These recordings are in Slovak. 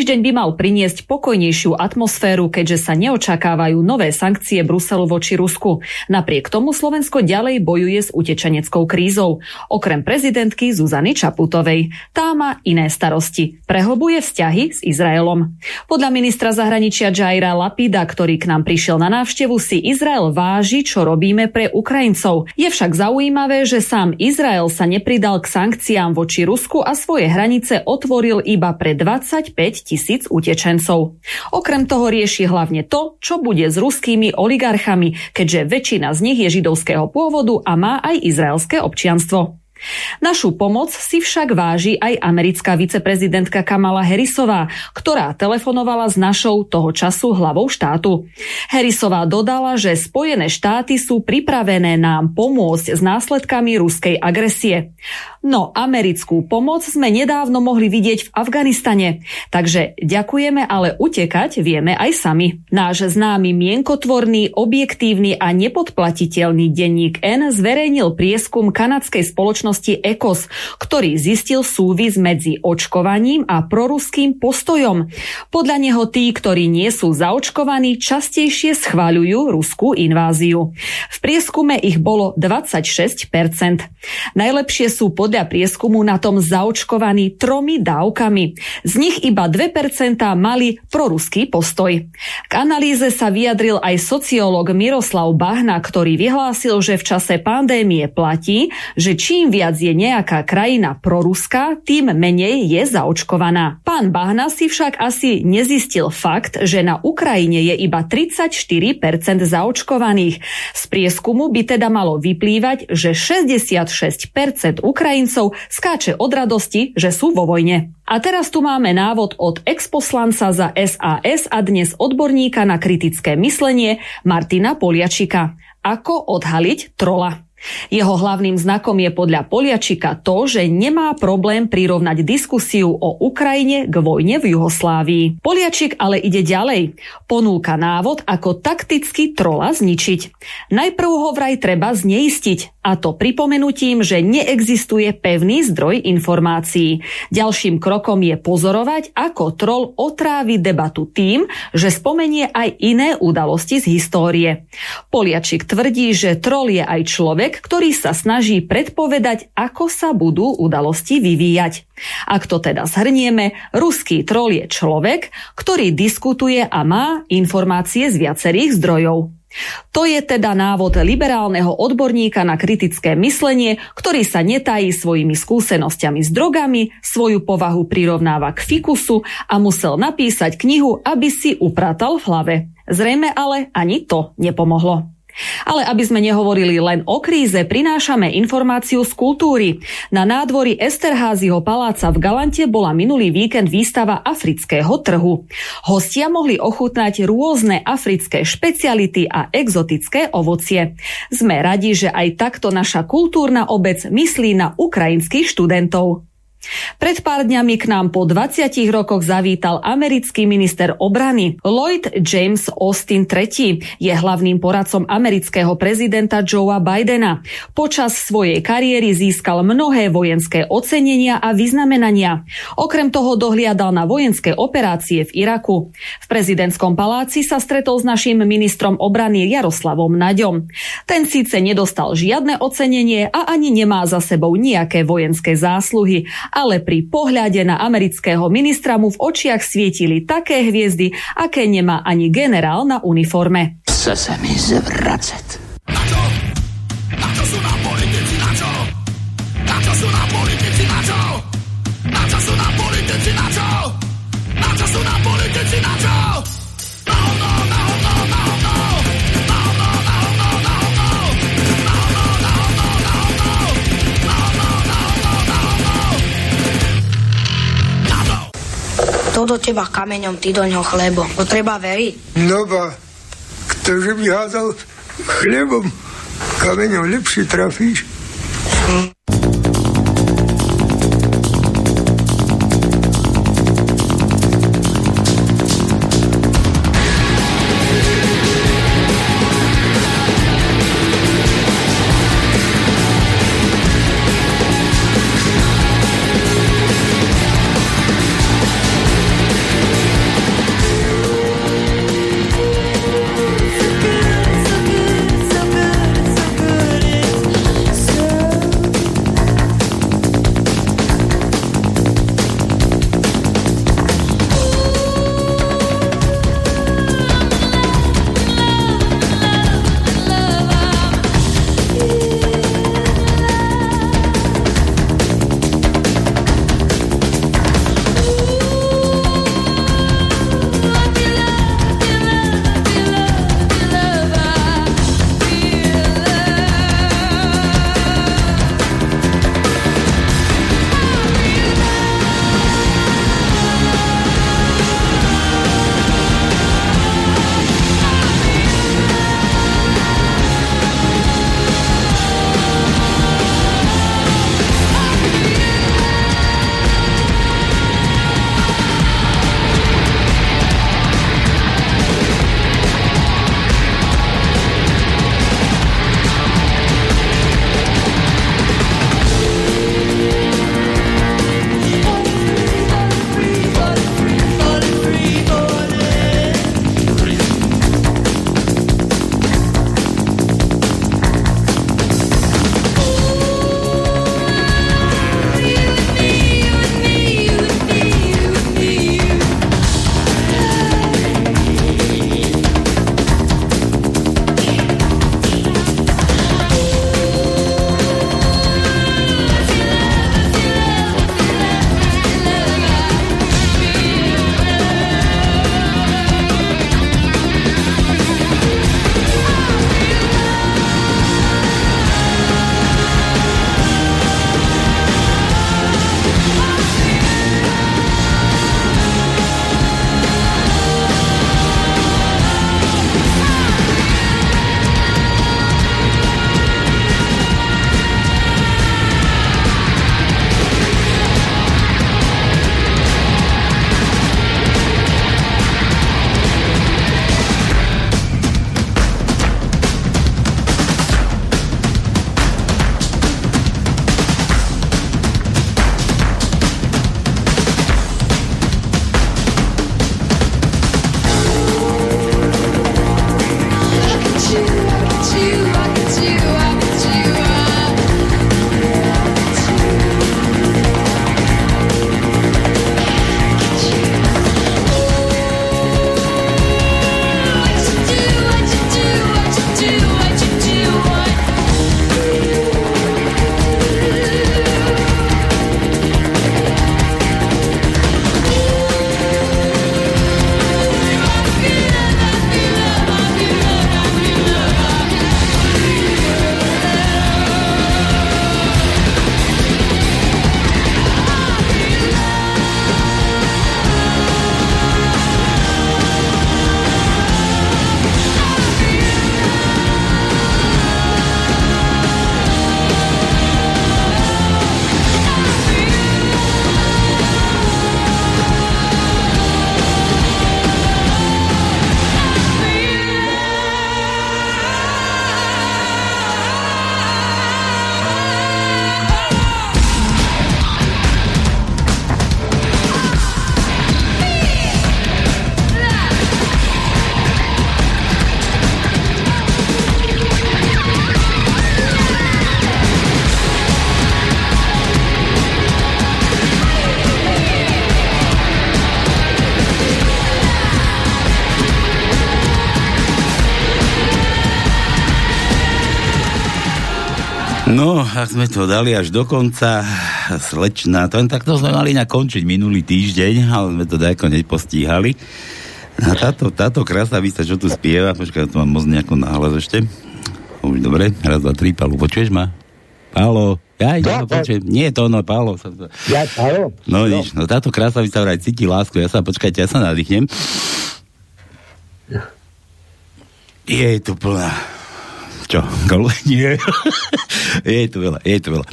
týždeň by mal priniesť pokojnejšiu atmosféru, keďže sa neočakávajú nové sankcie Bruselu voči Rusku. Napriek tomu Slovensko ďalej bojuje s utečeneckou krízou. Okrem prezidentky Zuzany Čaputovej. Tá má iné starosti. Prehlbuje vzťahy s Izraelom. Podľa ministra zahraničia Jaira Lapida, ktorý k nám prišiel na návštevu, si Izrael váži, čo robíme pre Ukrajincov. Je však zaujímavé, že sám Izrael sa nepridal k sankciám voči Rusku a svoje hranice otvoril iba pre 20 25 tisíc utečencov. Okrem toho rieši hlavne to, čo bude s ruskými oligarchami, keďže väčšina z nich je židovského pôvodu a má aj izraelské občianstvo. Našu pomoc si však váži aj americká viceprezidentka Kamala Harrisová, ktorá telefonovala s našou toho času hlavou štátu. Harrisová dodala, že Spojené štáty sú pripravené nám pomôcť s následkami ruskej agresie. No americkú pomoc sme nedávno mohli vidieť v Afganistane, takže ďakujeme, ale utekať vieme aj sami. Náš známy mienkotvorný, objektívny a nepodplatiteľný denník N zverejnil prieskum kanadskej spoločnosti ECOS, ktorý zistil súvis medzi očkovaním a proruským postojom. Podľa neho tí, ktorí nie sú zaočkovaní, častejšie schváľujú ruskú inváziu. V prieskume ich bolo 26%. Najlepšie sú pod podľa prieskumu na tom zaočkovaní tromi dávkami. Z nich iba 2% mali proruský postoj. K analýze sa vyjadril aj sociológ Miroslav Bahna, ktorý vyhlásil, že v čase pandémie platí, že čím viac je nejaká krajina proruská, tým menej je zaočkovaná. Pán Bahna si však asi nezistil fakt, že na Ukrajine je iba 34% zaočkovaných. Z prieskumu by teda malo vyplývať, že 66% Ukrajín Ukrajincov skáče od radosti, že sú vo vojne. A teraz tu máme návod od exposlanca za SAS a dnes odborníka na kritické myslenie Martina Poliačika. Ako odhaliť trola? Jeho hlavným znakom je podľa Poliačika to, že nemá problém prirovnať diskusiu o Ukrajine k vojne v Juhoslávii. Poliačik ale ide ďalej. Ponúka návod, ako takticky trola zničiť. Najprv ho vraj treba zneistiť, a to pripomenutím, že neexistuje pevný zdroj informácií. Ďalším krokom je pozorovať, ako troll otrávi debatu tým, že spomenie aj iné udalosti z histórie. Poliačik tvrdí, že troll je aj človek, človek, ktorý sa snaží predpovedať, ako sa budú udalosti vyvíjať. Ak to teda zhrnieme, ruský troll je človek, ktorý diskutuje a má informácie z viacerých zdrojov. To je teda návod liberálneho odborníka na kritické myslenie, ktorý sa netají svojimi skúsenosťami s drogami, svoju povahu prirovnáva k fikusu a musel napísať knihu, aby si upratal v hlave. Zrejme ale ani to nepomohlo. Ale aby sme nehovorili len o kríze, prinášame informáciu z kultúry. Na nádvorí Esterházyho paláca v Galante bola minulý víkend výstava afrického trhu. Hostia mohli ochutnať rôzne africké špeciality a exotické ovocie. Sme radi, že aj takto naša kultúrna obec myslí na ukrajinských študentov. Pred pár dňami k nám po 20 rokoch zavítal americký minister obrany. Lloyd James Austin III je hlavným poradcom amerického prezidenta Joea Bidena. Počas svojej kariéry získal mnohé vojenské ocenenia a vyznamenania. Okrem toho dohliadal na vojenské operácie v Iraku. V prezidentskom paláci sa stretol s našim ministrom obrany Jaroslavom Naďom. Ten síce nedostal žiadne ocenenie a ani nemá za sebou nejaké vojenské zásluhy, ale pri pohľade na amerického ministra mu v očiach svietili také hviezdy, aké nemá ani generál na uniforme. Chce sa mi zvracať. Na čo? Na čo sú nám politici? Na čo? Na čo sú nám politici? Na čo? Na čo sú nám politici? Na kto do teba kameňom, ty do ňoho chlebo. To treba veriť. No ba, ktože by hádal chlebom, kameňom lepšie trafíš. Hm. Ak sme to dali až do konca, slečná, to len takto sme mali nakončiť minulý týždeň, ale sme to dajko nepostíhali. A táto, táto krasavica, čo tu spieva, počkaj, tu mám moc nejako náhlas ešte. Už dobre, raz, dva, tri, Palu, počuješ ma? Pálo, Ja, ja, Ja, počujem. Nie, to ono, to... Ja, áno. No, nič, no táto krásavica vraj cíti lásku. Ja sa, počkajte, ja sa nadýchnem. Je tu plná. Čo, gol? Nie. je tu veľa, je tu veľa.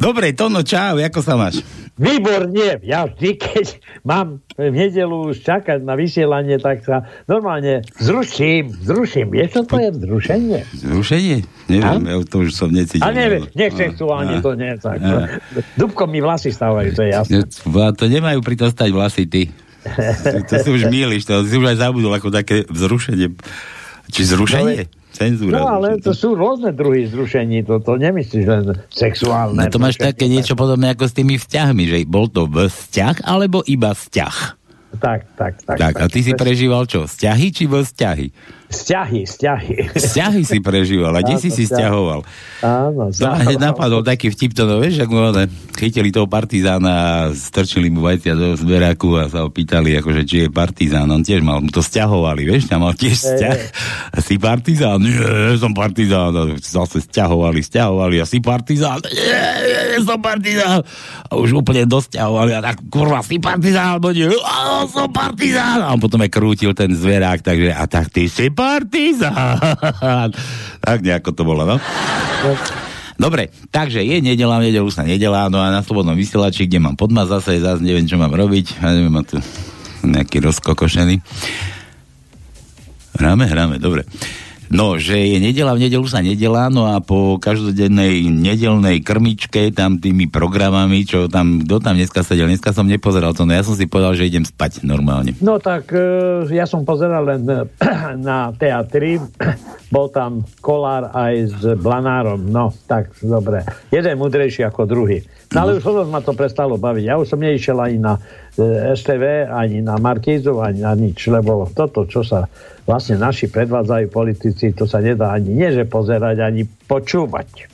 Dobre, Tono, čau, ako sa máš? Výborne, ja vždy, keď mám v nedelu už čakať na vysielanie, tak sa normálne zruším, zruším. Vieš, čo to je vzrušenie? Zrušenie? Neviem, ja to už som necítil. A neviem, no. nesexuálne A- to nie. Tak, a- Dubkom mi vlasy stávajú, to je jasné. A to nemajú pri to stať vlasy, ty. To si už míliš, to si už aj zabudol ako také vzrušenie. Či zrušenie? Cenzúra. No ale zrušenie. to sú rôzne druhy zrušení, to, to nemyslíš len sexuálne. No to máš také niečo podobné ako s tými vzťahmi, že bol to vzťah alebo iba vzťah. Tak, tak, tak. Tak, a ty si prežíval čo? Vzťahy či vzťahy? Vzťahy, vzťahy. Vzťahy si prežíval a kde si si stiahoval? Áno, To ma hneď napadol taký vtip, to no, vieš, ak mu one, chytili toho partizána a strčili mu vajcia do zberáku a sa ho pýtali, akože, či je partizán. On tiež mal, mu to stiahovali, vieš, tam mal tiež vzťah. A si partizán? Nie, som partizán. A zase stiahovali, stiahovali a si partizán? Nie, nie, som partizán. A už úplne dosťahovali a tak, kurva, si partizán, alebo nie? Áno, som partizán. A on potom aj krútil ten zverák, takže, a tak ty si partizán. Tak nejako to bolo, no. Dobre, takže je nedela, nedelu sa nedelá, no a na slobodnom vysielači, kde mám podma zase, zase neviem, čo mám robiť, ja neviem, mám tu nejaký rozkokošený. Hráme, hráme, dobre. No, že je nedela, v nedelu sa nedelá, no a po každodennej nedelnej krmičke, tam tými programami, čo tam, kto tam dneska sedel, dneska som nepozeral to, no ja som si povedal, že idem spať normálne. No tak e, ja som pozeral len e, na teatri, bol tam Kolár aj s Blanárom, no tak dobre. Jeden mudrejší ako druhý. No ale už potom ma to prestalo baviť. Ja už som neišiel ani na e, STV, ani na Markízu, ani na nič, lebo toto, čo sa vlastne naši predvádzajú politici, to sa nedá ani nie, že pozerať, ani počúvať.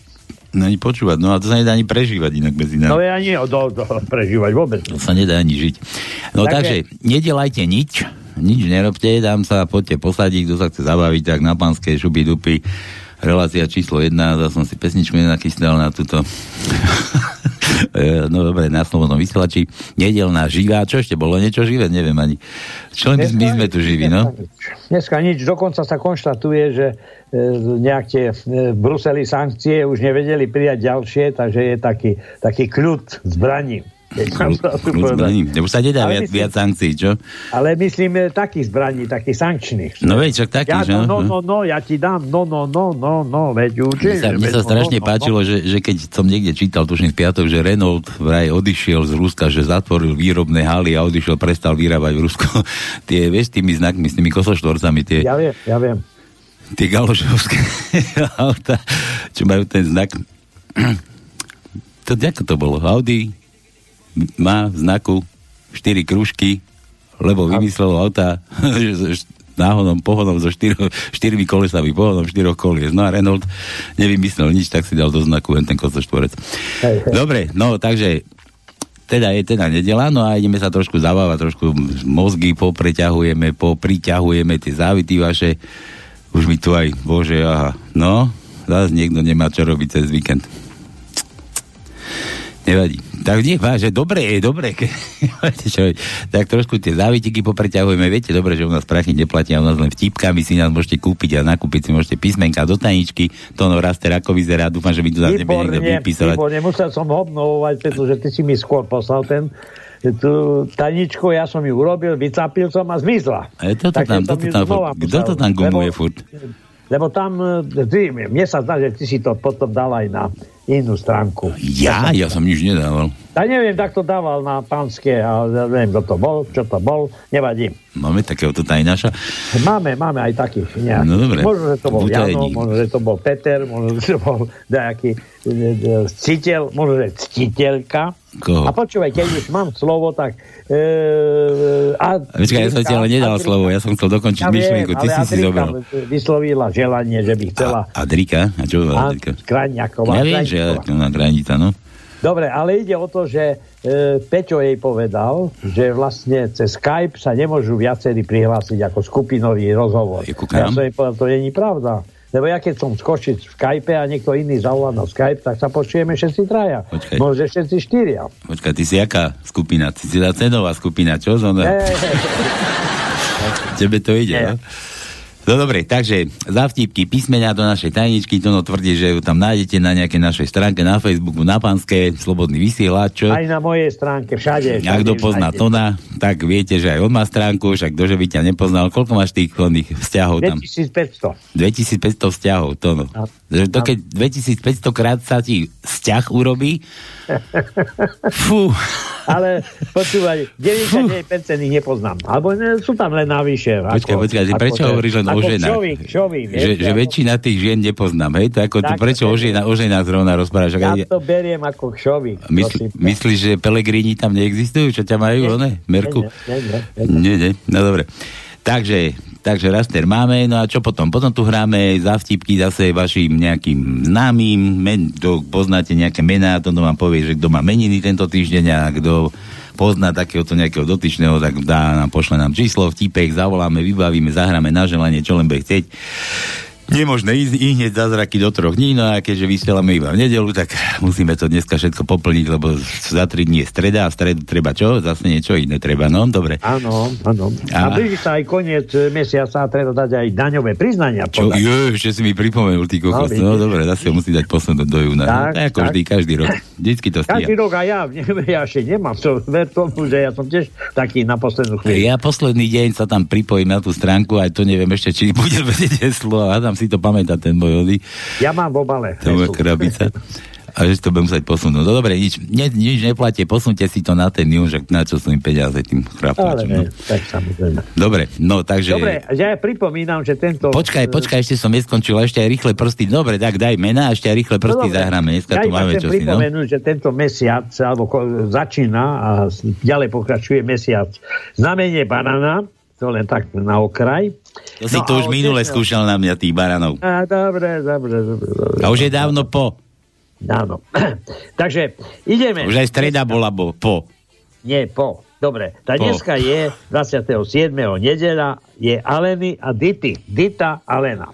No ani počúvať, no a to sa nedá ani prežívať inak bez iného. No ja nie, do, do, prežívať vôbec. To sa nedá ani žiť. No Takže- takže, nedelajte nič, nič nerobte, tam sa poďte posadiť, kto sa chce zabaviť, tak na pánskej šuby dupy. Relácia číslo 1, zase som si pesničku nenachystal na túto. E, no dobre, na slobodnom vysielači. Nedelná živá, čo ešte bolo? Niečo živé? Neviem ani. Čo my, my sme tu živí, no? Dneska nič, dokonca sa konštatuje, že e, nejaké e, v Bruseli sankcie už nevedeli prijať ďalšie, takže je taký, taký kľud zbraní. Zbraní. Už sa nedá viac, myslím- viac sankcií, čo? Ale myslím takých zbraní, takých sankčných. No veď, čak taký, ja, že? no, no, no, no, ja ti dám, no, no, no, no, no, veď Mne určite. sa, mne sa no, strašne no, no, páčilo, že, že keď som niekde čítal, tuším v piatok, že Renault vraj odišiel z Ruska, že zatvoril výrobné haly a odišiel, prestal vyrábať v Rusku. tie, vieš, tými znakmi, s tými kosoštvorcami, tie, Ja viem, ja viem. tie galošovské auta, čo majú ten znak. to, ako to bolo? Audi má v znaku 4 kružky, lebo vymyslel auta že- náhodom, pohodom so štyro, štyrmi kolesami, pohodom štyroch kolies. No a Renault nevymyslel nič, tak si dal do znaku len ten hej. Dobre, no takže teda je teda nedela, no a ideme sa trošku zabávať, trošku mozgy popreťahujeme, popriťahujeme tie závity vaše. Už mi tu aj, bože, aha, no, zase niekto nemá čo robiť cez víkend. Nevadí. Tak nie, že dobre je, dobre. Ke, tak trošku tie závitiky popreťahujeme. Viete dobre, že u nás prachy neplatia, u nás len vtipkami si nás môžete kúpiť a nakúpiť si môžete písmenka do taničky. To no raster ako vyzerá. Dúfam, že mi tu nás nebude niekto vypisovať. výborne, musel som obnovovať, pretože ty si mi skôr poslal ten tú taničku, ja som ju urobil, vycapil som a zmizla. E, toto Takže tam, ju tam, kto to tam gumuje lebo- furt? Lebo tam, e, ty, mne sa zdá, že ty si to potom dal aj na inú stránku. Ja? Ja som nič nedával. Ja neviem, tak to dával na pánske, a ja neviem, kto to bol, čo to bol, nevadí. Máme takéhoto tajnaša. Máme, máme aj takých. Nejak. No dobre. Možno, že to bol Jano, možno, že to bol Peter, možno, že to bol nejaký e, e, ctiteľ, možno, že ctiteľka. Koho? A počúvaj, keď už mám slovo, tak... E, a, Počkaj, ja som ti ale nedal Adrika- slovo, ja som chcel dokončiť Ja myšlienku, ty si si zobral. vyslovila želanie, že by chcela... A, Adrika? A čo A, Adrika? Krajňaková. Ja viem, že ona granica, no. Dobre, ale ide o to, že e, Peťo jej povedal, že vlastne cez Skype sa nemôžu viacerí prihlásiť ako skupinový rozhovor. Ja som jej povedal, to není pravda. Lebo ja keď som z Košic v Skype a niekto iný zavolá na Skype, tak sa počujeme všetci traja. Počkaj. Môže všetci štyria. Počkaj, ty si jaká skupina? Ty si tá cenová skupina, čo? Zona? Tebe to ide, Nie. no? No dobre, takže za vtipky písmenia do našej tajničky, to no tvrdí, že ju tam nájdete na nejakej našej stránke na Facebooku, na Panské, Slobodný vysielač? Aj na mojej stránke, všade. A kto všade pozná nájdete. Tona, tak viete, že aj on má stránku, však ktože by ťa nepoznal. Koľko máš tých vzťahov tam? 2500. 2500 vzťahov, Tono. Že to keď 2500 krát sa ti vzťah urobí, fú, Ale počúvaj, 99% ich nepoznám. Alebo ne, sú tam len navyše. Počkaj, počkaj, ty prečo hovoríš len o ženách? Šovik, šovik, že, že väčšina tých žien nepoznám, hej? To ako Tak, prečo to o, žena, o ženách zrovna rozprávaš? Ja Ak- to beriem ako kšovik. Mysl, myslíš, že Pelegrini tam neexistujú? Čo ťa majú, one? Merku? Nie, nie, nie. Nie, nie, no dobre. Takže, takže raster máme, no a čo potom? Potom tu hráme za vtipky zase vašim nejakým známym, men, kto poznáte nejaké mená, to vám povie, že kto má meniny tento týždeň a kto pozná takéhoto nejakého dotyčného, tak dá nám, pošle nám číslo, vtipek, zavoláme, vybavíme, zahráme na želanie, čo len bude chcieť. Nemožné ísť i hneď zázraky do troch dní, no a keďže vysielame iba v nedelu, tak musíme to dneska všetko poplniť, lebo za tri dní je streda a stredu treba čo? Zase niečo iné treba, no? Dobre. Áno, áno. A- A blíži sa aj koniec mesiaca treba dať aj daňové priznania. Čo? podať. Jo, ešte si mi pripomenul, ty kokos. No, No, dobre, zase musí dať posunúť do júna. Tak, no, tak ako tak. vždy, každý rok. Vždycky to Každý stíha. rok a ja, ja ešte nemám, čo, ver tomu, že ja som tiež taký na poslednú chvíľu. Ja posledný deň sa tam pripojím na tú stránku, aj to neviem ešte, či bude vedieť heslo, a tam si to pamätá ten môj ody, Ja mám v obale. tá moja krabica. A že to budem musieť posunúť. No dobre, nič, ne, nič neplatie, posunte si to na ten jún, že na čo sú im peniaze tým ne, No. tak samozrejme. Dobre, no takže... Dobre, ja pripomínam, že tento... Počkaj, počkaj, ešte som neskončil, ešte aj rýchle prsty. Dobre, tak daj mena ešte aj rýchle No prsty dobre. zahráme. Dneska ja tu máme čo si, no. že tento mesiac, alebo začína a ďalej pokračuje mesiac znamenie banana, to len tak na okraj. To si No to a už minule dnešného- skúšal na mňa, tých baranov. Á, dobre, dobre, dobre. dobre. A už je dávno po. Áno. Takže ideme. Už aj streda bola bo, po. Nie, po. Dobre, tá Po. dneska je 27. nedela, je Aleny a Dity. Dita Alena.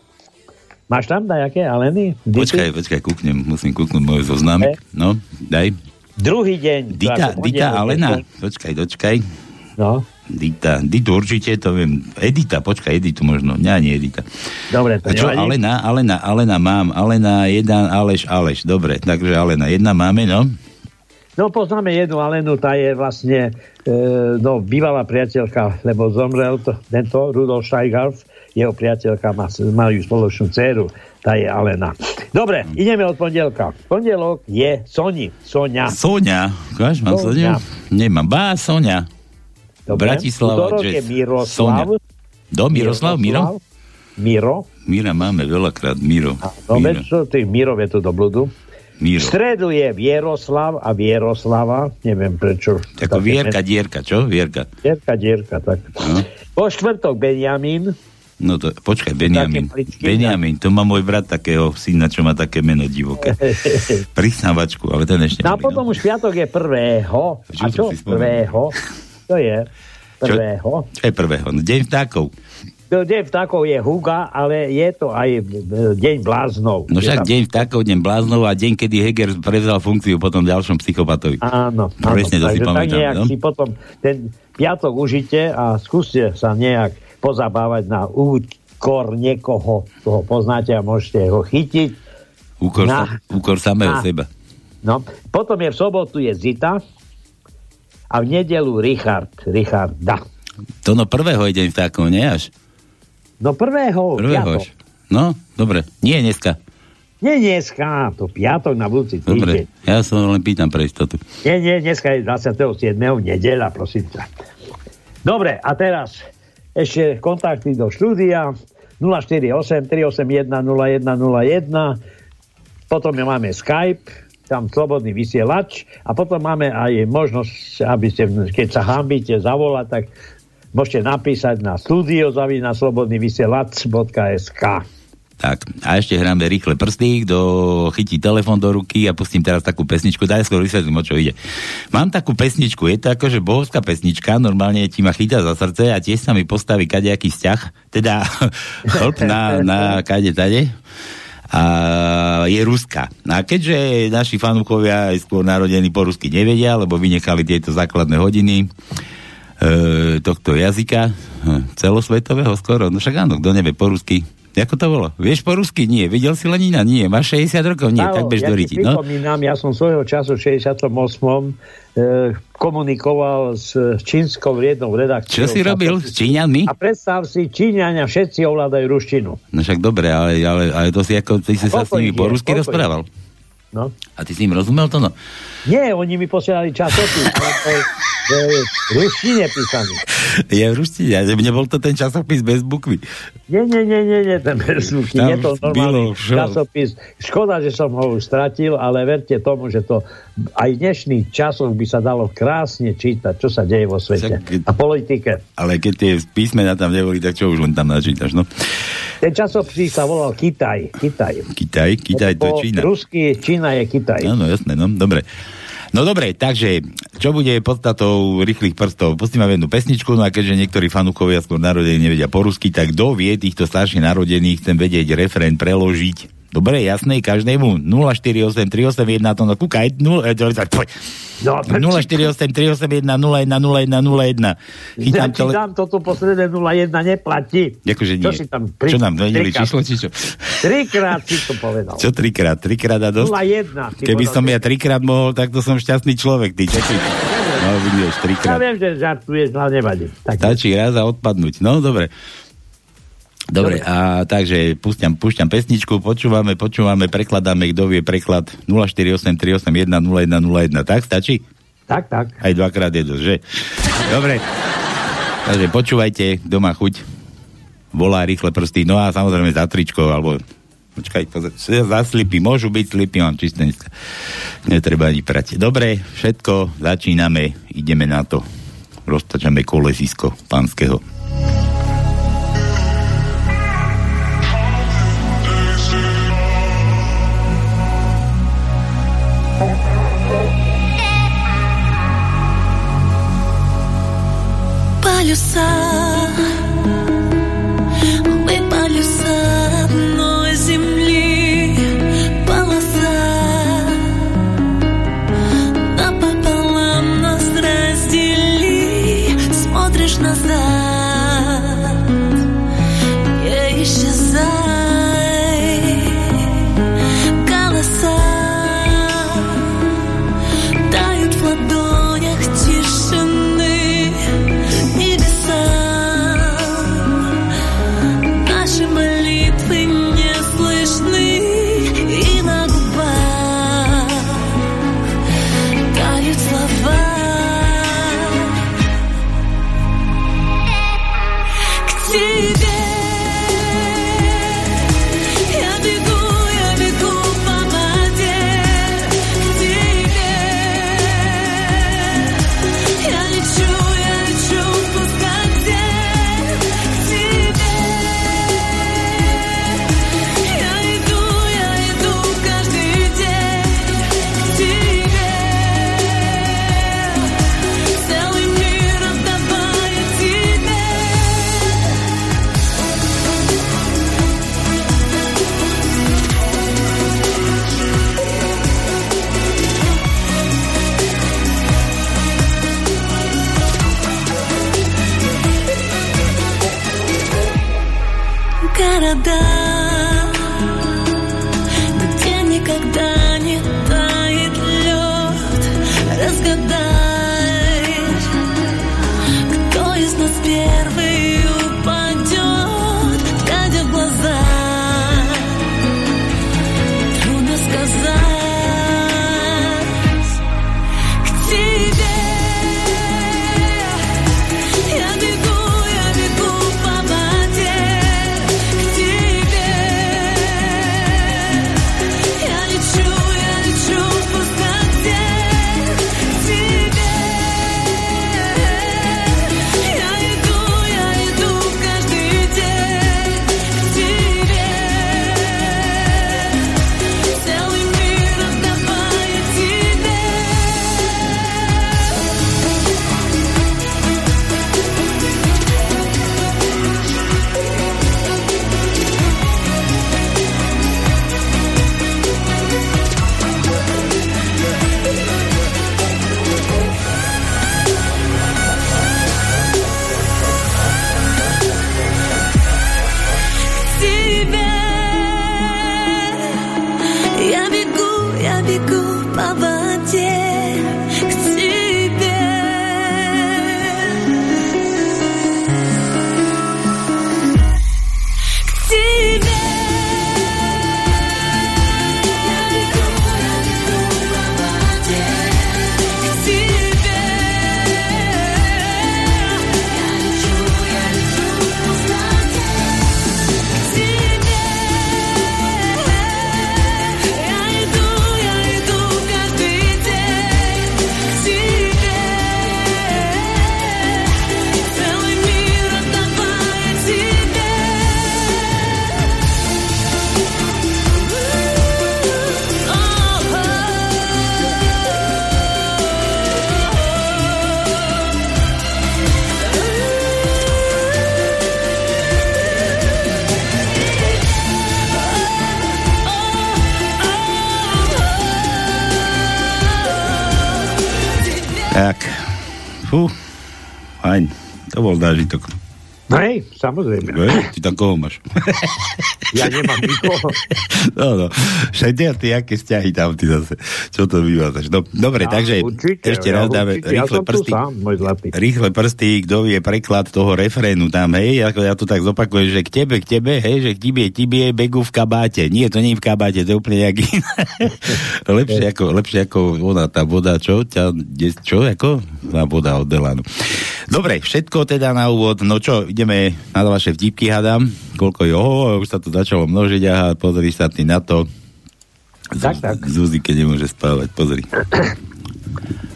Máš tam dajaké Aleny? Dity? Počkaj, počkaj, kúknem, musím kúknúť môj zoznámik. No, daj. Druhý deň. Dita, Dita Alena. Počkaj, dočkaj. to- No, Dita, Ditu určite, to viem. Edita, počkaj, Editu možno. Nie, nie Edita. dobre, to čo, nevadí. Alena, Alena, Alena mám. Alena, jeden, Aleš, Aleš. Dobre, takže Alena, jedna máme, no. No poznáme jednu Alenu, tá je vlastne e, no, bývalá priateľka, lebo zomrel to, tento Rudolf Steigarf, jeho priateľka má, majú spoločnú dceru, tá je Alena. Dobre, ideme od pondelka. Pondelok je Soni, Sonia. Sonia. Ukáž, mám Sonia. Sonia? Nemám. Bá, Sonia. Dobre. Bratislava Útorok Jazz. je Miroslav. Sonia. Do Miroslav, Miro? Miro. Mira máme veľakrát, Miro. No Miro. čo, tých Mirov je tu do bludu. V Miro. stredu je Vieroslav a Vieroslava, neviem prečo. Ako Vierka, Dierka, čo? Vierka. Dierka, dierka, tak. No. Po štvrtok Benjamín, No to, počkaj, Benjamin. Benjamin, to má môj brat takého syna, čo má také meno divoké. Prisnávačku, ale ten ešte No a potom už piatok je prvého. A čo prvého? To je prvého. Čo je prvého? Deň vtákov. Deň vtákov je Huga, ale je to aj e, deň bláznov. No však tam- deň vtákov, deň bláznov a deň, kedy Heger prevzal funkciu potom ďalšom psychopatovi. Áno, áno. Presne to si Takže tak pamätám, nejak no. si potom ten piatok užite a skúste sa nejak pozabávať na úkor niekoho, koho poznáte a môžete ho chytiť. Úkor, Na. sa, úkor samého Na. seba. No, potom je v sobotu je Zita a v nedelu Richard. Richarda. To no prvého je deň vtákov, nie až? No prvého, Prvého piatok. No, dobre. Nie dneska. Nie dneska, to piatok na budúci Dobre. týždeň. Ja som len pýtam pre istotu. Nie, nie, dneska je 27. nedela, prosím ťa. Dobre, a teraz ešte kontakty do štúdia 048 381 0101 potom máme Skype, tam slobodný vysielač a potom máme aj možnosť, aby ste, keď sa hambíte zavolať, tak môžete napísať na studio zavina slobodný vysielač.sk Tak, a ešte hráme rýchle prsty, kto chytí telefon do ruky a pustím teraz takú pesničku, daj skôr vysvetlím, o čo ide. Mám takú pesničku, je to akože bohovská pesnička, normálne ti ma chytá za srdce a tiež sa mi postaví kadejaký vzťah, teda chlp na, na kade tade a je Ruska. A keďže naši fanúkovia aj skôr narodení po rusky nevedia, lebo vynechali tieto základné hodiny, e, tohto jazyka, hm, celosvetového skoro, no však áno, kto nevie po rusky, Ako to bolo? Vieš po rusky? Nie. Videl si Lenina? Nie. Máš 60 rokov? Nie. Áno, tak bež ja do ti riti. No? pripomínam, ja som svojho času v 68. E, komunikoval s čínskou riednou redakciou. Čo si robil s Číňanmi? A predstav si, Číňania všetci ovládajú ruštinu. No však dobre, ale, ale, ale to si ako, ty si sa s nimi ich po je? rusky rozprával. No. A ty si im rozumel to no? Nie, oni mi posielali časopis, je, je v ruštine písaný. Je v ruštine, nebol to ten časopis bez bukvy. Nie, nie, nie, nie, nie, ten bezvuky, Tam nie to bylo normálny čo? časopis. Škoda, že som ho už stratil, ale verte tomu, že to aj dnešných časoch by sa dalo krásne čítať, čo sa deje vo svete. Však- A politike. Ale keď tie písmena tam neboli, tak čo už len tam načítaš, no? Ten časopis sa volal Kitaj. Kitaj. Kitaj, Kitaj, to je Čína. Rusky Čína je Kitaj. Áno, jasné, no, dobre. No dobre, takže, čo bude podstatou rýchlych prstov? Pustíme jednu pesničku, no a keďže niektorí fanúkovia skôr narodení nevedia po rusky, tak kto vie týchto starších narodených, chcem vedieť referent preložiť. Dobre, jasné, každému 048381 to no kúkaj, 0, eh. No, 0483810101. ja Chytám ti tele... dám toto posledné 01 neplatí. Akože Čo nie. si tam Čo nám vedeli trikrát- číslo, či čo? Trikrát si to povedal. Čo trikrát? Trikrát a dosť? 01. si Keby som ja trikrát mohol, tak to som šťastný človek, ty. Čo ty? No, vidíš, Ja trikrát. viem, že žartuješ, ale nevadí. Tak, Stačí raz a odpadnúť. No, dobre. Dobre, a takže púšťam, púšťam pesničku, počúvame, počúvame, prekladáme, kto vie preklad 0483810101, tak stačí? tak, tak. Aj dvakrát je dosť, že? Dobre. Takže počúvajte, kto má chuť. Volá rýchle prsty, no a samozrejme za tričko, alebo počkaj, pozor, za slipy, môžu byť slipy, mám čisté dneska. Netreba ani prať. Dobre, všetko, začíname, ideme na to. Roztačame kolesisko pánskeho. Palha o sal. To bol zážitok. No hej, samozrejme. Hej, Ty tam koho máš? Ja nemám nikoho. No, no. Však ty, aké vzťahy tam ty zase. Čo to vyvádzaš? No, dobre, Ja, takže určite, ešte ja raz dáme určite, ja rýchle tu prsty. sám, môj zlatý. Rýchle prsty, kto vie preklad toho refrénu tam, hej, ako ja to tak zopakujem, že k tebe, k tebe, hej, že k tibie, tibie, begu v kabáte. Nie, to nie je v kabáte, to je úplne nejaký... lepšie, ako, lepšie ako ona, tá voda, čo? Ťa, čo, ako? Tá voda od Delanu. Dobre, všetko teda na úvod, no čo, ideme na vaše vtipky, hádam, koľko je, oho, už sa to začalo množiť, aha, pozri sa ty na to. Tak, tak. Zuzike nemôže spávať, pozri.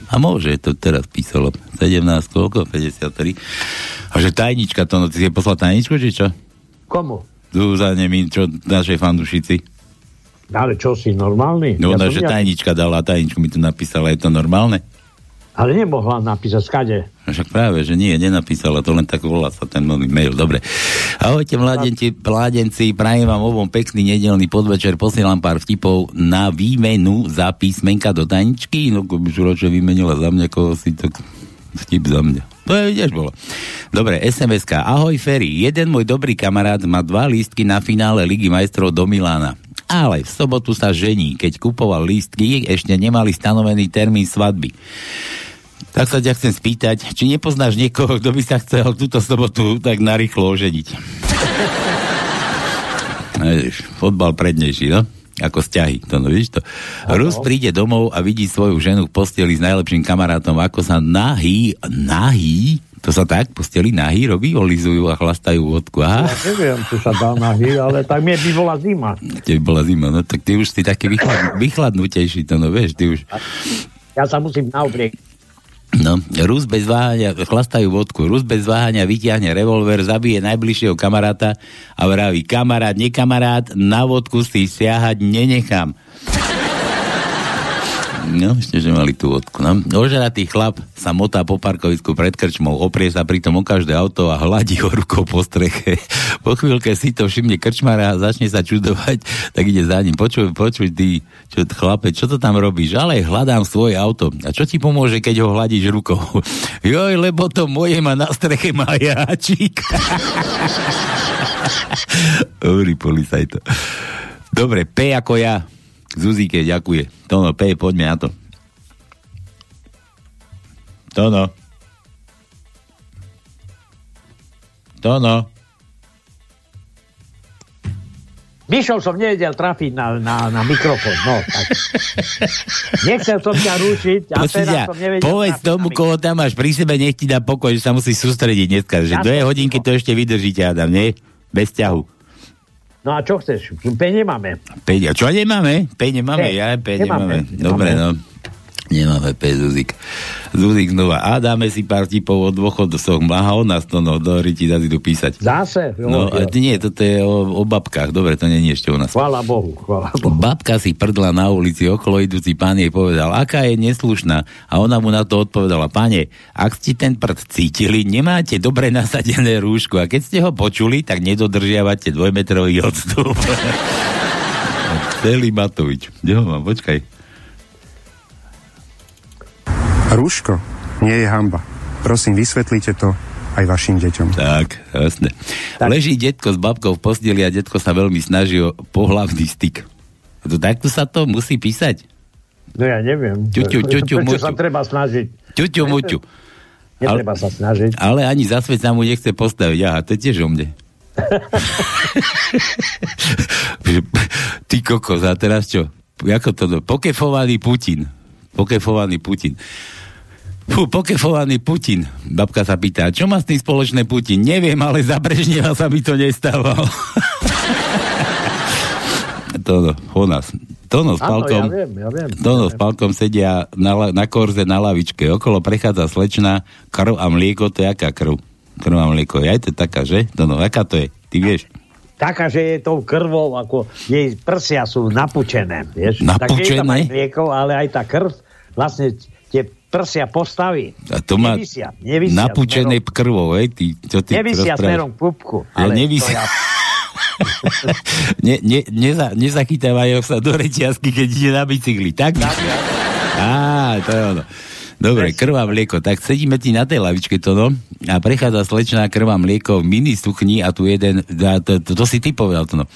A môže, to teraz písalo. 17, koľko? 53. A že tajnička to, no ty si poslal tajničku, či čo? Komu? Zuzane mi, čo našej fandušici. Ale čo si, normálny? No, ona, že ja- tajnička dala, tajničku mi tu napísala, je to normálne? Ale nemohla napísať skade. No Však práve, že nie, nenapísala, to len tak volá sa ten nový mail. Dobre. Ahojte mladenci, mladenci, prajem vám obom pekný nedelný podvečer, posielam pár vtipov na výmenu za písmenka do tajničky, no ko by už vymenila za mňa, ako si to vtip za mňa. To je, tiež bolo. Dobre, SMS-ka. Ahoj Ferry, jeden môj dobrý kamarát má dva lístky na finále Ligy majstrov do Milána. Ale v sobotu sa žení. Keď kupoval lístky, ešte nemali stanovený termín svadby. Tak sa ťa chcem spýtať, či nepoznáš niekoho, kto by sa chcel túto sobotu tak narýchlo oženiť? Vidíš, fotbal prednejší, no? Ako vzťahy, to no, vidíš to? Rus príde domov a vidí svoju ženu v posteli s najlepším kamarátom, ako sa nahý, nahý, to sa tak, posteli nahý robí, olizujú a chlastajú vodku. Aha, Ja neviem, čo sa dá na hy, ale tak mi by bola zima. tebe bola zima, no tak ty už si taký vychlad, vychladnutejší, to no, vieš, ty už... Ja sa musím nauprieť. No, Rus bez váhania, chlastajú vodku, Rus bez váhania vytiahne revolver, zabije najbližšieho kamaráta a vraví, kamarát, nekamarát, na vodku si siahať nenechám. No, ešte, že mali tú vodku. No. Ožratý chlap sa motá po parkovisku pred krčmou, oprie sa pritom o každé auto a hladí ho rukou po streche. Po chvíľke si to všimne krčmara a začne sa čudovať, tak ide za ním. Počuj, počuj, ty, čo, chlape, čo to tam robíš? Ale hľadám svoje auto. A čo ti pomôže, keď ho hladíš rukou? Joj, lebo to moje má na streche majáčik. Dobrý policajto. Dobre, P ako ja. Zuzíke, ďakuje. Tono, P, poďme na to. Tono. Tono. Myšov som nevedel trafiť na, na, na mikrofón, no tak. Nechcel som ťa rušiť a Prosím teraz ťa, som nevedel povedz tomu, koho tam máš pri sebe, nech ti dá pokoj, že sa musí sústrediť dneska. Že Ja dve hodinky to ešte vydržíte, Adam, nie? Bez ťahu. No a čo chceš? Pe nemáme. Peť, a čo nemáme? Peť nemáme, Pe, ja Peť nemáme. nemáme. Dobre, no. Nemáme P, Zuzik. Zuzik znova. A dáme si pár tipov o dôchodcoch. Aha, o nás to, no, do ti dá si tu písať. Zase? Jo, No, jo. nie, toto je o, o babkách. Dobre, to je ešte u nás. Chvála Bohu, chvála Bohu. Babka si prdla na ulici, okolo idúci pán jej povedal, aká je neslušná. A ona mu na to odpovedala, pane, ak ste ten prd cítili, nemáte dobre nasadené rúško a keď ste ho počuli, tak nedodržiavate dvojmetrový odstup. Celý Matovič. Kde ho mám? Počkaj. Rúško nie je hamba. Prosím, vysvetlite to aj vašim deťom. Tak, jasne. Tak. Leží detko s babkou v posteli a detko sa veľmi snaží o pohlavný styk. To takto sa to musí písať? No ja neviem. Ťuťu, ťuťu, Prečo sa treba snažiť? Ťuťu, muťu. Netreba sa snažiť. Ale ani za svet sa mu nechce postaviť. Aha, to je tiež o mne. Ty kokos, a teraz čo? Ako to? Pokefovaný Putin. Pokefovaný Putin. Fú, pokefovaný Putin. Babka sa pýta, čo má s tým spoločné Putin? Neviem, ale za Brežneva sa mi to nestával. Tono, o nás. Tono s Áno, Palkom. ja viem, ja viem. Tono Ja s Palkom sedia na, na korze na lavičke. Okolo prechádza slečna, krv a mlieko, to je aká krv? Krv a mlieko. Ja je to taká, že? Tono, aká to je? Ty vieš? Taká, že je tou krvou, ako jej prsia sú napučené. Vieš? Napučené? Takže je tam aj mlieko, ale aj tá krv vlastne tie prsia postaví. A to má Nevisia, nevisia napučené smerom- krvou, hej? Ty, čo ty Nevisia rozprávaš? smerom k pupku. Ja Ale nevisia. to ja- ne, ne, neza, nezachytávajú sa do reťazky, keď ide na bicykli. Tak? Á, to je ono. Dobre, krvá mlieko. Tak sedíme ti na tej lavičke to, no. A prechádza slečná krvá mlieko v mini sukni a tu jeden, a to, to, to, si ty povedal to, no.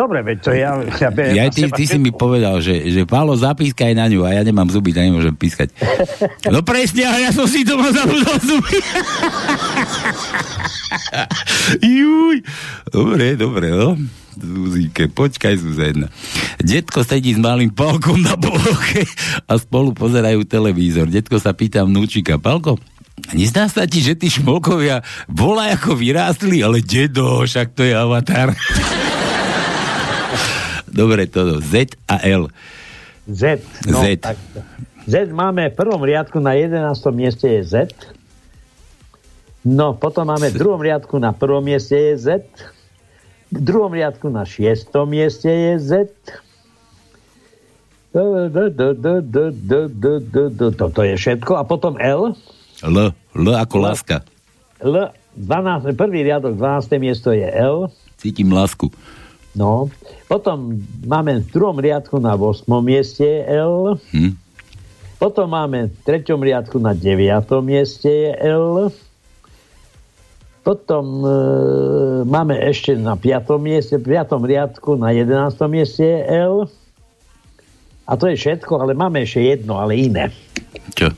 Dobre, veď to ja... ja, Ja, na ty, ty si mi povedal, že, že Pálo, zapískaj na ňu a ja nemám zuby, tak nemôžem pískať. No presne, ale ja som si doma zabudol zuby. Juj. Dobre, dobre, no. Zuzíke, počkaj, Zuzana. Detko sedí s malým Palkom na poloche a spolu pozerajú televízor. Detko sa pýta vnúčika, Palko, Nezdá sa ti, že tí šmolkovia bola ako vyrástli, ale dedo, však to je avatar. Dobre, to Z a L. Z. No, Z. Tak, Z máme v prvom riadku na 11. mieste je Z. No, potom máme v druhom riadku na prvom mieste je Z. V druhom riadku na 6. mieste je Z. Toto je všetko. A potom L. L. L ako láska. L. 12, prvý riadok, 12. miesto je L. Cítim lásku. No. Potom máme v druhom riadku na 8. mieste L. Hm? Potom máme v treťom riadku na 9. mieste je L. Potom e, máme ešte na 5. mieste, v 5. riadku na 11. mieste je L. A to je všetko, ale máme ešte jedno, ale iné. Čo?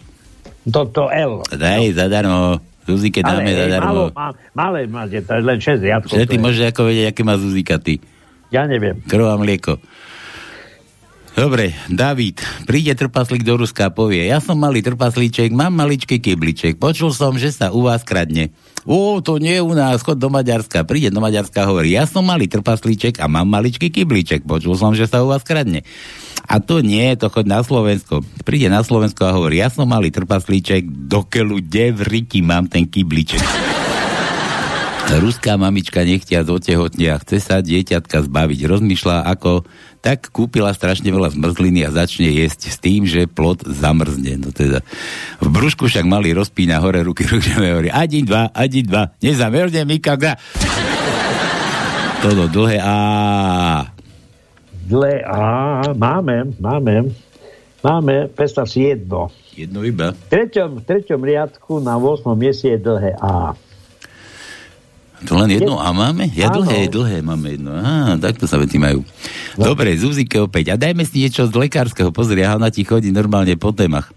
Toto L. Daj, zadarmo. Zuzike dáme ale zadarmo. malo, má, malé máte, to je len 6 riadkov. Že ty môžeš ako vedieť, aké má Zuzika ty. Ja neviem. Krv a mlieko. Dobre, David, príde trpaslík do Ruska a povie, ja som malý trpaslíček, mám maličký kybliček, počul som, že sa u vás kradne. Ó, to nie je u nás, chod do Maďarska. Príde do Maďarska a hovorí, ja som malý trpaslíček a mám maličký kybliček, počul som, že sa u vás kradne. A to nie, to choď na Slovensko. Príde na Slovensko a hovorí, ja som malý trpaslíček, do keľu, kde v riti mám ten kybliček. Ruská mamička nechtia otehotne a chce sa dieťatka zbaviť. Rozmýšľa ako, tak kúpila strašne veľa zmrzliny a začne jesť s tým, že plod zamrzne. No teda, v brúšku však malý rozpína hore ruky, ruky hovorí, adi dva, adi dva, nezamerne mi kaga. Toto dlhé a Dle A, máme, máme. Máme, predstav si jedno. jedno iba. V treťom, v treťom riadku na 8. mieste je dlhé A. To len jedno A máme? Ja Áno. dlhé, dlhé máme jedno. Á, takto sa veci majú. Dobre, Zuzike opäť. A dajme si niečo z lekárskeho. Pozri, ona ti chodí normálne po témach.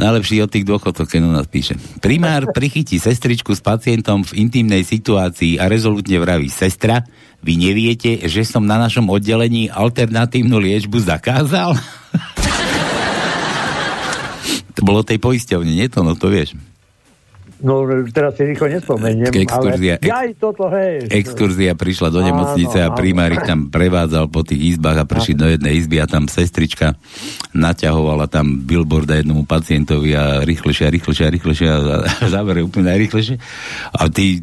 Najlepší od tých dôchodcov, keď nás píše. Primár prichytí sestričku s pacientom v intimnej situácii a rezolutne vraví, sestra, vy neviete, že som na našom oddelení alternatívnu liečbu zakázal? to bolo tej poisťovne, nie to, no to vieš. No, teraz si rýchlo nespomeniem, exkurzia- ale... Jaj, toto, hej. Exkurzia prišla do Áno, nemocnice a áno. primár ich tam prevádzal po tých izbách a prišli do jednej izby a tam sestrička naťahovala tam billboard a jednomu pacientovi a rýchlejšie a rýchlejšie a rýchlejšie a a závere úplne najrýchlejšie. A tí,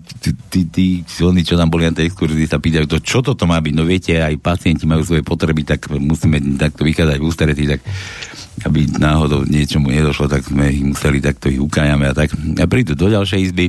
tí, tí oni, čo tam boli na tej exkurzii, sa pýtajú, to, čo toto má byť? No viete, aj pacienti majú svoje potreby, tak musíme takto vychádzať v ústretí, tak aby náhodou niečomu nedošlo, tak sme ich museli takto ich ukájame a tak. A prídu do ďalšej izby,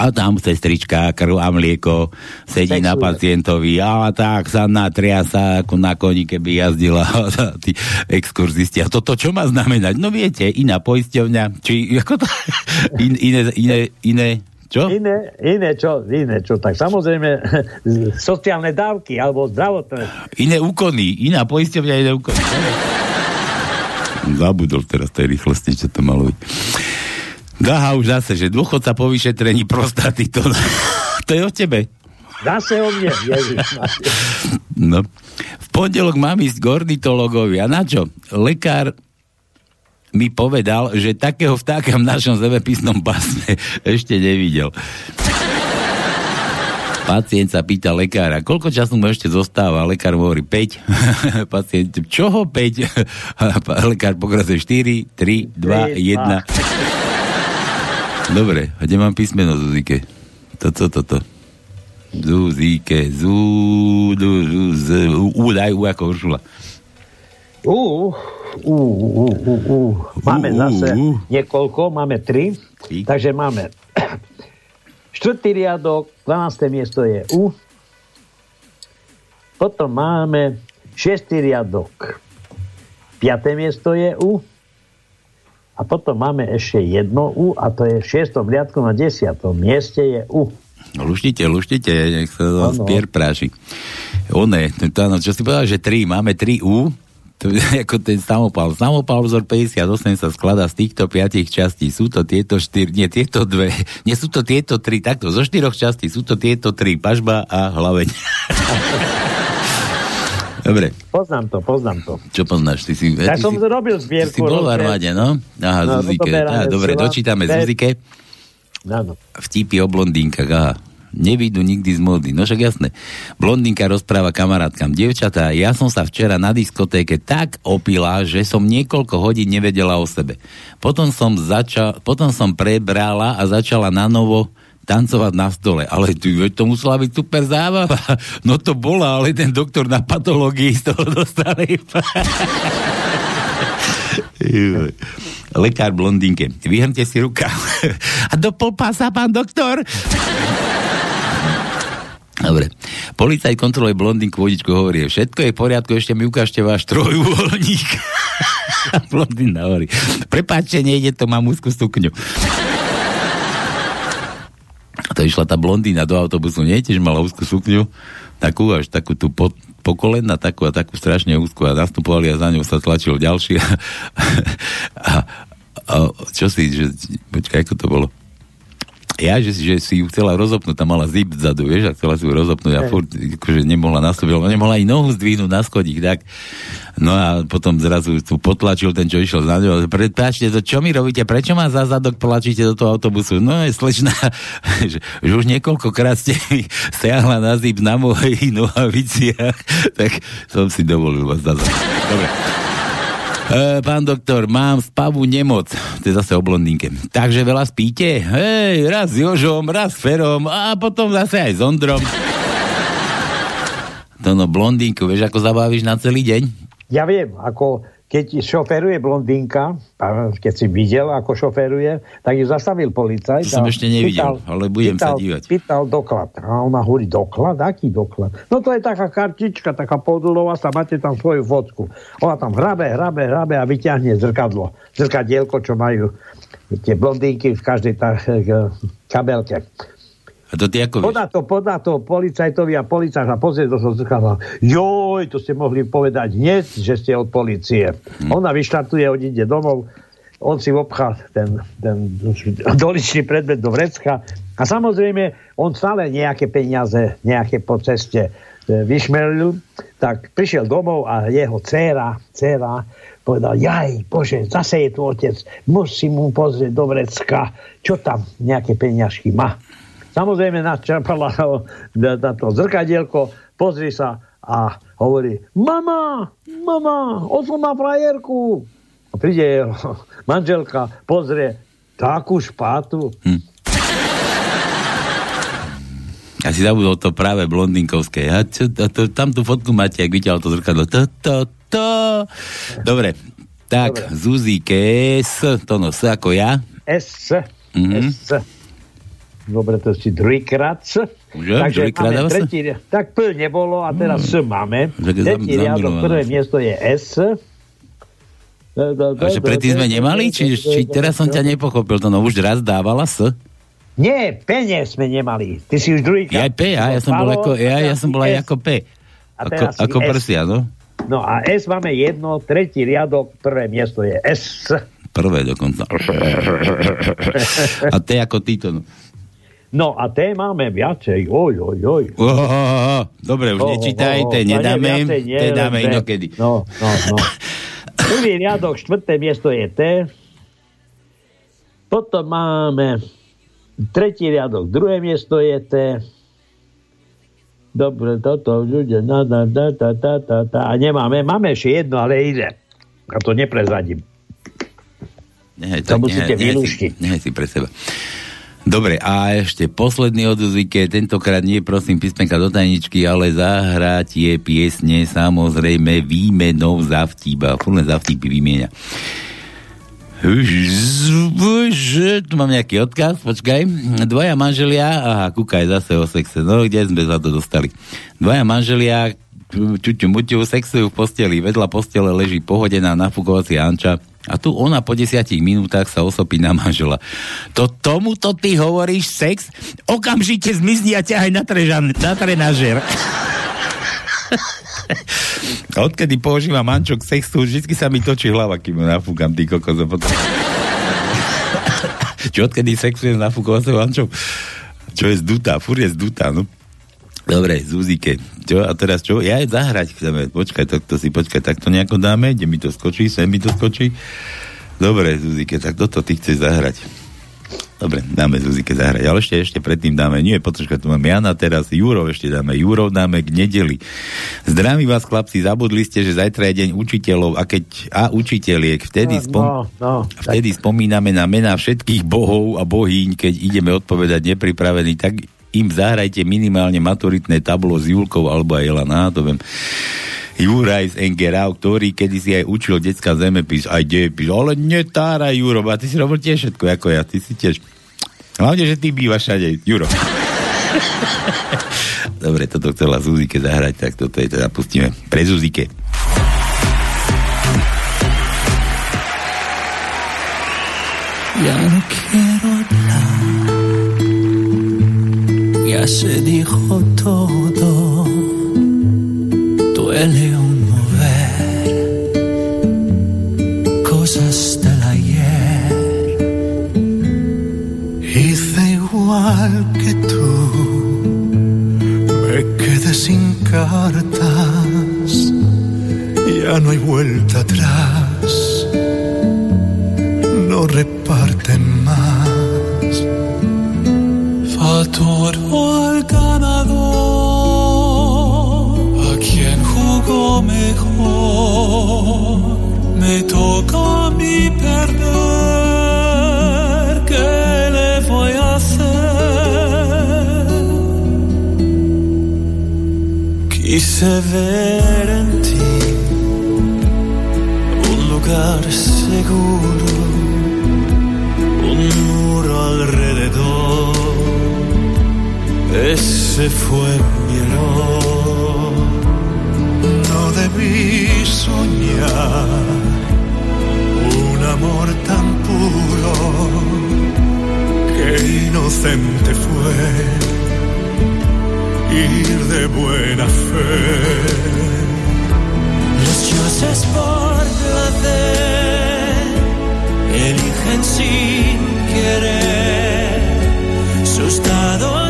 a tam sestrička, krv a mlieko, sedí Sexuje. na pacientovi a tak sa natria sa ako na koni, keby jazdila tí exkurzisti. A toto čo má znamenať? No viete, iná poisťovňa, či ako to, in, iné, iné, iné, čo? Iné, iné čo, iné čo, tak samozrejme sociálne dávky alebo zdravotné. Iné úkony, iná poisťovňa, iné úkony. Zabudol teraz tej rýchlosti, čo to malo byť. Daha už zase, že dôchodca po vyšetrení prostaty, to, to je o tebe. Zase o mne. No. V pondelok mám ísť k ornitologovi. A na čo? Lekár mi povedal, že takého vtáka v našom zemepisnom pásme ešte nevidel. Pacient sa pýta lekára, koľko času mu ešte zostáva? Lekár mu hovorí 5. Pacient, čoho 5? Lekár pokračuje 4, 3, 2, 1. Dobre, a kde mám písmeno, Zuzike? Toto, toto. Zuzike, zú, du, zú, z, u, u, daj u ako Uršula. Ú, ú, ú, ú, ú. Máme ú, zase ú. niekoľko, máme tri. Tri. Takže máme štvrtý riadok, 12. miesto je U. Potom máme šiestý riadok, 5. miesto je U. A potom máme ešte jedno U a to je v šiestom riadku na desiatom mieste je U. Luštite, luštite, nech sa vám spier práši. One, to, to, áno, čo si povedal, že tri, máme tri U, to je ako ten samopal. Samopal vzor 58 sa skladá z týchto piatich častí. Sú to tieto štyri, nie tieto dve, nie sú to tieto tri, takto, zo štyroch častí sú to tieto tri, pažba a hlaveň. Dobre, Poznám to, poznám to. čo poznáš? Ty si, Ja ty som si, robil ty zbierku. si bol v robil- armáde, no? Aha, No, Zuzike. rozoberáme Á, dobre, sila. dočítame Pe- Zuzike. Áno. Vtipy o blondínkach, aha. Nevídu nikdy z módy. No však jasné. Blondínka rozpráva kamarátkam. Dievčatá, ja som sa včera na diskotéke tak opila, že som niekoľko hodín nevedela o sebe. Potom som, zača- potom som prebrala a začala na novo tancovať na stole. Ale ty, to musela byť super zábava. No to bola, ale ten doktor na patológii z toho dostal iba. Juj. Lekár blondínke. Vyhrňte si ruka. A do polpása, pán doktor. Dobre. Policajt kontroluje blondinku, vodičku hovorí, všetko je v poriadku, ešte mi ukážte váš trojuholník. Blondína hovorí, prepáčte, nejde to, mám úzku sukňu. A to išla tá blondína do autobusu, nie? Tiež mala úzku sukňu, takú až takú tú po, po kolena, takú a takú strašne úzku a nastupovali a za ňou sa tlačil ďalší. A, a, a čo si, že, počkaj, ako to bolo? Ja, že, že si ju chcela rozopnúť, tam mala zip vzadu, vieš, a chcela si ju rozopnúť a furt, akože nemohla nastúpiť, lebo nemohla ani nohu zdvihnúť na schodík, tak. No a potom zrazu tu potlačil ten, čo išiel za ňou. Prepáčte, to čo mi robíte? Prečo ma za zadok tlačíte do toho autobusu? No je slečná, že, že už niekoľkokrát ste mi stiahla na zip na mojich nohaviciach, tak som si dovolil vás za zadok. Dobre. E, pán doktor, mám spavú nemoc. To je zase o blondínke. Takže veľa spíte? Hej, raz s Jožom, raz s Ferom a potom zase aj s Ondrom. To no, blondínku, vieš, ako zabavíš na celý deň? Ja viem, ako keď šoferuje blondínka, keď si videl, ako šoferuje, tak ju zastavil policajt. To som ešte nevidel, ale budem sa pýtal, dívať. Pýtal doklad. A ona hovorí, doklad? Aký doklad? No to je taká kartička, taká podulová, sa máte tam svoju fotku. Ona tam hrabe, hrabe, hrabe a vyťahne zrkadlo. Zrkadielko, čo majú tie blondínky v každej tá, eh, kabelke. A to ty ako? Podá to, podá to policajtovi a policajt sa pozrie do zrkadla. Joj, to ste mohli povedať hneď, že ste od policie. Hm. Ona vyštartuje, on ide domov, on si obchá ten, ten doličný predmet do vrecka a samozrejme on stále nejaké peniaze, nejaké po ceste e, vyšmelil, tak prišiel domov a jeho dcéra, dcéra povedal, jaj, bože, zase je tu otec, musím mu pozrieť do vrecka, čo tam nejaké peniažky má. Samozrejme na na to zrkadielko, pozri sa a hovorí, mama, mama, oslo má frajerku. A príde jeho manželka, pozrie takú špátu. Ja si zabudol to práve blondinkovské. A čo, a to, tam tú fotku máte, ak vyťahol to zrkadlo. To, to, to. Dobre. Tak, Dobre. Zuzike, S, to no, S ako ja. S. Mhm. S. Dobre, to si? Druhýkrát dáva máme tretí, tak P nebolo a teraz S máme. Tretí riadok, prvé miesto je S. A že predtým sme nemali? Či, či teraz som ťa nepochopil, to no už raz dávala S? Nie, pene sme nemali. Ty si už druhý Ja P, ja, ja som bol ako, ja, ja som bol aj ako P. Ako, ako prsia, no. No a S máme jedno, tretí riadok, prvé miesto je S. Prvé dokonca. A T ako Tito, no. No a T máme viacej. Oj, oj, oj. Oh, oh, oh, dobre, už Oh, nečítaj, oh, T oh, nedáme, viacej nie, T dáme inokedy. No, no, no. Prvý riadok, štvrté miesto je T. Potom máme tretí riadok, druhé miesto je T. Dobre, toto ľudia, na, na, na, ta, ta, ta, ta. A nemáme, máme ešte jedno, ale ide. A to neprezradím. Nehaj, To tak, musíte si, vylúštiť. nehaj si pre seba. Dobre, a ešte posledný od tentokrát nie prosím písmenka do tajničky, ale zahrátie piesne samozrejme výmenou za vtíba. Fúrne za vtipy vymieňa. Tu mám nejaký odkaz, počkaj. Dvaja manželia, aha, kúkaj zase o sexe, no kde sme sa to dostali. Dvaja manželia čuťu muťu sexujú v posteli, vedľa postele leží pohodená nafúkovacia Anča, A tu ona po desiatich minútach sa osopí na manžela. To tomuto ty hovoríš sex? Okamžite zmizni a ťahaj na, trežan, na trenažer. Odkedy používam mančok sexu, vždy sa mi točí hlava, kým ho nafúkam, ty kokos. a potom- Čo odkedy sexujem s nafúkovacou mančou? Čo je zdutá, fur je zdutá, no. Dobre, Zuzike. Čo, a teraz čo? Ja aj zahrať chceme. Počkaj, tak to si počkaj, tak to nejako dáme, kde mi to skočí, sem mi to skočí. Dobre, Zuzike, tak toto ty chceš zahrať. Dobre, dáme Zuzike zahrať. Ale ešte, ešte predtým dáme, nie, počkaj, tu mám Jana teraz, Jurov ešte dáme. Jurov dáme k nedeli. Zdravím vás, chlapci, zabudli ste, že zajtra je deň učiteľov a keď a učiteľiek, vtedy, No, spom, no, no, vtedy spomíname na mená všetkých bohov a bohýň, keď ideme odpovedať nepripravení, tak im zahrajte minimálne maturitné tablo s Julkou alebo aj viem. Juraj z Engerau, ktorý kedysi aj učil detská zemepis, aj dejepis, ale netáraj, Juro, a ty si robil tiež všetko ako ja, ty si tiež. Hlavne, že ty bývaš všade, Juro. Dobre, toto chcela Zuzike zahrať, tak toto je teda pustíme pre Zuzike. Ya ya se dijo todo, duele uno ver cosas del ayer. Hice igual que tú, me quedé sin cartas, ya no hay vuelta atrás, no reparten Va todo al ganador, a quien jugó mejor, me toca a mí perder, ¿qué le voy a hacer? Quise ver en ti un lugar seguro, un Ese fue mi error. No debí soñar un amor tan puro que inocente fue ir de buena fe. Los dioses por placer eligen sin querer sus dados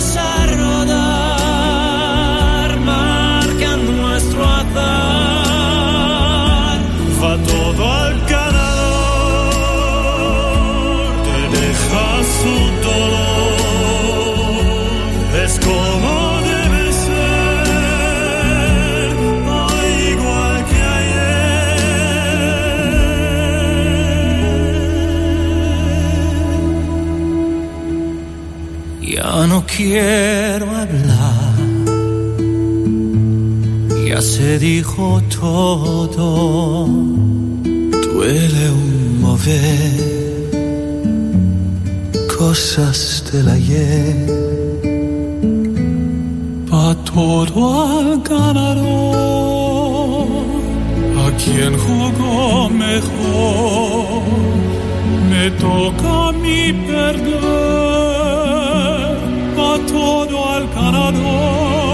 no quiero hablar, ya se dijo todo, duele un mover cosas del ayer. Todo al ganador, a quien jugó mejor, me toca a mí perder, va todo al ganador.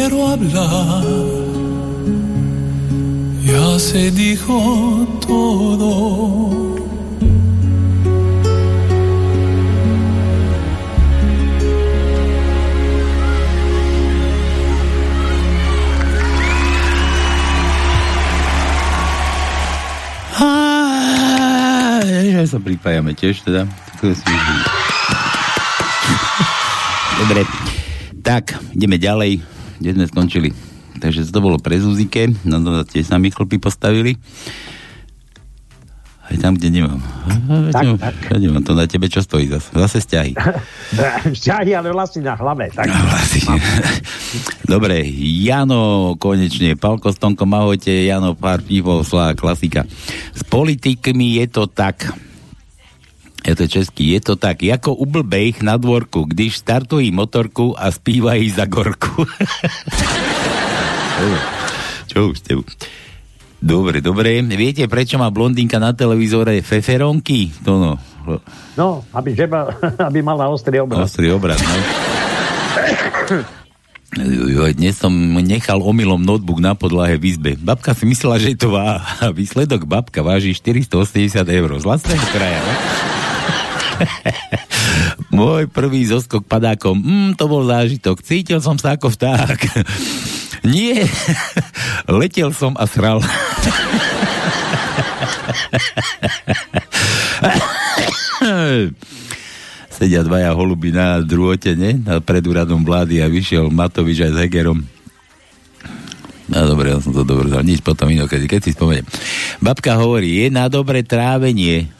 Quiero hablar, ya se dijo todo. Aj, sa pripájame tiež teda. Dobre. Tak, ideme ďalej. Kde sme skončili? Takže to bolo pre Zuzike. No to tiež sa mi chlpy postavili. Aj tam, kde nemám. Tak, no, tak. Ja nemám to na tebe, čo stojí zase? Zase stiahy. stiahy, ale vlasy na hlave. Tak. Vlasy. Dobre, Jano, konečne. Palko s Tonkom, ahojte. Jano, pár pivov, slá, klasika. S politikmi je to tak. Je to český, je to tak, ako u blbejch na dvorku, když startují motorku a spívají za gorku. Čo už tebu? Dobre, dobre. Viete, prečo má blondínka na televízore feferonky? To no. No, aby, žeba, aby mala ostrý obraz. Ostrý obraz, no. Jo, dnes som nechal omylom notebook na podlahe v izbe. Babka si myslela, že to má. Výsledok babka váži 480 eur. Z vlastného kraja, no? Môj prvý zoskok padákom. Mm, to bol zážitok. Cítil som sa ako vták. Nie, letel som a sral. Sedia dvaja holuby na druhote, ne? Pred úradom vlády a vyšiel Matovič aj s Hegerom. No dobre, ja som to dobre dal. Nič potom inokedy, keď si spomeniem. Babka hovorí, je na dobre trávenie.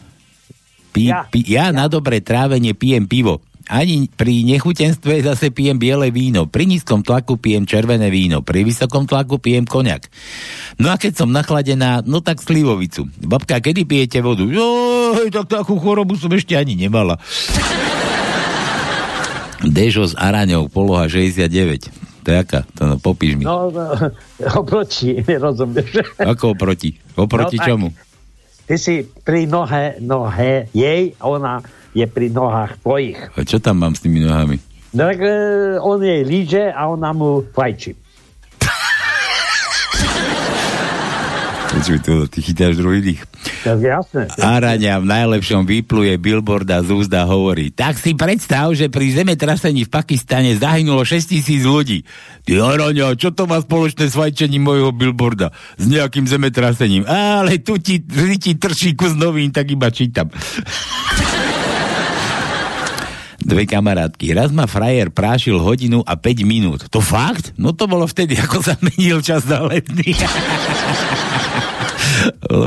Pí, ja. Pí, ja, ja na dobre trávenie pijem pivo ani pri nechutenstve zase pijem biele víno. Pri nízkom tlaku pijem červené víno. Pri vysokom tlaku pijem koniak. No a keď som nachladená, no tak slivovicu. Babka, kedy pijete vodu? Joj, tak takú chorobu som ešte ani nemala. Dežo s Araňou, poloha 69. To je aká? To no, popíš mi. No, no oproti, nerozumieš. Ako oproti? Oproti no, čomu? Ty si pri nohe, nohe jej, ona je pri nohách tvojich. A čo tam mám s tými nohami? No tak e, on jej líže a ona mu fajčí. Počuj, to, ty chytáš druhý dých. Tak jasné. Araňa v najlepšom výpluje billboarda z úzda hovorí. Tak si predstav, že pri zemetrasení v Pakistane zahynulo 6 tisíc ľudí. Ty Araňa, čo to má spoločné s fajčením mojho billboarda? S nejakým zemetrasením. Ale tu ti, ti trčí kus novín, tak iba čítam dve kamarátky. Raz ma frajer prášil hodinu a 5 minút. To fakt? No to bolo vtedy, ako zamenil čas na letný.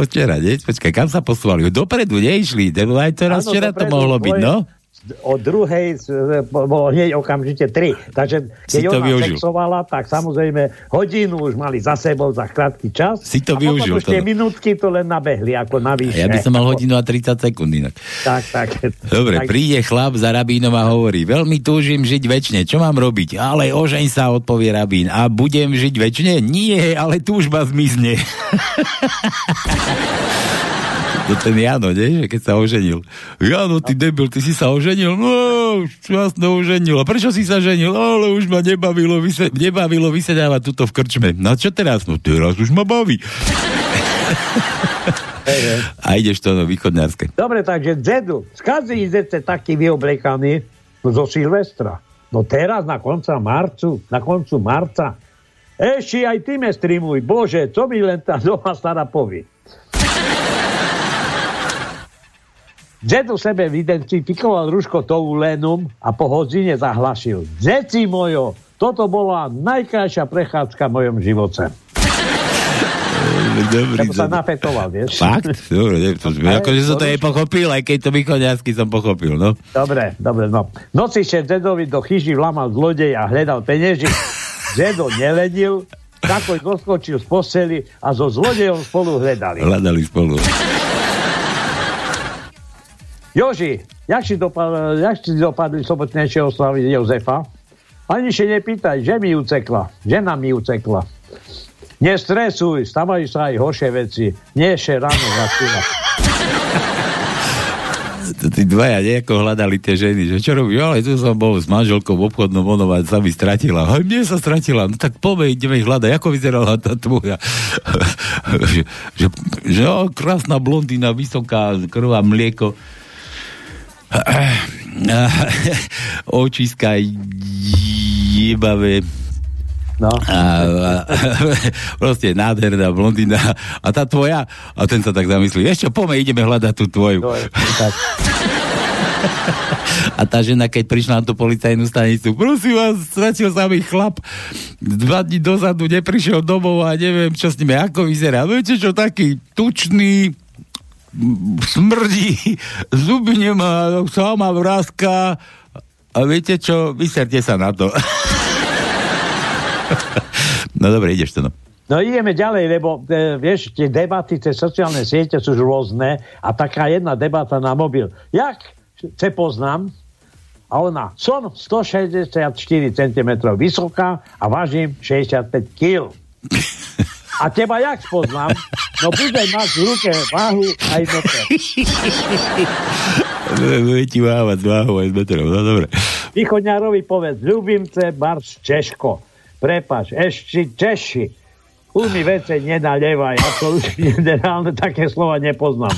včera, nie? Počkaj, kam sa posúvali? Dopredu neišli, aj to raz včera to mohlo byť, no? O druhej bolo hneď okamžite tri. Takže keď si ona využil. sexovala, tak samozrejme hodinu už mali za sebou za krátky čas. Si to a využil. Potom minútky to len nabehli ako navýšne. Ja by som mal hodinu a 30 sekúnd inak. Tak, tak. Dobre, tak. príde chlap za rabínom a hovorí, veľmi túžim žiť väčšine, čo mám robiť? Ale ožeň sa, odpovie rabín. A budem žiť väčšine? Nie, ale túžba zmizne. to ten Jano, nie? Že keď sa oženil. Jano, ty debil, ty si sa oženil? No, šťastne oženil. A prečo si sa ženil? Ale už ma nebavilo, vyse- nebavilo vysedávať tuto v krčme. No čo teraz? No teraz už ma baví. Hey, hey. A ideš to no východňarské. Dobre, takže Zedu, skazí idete taký vyoblekaný zo Silvestra. No teraz na konca marcu, na koncu marca. Ešte aj ty me streamuj. Bože, co mi len tá doma stará povie. Dedo sebe identifikoval rúško toulénom a po hodine zahlašil. Deti mojo, toto bola najkrajšia prechádzka v mojom živote. Dobrý, sa napetoval, vieš. Fakt? Dobre, ne, to, no, akože som to nepochopil, aj keď to východňarsky som pochopil, no. Dobre, dobre, no. Noci še Zedovi do chyži vlamal zlodej a hľadal penieži. Zedo neledil, takoj doskočil z posteli a so zlodejom spolu hľadali. Hľadali spolu. Joži, jak si, dopadli, jak si dopadli sobotnejšie oslavy Jozefa? Ani si nepýtaj, že mi ucekla. Žena mi ucekla. Nestresuj, stavajú sa aj horšie veci. Nie ešte ráno začína. tí dvaja nejako hľadali tie ženy, že čo robí, ale tu som bol s manželkou v obchodnom ono sa mi stratila. A mne sa stratila. No tak povej, ideme ich hľadať. Ako vyzerala tá tvoja? že, že, že oh, krásna blondína, vysoká, krvá mlieko. očiska jebavé. No. A, a, proste nádherná blondína. A tá tvoja, a ten sa tak zamyslí, ešte poďme, ideme hľadať tú tvoju. Je, tak. A tá žena, keď prišla na tú policajnú stanicu, prosím vás, stratil sa mi chlap, dva dní dozadu neprišiel domov a neviem, čo s ním, ako vyzerá. Viete čo, taký tučný, smrdí, zuby nemá, sama vrázka a viete čo, vyserte sa na to. no dobre, ideš to no. No ideme ďalej, lebo e, vieš, tie debaty, tie sociálne siete sú rôzne a taká jedna debata na mobil. Jak se poznám? A ona, som 164 cm vysoká a vážim 65 kg. A teba jak spoznám? No budem mať v ruke váhu aj meter. Bude ti mávať s váhou aj meterom, no dobre. Východňárovi povedz, ľubimce, barš Češko. Prepač, ešte Češi. Už mi vece nenaľevaj, absolútne reálne také slova nepoznám.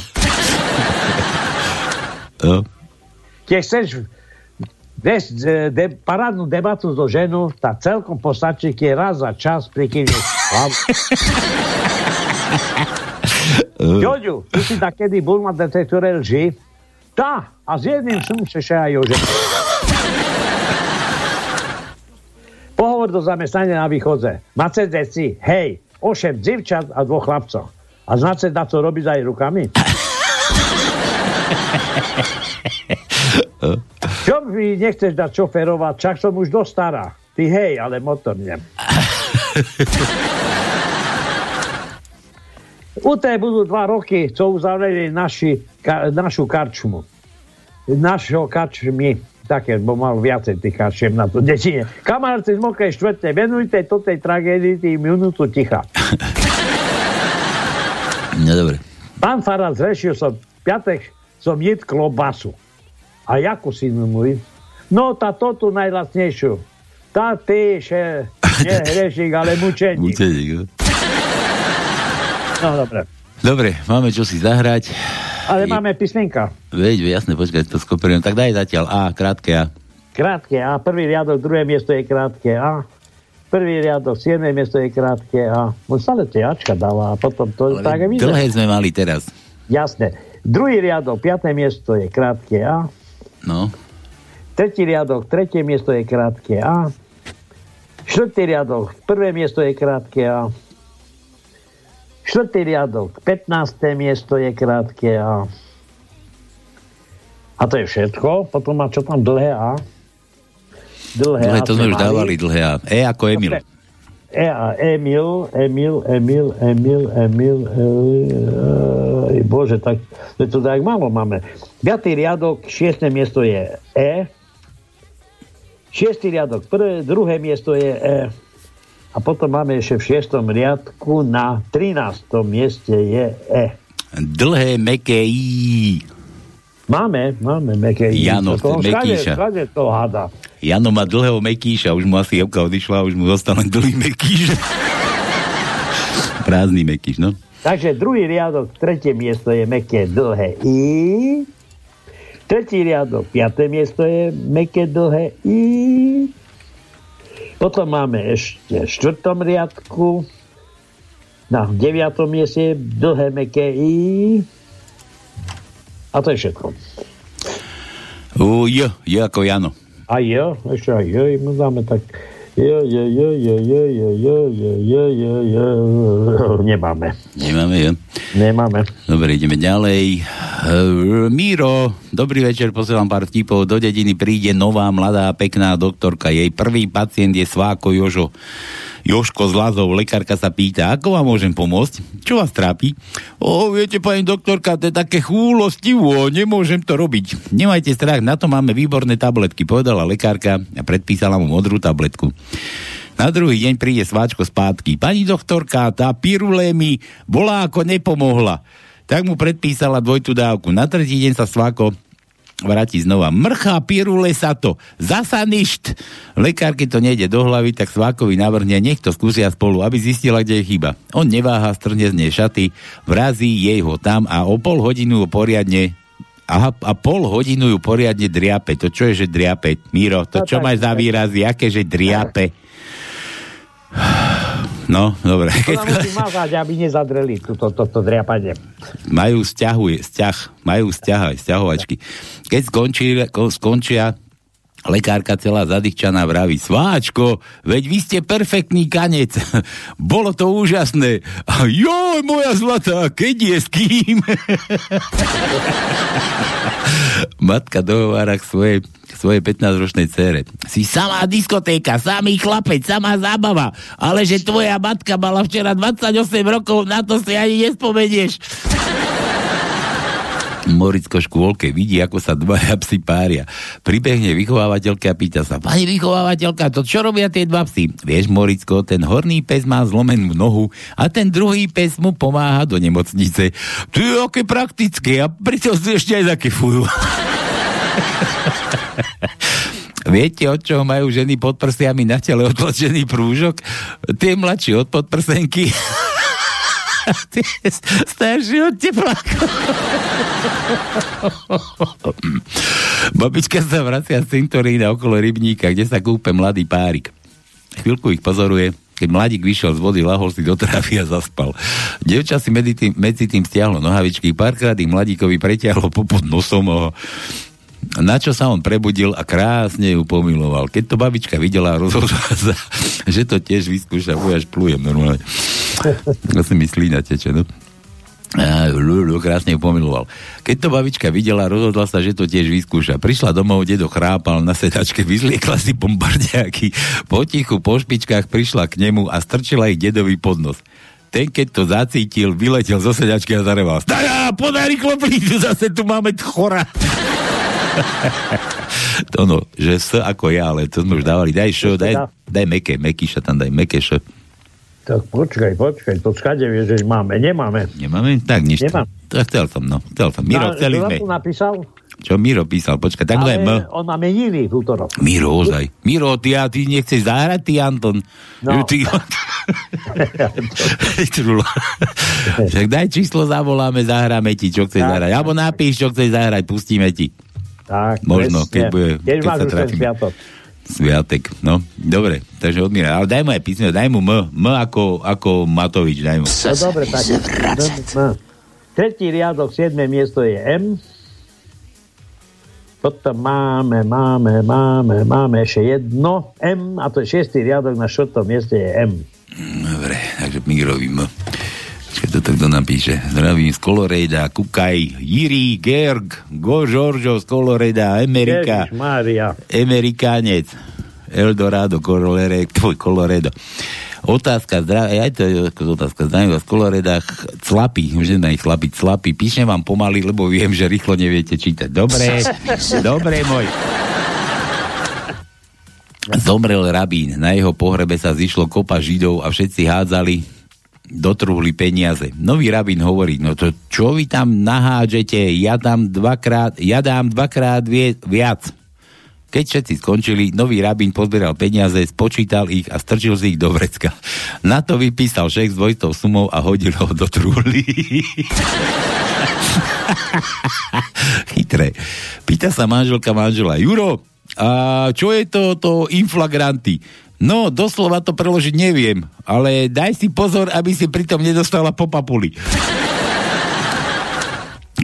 No. Keď chceš vieš, de, parádnu debatu so ženu, tak celkom postačí, keď raz za čas prikývneš hlavu. Joďu, ty si takedy bol na detektore lži? Tá, a s jedným som sa aj ože. Pohovor do zamestnania na východze. Máte deci, hej, 8 dzivčat a dvoch chlapcov. A znáte, na to robiť aj rukami? Čo mi nechceš dať šoferovať? Čak som už dosť stará. Ty hej, ale motor nem. U tej budú dva roky, co uzavreli naši, ka, našu karčmu. Našho karčmy. Také, bo mal viacej tých karčiem na to dedine. Kamaráci z Mokrej štvrtej, venujte to tej tragédii tým minútu ticha. No dobre. Pán Farad, zrešil som piatek, som jet klobasu. A jakú si môj? No, tá to tu najlacnejšiu. Tá ty, že nie ale mučeník. Mučeník, no. No, dobre. Dobre, máme čo si zahrať. Ale máme písmenka. Veď, jasne, počkaj, to skoperujem. Tak daj zatiaľ A, krátke A. Krátke A, prvý riadok, druhé miesto je krátke A. Prvý riadok, siedme miesto je krátke A. On stále tie Ačka dáva a potom to Ale tak dlhé sme mali teraz. Jasné. Druhý riadok, piaté miesto je krátke A. No. Tretí riadok, tretie miesto je krátke A. Štvrtý riadok, prvé miesto je krátke A. Štvrtý riadok, 15. miesto je krátke A. A to je všetko. Potom má čo tam dlhé A. Dlhé, Dlhé, A to sme už mali. dávali, dlhé A. E ako Emil. Dobre. E a Emil, Emil, Emil, Emil, Emil, Emil, bože, tak to tak málo máme. 5. riadok, 6. miesto je E. 6. riadok, prvé, druhé miesto je E. A potom máme ešte v 6. riadku na 13. mieste je E. Dlhé, meké. Máme, máme meké I. Jano, To Mekíša. všade to hada. Jano má dlhého mekíša, už mu asi Evka odišla, už mu zostal len dlhý mekíš. Prázdny mekíš, no. Takže druhý riadok, tretie miesto je meké dlhé I. Tretí riadok, piaté miesto je meké dlhé I. Potom máme ešte v štvrtom riadku na deviatom mieste je dlhé meké I. A to je všetko. U, J, J ako Jano. A jo, ešte aj jo, my dáme tak jo, jo, jo, jo, jo, jo, jo, jo, jo, jo, jo, nemáme. Nemáme, jo. Nemáme. Dobre, ideme ďalej. Uh, Míro, dobrý večer, posielam pár vtipov. Do dediny príde nová, mladá, pekná doktorka. Jej prvý pacient je Sváko Jožo. Joško z Lazov, lekárka sa pýta, ako vám môžem pomôcť? Čo vás trápi? O, viete, pani doktorka, to je také chúlostivo, nemôžem to robiť. Nemajte strach, na to máme výborné tabletky, povedala lekárka a predpísala mu modrú tabletku. Na druhý deň príde sváčko spátky. Pani doktorka, tá pirulé mi bola ako nepomohla. Tak mu predpísala dvojtú dávku. Na tretí deň sa sváko vráti znova. Mrchá pirule sa to. Zasa ništ. Lekárke to nejde do hlavy, tak Svákovi navrhne, nech to skúsia spolu, aby zistila, kde je chyba. On neváha, strhne z nej šaty, vrazí jej ho tam a o pol hodinu ho poriadne Aha, a pol hodinu ju poriadne driape. To čo je, že driape? Miro, to No čo tak- máš za výrazy? Aké, že driape? No, dobre. Musí mazať, aby nezadreli toto to, to, to driapanie. Majú vzťahuje, vzťah, majú vzťah aj vzťahovačky. Keď skončí, ko- skončia lekárka celá zadýchčaná vraví, Sváčko, veď vy ste perfektný kanec. Bolo to úžasné. A joj, moja zlatá, keď je s kým? Matka dohovára k svojej, svojej 15-ročnej cére. Si samá diskotéka, samý chlapec, samá zábava, ale že tvoja matka mala včera 28 rokov, na to si ani nespomenieš. Moricko škôlke vidí, ako sa dvaja psi pária. Pribehne vychovávateľka a pýta sa, pani vychovávateľka, to čo robia tie dva psy? Vieš, Moricko, ten horný pes má zlomenú nohu a ten druhý pes mu pomáha do nemocnice. To je aké praktické a pritom si ešte aj zakefujú. Viete, od čoho majú ženy pod prsiami na tele otlačený prúžok? Tie mladšie od podprsenky. Tie starší od. Babička sa vracia z cintorína okolo rybníka, kde sa kúpe mladý párik. Chvíľku ich pozoruje, keď mladík vyšiel z vody, lahol si do trávy a zaspal. Devča si medzi tým, medzi tým stiahlo nohavičky, párkrát ich mladíkovi preťahlo popod nosom a na čo sa on prebudil a krásne ju pomiloval. Keď to babička videla, rozhodla sa, že to tiež vyskúša, bo až plujem normálne. To si myslí na teče, no. Krásne ju pomiloval. Keď to babička videla, rozhodla sa, že to tiež vyskúša. Prišla domov, dedo chrápal na sedačke, vyzliekla si bombardiaky, potichu po špičkách prišla k nemu a strčila ich dedovi pod nos. Ten, keď to zacítil, vyletel zo sedačky a zareval. Stará, podaj rýchlo zase tu máme chora. to no, že s ako ja, ale to sme už dávali. Daj šo, daj, daj meké, mekýša tam daj, meké šo. Tak počkaj, počkaj, to skade vieš, že máme, nemáme. Nemáme? Tak nič. Nemám. Tak chcel som, no. Chcel som. Miro, Na- chceli sme. napísal? Čo Miro písal? Počkaj, tak M. Ale on má meniny v útorok. Miro, ozaj. Miro, ty, a ty nechceš zahrať, ty Anton? No. Ty... Však daj číslo, zavoláme, zahráme ti, čo chceš zahrať. Alebo napíš, čo chceš zahrať, pustíme ti. Tak, Možno, presne. keď bude- Keď keď sa trafíme. sviatok. Sviatek, no. Dobre, takže odmíra. Ale daj mu aj písmeno, daj mu M. M ako, ako Matovič, daj mu. No dobre, tak. Tretí riadok, siedme miesto je M. Potom máme, máme, máme, máme ešte jedno M a to je šiestý riadok, na štvrtom mieste je M. Dobre, takže Mirovi M. Počkaj, toto kto napíše. Zdravím z Kolorejda, Kukaj, Jiri, Gerg, Go Žoržo z Kolorejda, Amerika. Amerikánec, Eldorado, Colorado, tvoj Colorado. Otázka, zdravia, aj to je otázka, zdravím vás z Koloreda, ch- chlapi, už nedá ich chlapiť, chlapi, píšem vám pomaly, lebo viem, že rýchlo neviete čítať. Dobre, dobre, môj. Zomrel rabín, na jeho pohrebe sa zišlo kopa židov a všetci hádzali do truhly peniaze. Nový rabín hovorí, no to čo vy tam nahádžete, ja dám dvakrát, ja dám dvakrát vie, viac. Keď všetci skončili, nový rabín pozberal peniaze, spočítal ich a strčil si ich do vrecka. Na to vypísal šek s dvojitou sumou a hodil ho do truhly. Chytré. Pýta sa manželka manžela, Juro, a čo je to, to inflagranty? No, doslova to preložiť neviem, ale daj si pozor, aby si pritom nedostala po papuli.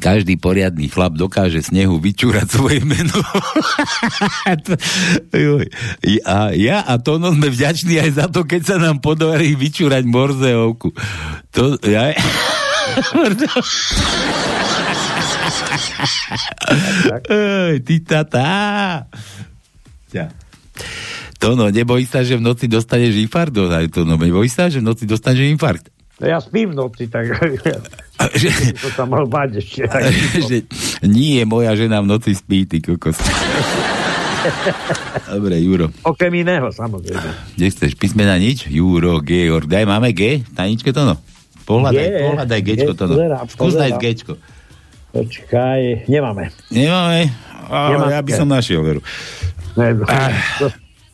Každý poriadny chlap dokáže snehu vyčúrať svoje meno. A ja a Tono sme vďační aj za to, keď sa nám podarí vyčúrať Morzeovku. To, ja... Ty tata. Ja. Tono, neboj sa, že v noci dostaneš infarkt? Aj Tono, neboj sa, že v noci dostaneš infarkt? No ja spím v noci, tak to sa mal báť ešte. že nie, moja žena v noci spí, ty kokos. Dobre, Juro. Okrem iného, samozrejme. Kde chceš? Písmena nič? Juro, Georg. Daj, máme G? Taničke to no. Pohľadaj, G, pohľadaj Gčko to no. Skús nájsť. Gčko. Počkaj, nemáme. Nemáme? Á, Nemáme. ja by som našiel, veru. Ne, čo,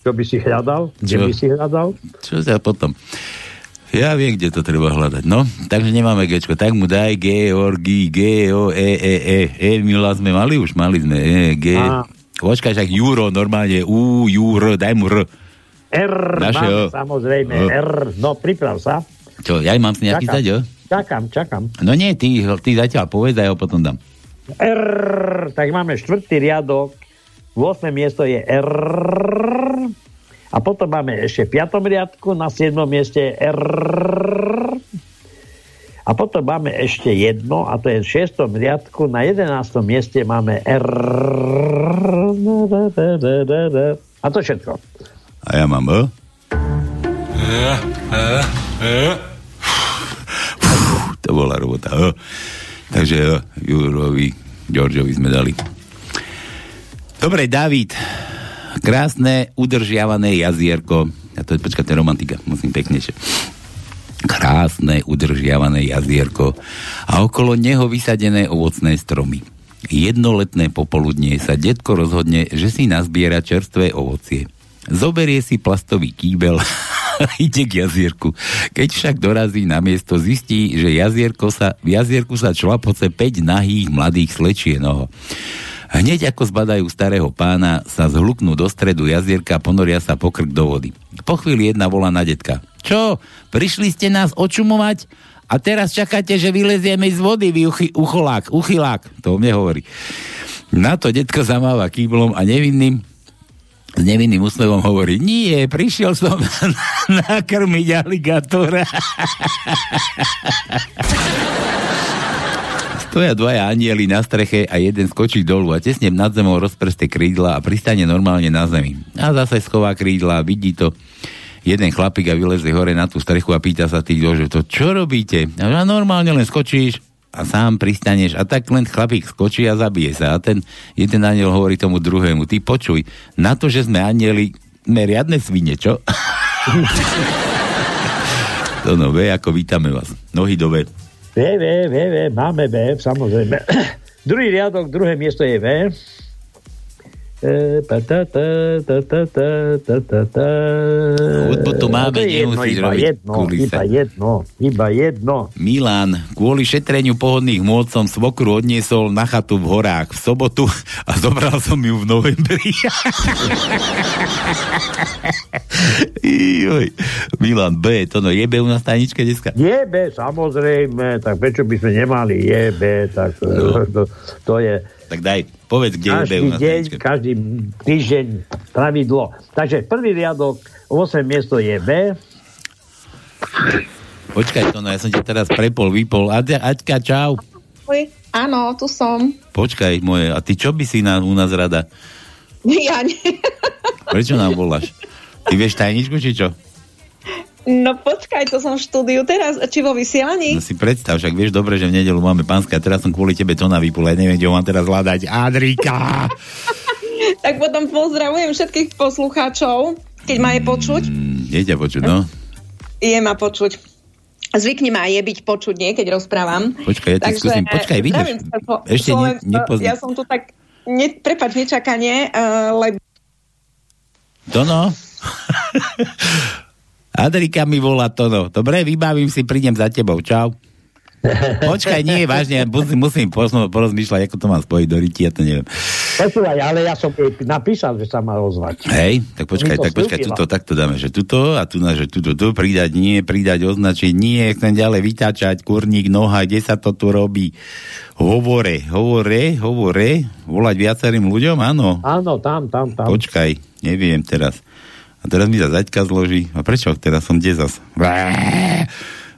čo by si hľadal? Kde Čo? by si hľadal? Čo sa potom? Ja viem, kde to treba hľadať. No, takže nemáme Gčko. Tak mu daj Georgi, G, O, E, E, E. E, Mila sme mali už? Mali sme. E, G. Á. Počkaj, však Juro, normálne. U, Juro, daj mu R. R, Našeho. mám, samozrejme, No. R. No, priprav sa. Čo, ja mám si nejaký stať, jo? Čakám, čakám. No nie, ty, ty zatiaľ povedz a ja ho potom dám. R, tak máme štvrtý riadok, 8. miesto je R. A potom máme ešte v 5. riadku, na 7. mieste je R. A potom máme ešte jedno, a to je v 6. riadku, na 11. mieste máme R. A to všetko. A ja mám E. To bola robota. E. Takže E, Jurovi, Georgeovi sme dali. Dobre, David. Krásne, udržiavané jazierko. A to je, počkajte, romantika. Musím peknejšie. Krásne, udržiavané jazierko a okolo neho vysadené ovocné stromy. Jednoletné popoludnie sa detko rozhodne, že si nazbiera čerstvé ovocie. Zoberie si plastový kýbel ide k jazierku. Keď však dorazí na miesto, zistí, že jazierko sa, v jazierku sa člapoce 5 nahých mladých slečienoho. Hneď ako zbadajú starého pána, sa zhluknú do stredu jazierka a ponoria sa pokrk do vody. Po chvíli jedna volá na detka. Čo? Prišli ste nás očumovať? A teraz čakáte, že vylezieme z vody, vy uchy, ucholák, uchylák. To mne hovorí. Na to detko zamáva kýblom a nevinným s nevinným úsmevom hovorí, nie, prišiel som nakrmiť aligátora. Stoja dvaja anieli na streche a jeden skočí dolu a tesne nad zemou rozpreste krídla a pristane normálne na zemi. A zase schová krídla a vidí to jeden chlapík a vyleze hore na tú strechu a pýta sa tých že to čo robíte? A normálne len skočíš a sám pristaneš a tak len chlapík skočí a zabije sa. A ten jeden aniel hovorí tomu druhému, ty počuj, na to, že sme anieli, sme riadne svine, čo? to no, ve, ako vítame vás. Nohy do ve. V, V, V, V, máme V, samozrejme. Druhý riadok, druhé miesto je V. Hudbu tu máme, No to nemusíš iba robiť jedno, kulise. iba jedno, iba jedno. Milan, kvôli šetreniu pohodných môd som svokru odniesol na chatu v horách v sobotu a zobral som ju v novembri. Milan B, to no jebe u nás tajničke dneska. Je B, samozrejme, tak prečo by sme nemali je B, tak No. to, to je Tak daj, povedz, kde každý u nás deň, tajničke. každý týždeň pravidlo. Takže prvý riadok, 8 miesto je B. Počkaj, to no, ja som ťa teraz prepol, vypol. Aďa, Aďka, čau. Oj, áno, tu som. Počkaj, moje, a ty čo by si na, u nás rada? Ja nie. Prečo nám voláš? Ty vieš tajničku, či čo? No počkaj, to som v štúdiu teraz, či vo vysielaní? No si predstav, však vieš dobre, že v nedelu máme pánske a teraz som kvôli tebe to na vypul, ja neviem, kde ho mám teraz hľadať. Adrika! Tak potom pozdravujem všetkých poslucháčov, keď ma je počuť. Mm, je ťa počuť, no? Je ma počuť. Zvykne ma je byť počuť, nie, keď rozprávam. Počkaj, ja ti skúsim, počkaj, vidíš? sa Ešte ne, nepoznám. Ja som tu tak, ne, prepač, nečakanie, uh, lebo To no. Adrika mi volá to no. Dobre, vybavím si, prídem za tebou. Čau. Počkaj, nie, vážne, musím, musím porozmýšľať, ako to mám spojiť do ryti, ja to neviem. Počúvaj, ale ja som jej napísal, že sa má ozvať. Hej, tak počkaj, tak počkaj, tuto, takto dáme, že tuto a tu na, že tuto, tu pridať, nie, pridať, označiť, nie, chcem ďalej vytáčať, kurník, noha, kde sa to tu robí. Hovore, hovore, hovore, volať viacerým ľuďom, áno. Áno, tam, tam, tam. Počkaj, neviem teraz. A teraz mi sa zaďka zloží. A prečo? Teraz som kde zas?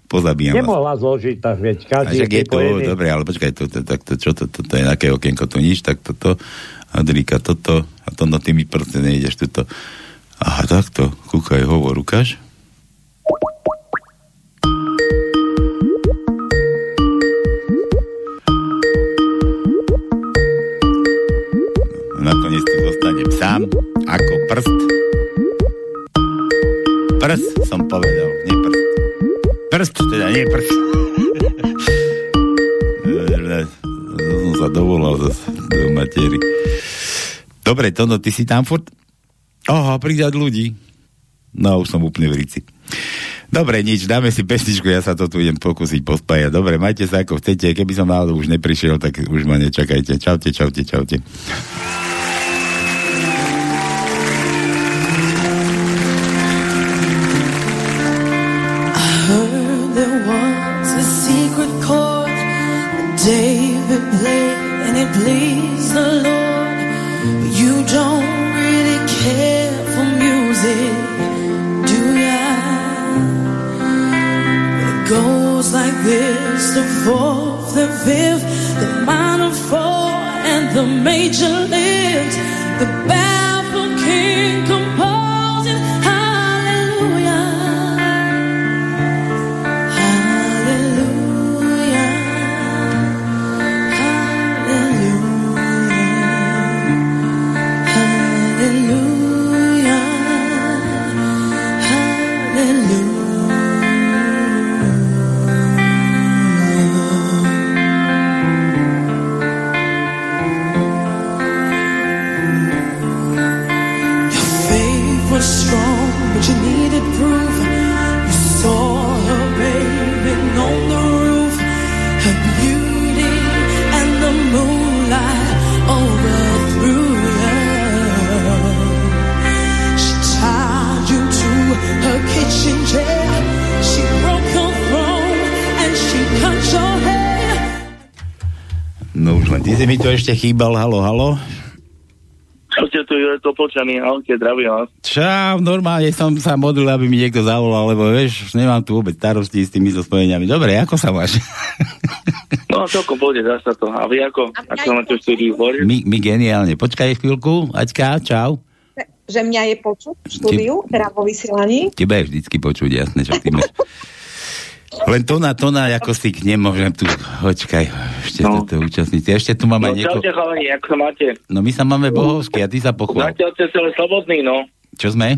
Pozabíjam vás. Nemohla zložiť, tak veď A každý je to, dobre, ale počkaj, to, to, tak to, čo to, to, to je aké okienko, tu nič, tak toto, Adrika, toto, a to na tými prste nejdeš, tuto. Aha, takto, kúkaj, hovor, ukáž. Nakoniec tu zostanem sám, ako prst. Prst som povedal, nie prst. Prst, teda nie prst. som sa dovolal do matery. Dobre, Tono, ty si tam furt? Aha, pridať ľudí. No, už som úplne v rici. Dobre, nič, dáme si pesničku, ja sa to tu idem pokúsiť pospájať. Dobre, majte sa ako chcete, keby som náhodou už neprišiel, tak už ma nečakajte. Čaute, čaute, čaute. Minor four, and the major lift. The baffled king ty si mi tu ešte chýbal, halo, halo. Čaute, tu je to počaný, ahojte, zdravím vás. Čau, normálne som sa modlil, aby mi niekto zavolal, lebo vieš, nemám tu vôbec starosti s tými so spojeniami. Dobre, ako sa máš? No, celkom pôjde, dá sa to. A vy ako? Ako sa máte v štúdiu? My, my geniálne. Počkaj chvíľku, Aťka, čau. Že mňa je počuť v štúdiu, teda vo vysielaní. Teba je vždycky počuť, jasné, čo ty máš. Len to na to na, ako si k nemôžem tu, počkaj, ešte no. toto účastníci. Ešte tu máme No, nieko... čaute, chalani, ako sa máte? No my sa máme bohovský a ty sa pochvál. Zatiaľ ste celé slobodní, no. Čo sme?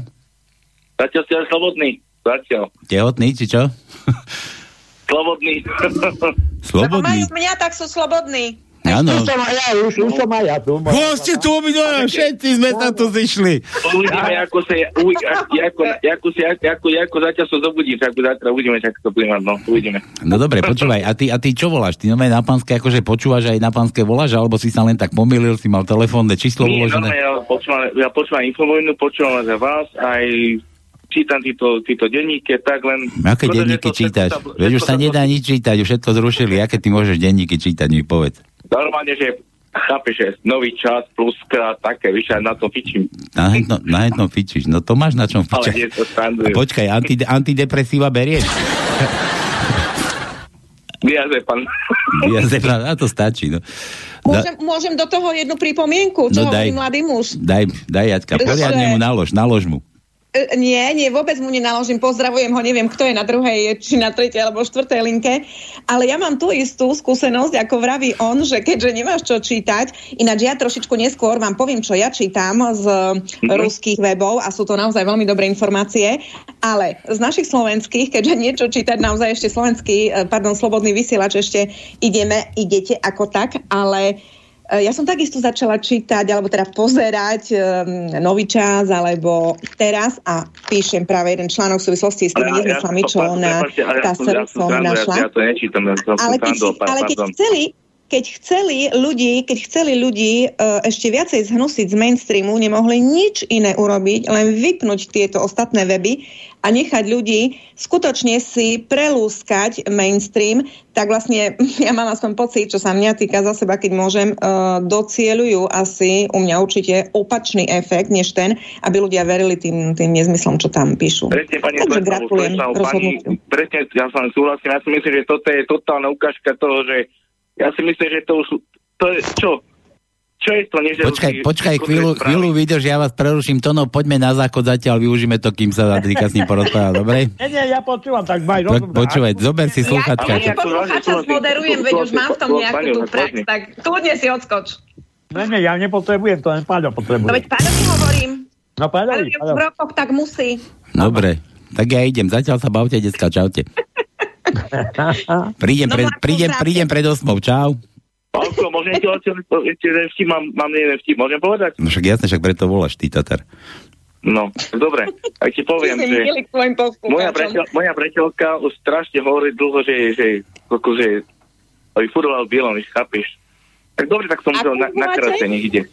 Zatiaľ ste slobodní. Zatiaľ. Tehotný, či čo? Slobodní. Lebo Slobodný. majú mňa, tak sú slobodní. Áno. Už som aj ja, už, už som aj ja tu. Hoste tu obidvaja, všetci sme sa tu zišli. Uvidíme, ako sa, u, ako, ako, si, ako, ako zatiaľ sa zobudím, tak zatiaľ uvidíme, ako to bude mať, no, uvidíme. No dobre, počúvaj, a ty, a ty čo voláš? Ty normálne na pánske akože počúvaš aj na pánske voláš, alebo si sa len tak pomýlil, si mal telefónne číslo Nie, uložené? normálne, ja počúvam, ja počúvam infovojnu, počúvam za vás, aj čítam títo, títo denníky, tak len... Aké denníky čítaš? Veď už sa nedá nič čítať, už všetko zrušili. Aké ty môžeš denníky čítať, mi povedz. Normálne, že chápeš, že nový čas, pluska, také, víš, aj na to fičím. Na jedno, na jednom fičíš. No to máš na čom Ale fičať. nie to A strandujem. počkaj, anti, antidepresíva berieš? Pán. Ja na to stačí. No. Da, Môžem, môžem do toho jednu pripomienku, čo No hovorí daj. mladý muž. daj, daj Jaťka, poriadne mu nalož, nalož mu. E, Nie, nie, vôbec mu nenaložím. Pozdravujem ho, neviem, kto je na druhej, či na tretej alebo štvrtej linke. Ale ja mám tú istú skúsenosť, ako vraví on, že keďže nemáš čo čítať, ináč ja trošičku neskôr vám poviem, čo ja čítam z mm-hmm. ruských webov a sú to naozaj veľmi dobré informácie, ale z našich slovenských, keďže niečo čítať naozaj ešte slovenský, e, pardon, slobodný vysielač ešte ideme, idete ako tak, ale E, Ja som takisto začala čítať, alebo teda pozerať um, Nový čas, alebo teraz a píšem práve jeden článok v súvislosti s tými nezmyslami, čo ona tá som našla. Ja to nečítam, ja som srandol, ale keď pardon. chceli, keď chceli ľudí, keď chceli ľudí uh, ešte viacej zhnusiť z mainstreamu, nemohli nič iné urobiť, len vypnúť tieto ostatné weby a nechať ľudí skutočne si prelúskať mainstream, tak vlastne ja mám aspoň pocit, čo sa mňa týka za seba, keď môžem, uh, docielujú asi u mňa určite opačný efekt, než ten, aby ľudia verili tým, tým nezmyslom, čo tam píšu. Presne, pani Takže gratulujem pani, presne, ja len súhlasím, ja si myslím, že toto je totálna ukážka toho, že ja si myslím, že to už, to je, čo? Čo je to? Že Počkaj, počkaj, chvíľu, správy. chvíľu vydrž, ja vás preruším. Tono, poďme na záchod zatiaľ, využíme to, kým sa Adrika s ním porozpráva, dobre? Nie, nie, ja počúvam, tak maj Po, rozum. počúvaj, zober si Ja sluchatka. ti poslucháča zmoderujem, veď už mám v tom nejakú tú prax, tak kľudne si odskoč. Nie, nie, ja nepotrebujem, to len No potrebuje. veď Páľovi hovorím, No Paľo, ale v rokoch tak musí. Dobre, tak ja idem. Zatiaľ sa bavte, decka, čaute. Prídem, No, pred, prídem, prídem pred osmou, čau. Pálko, môžem ti ešte ešte jeden vtip, mám, mám jeden vtip, môžem povedať? No však jasne, však preto voláš, ty Tatar. No, dobre, aj ti poviem, že moja, priateľ, moja priateľka už strašne hovorí dlho, že, že, že aby furoval bielom, víš, chápeš? Tak dobre, tak som musel na, na nech ide.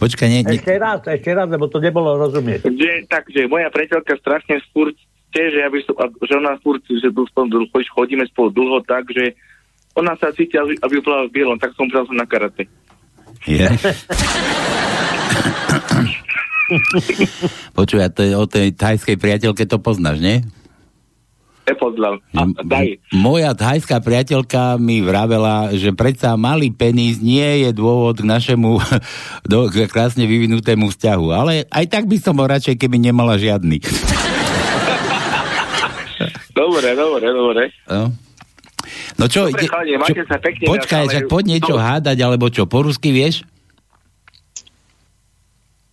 Počkaj, nie, nie, Ešte raz, ešte raz, lebo to nebolo rozumieť. Že, tak, že moja priateľka strašne furt chce, že, aby som, že ona furt, že chodíme spolu dlho tak, že ona sa cíti, aby, bola v bielom, tak som som na karate. je. Počuj, a to je o tej thajskej priateľke to poznáš, nie? nepozlal. A daj. Moja thajská priateľka mi vravela, že predsa malý penis nie je dôvod k našemu do, k krásne vyvinutému vzťahu. Ale aj tak by som bol radšej, keby nemala žiadny. Dobre, dobre, dobre. No. No čo, Dobre, chalani, majte sa pekne, počkaj, však poď niečo No. hádať, alebo čo, po rusky vieš?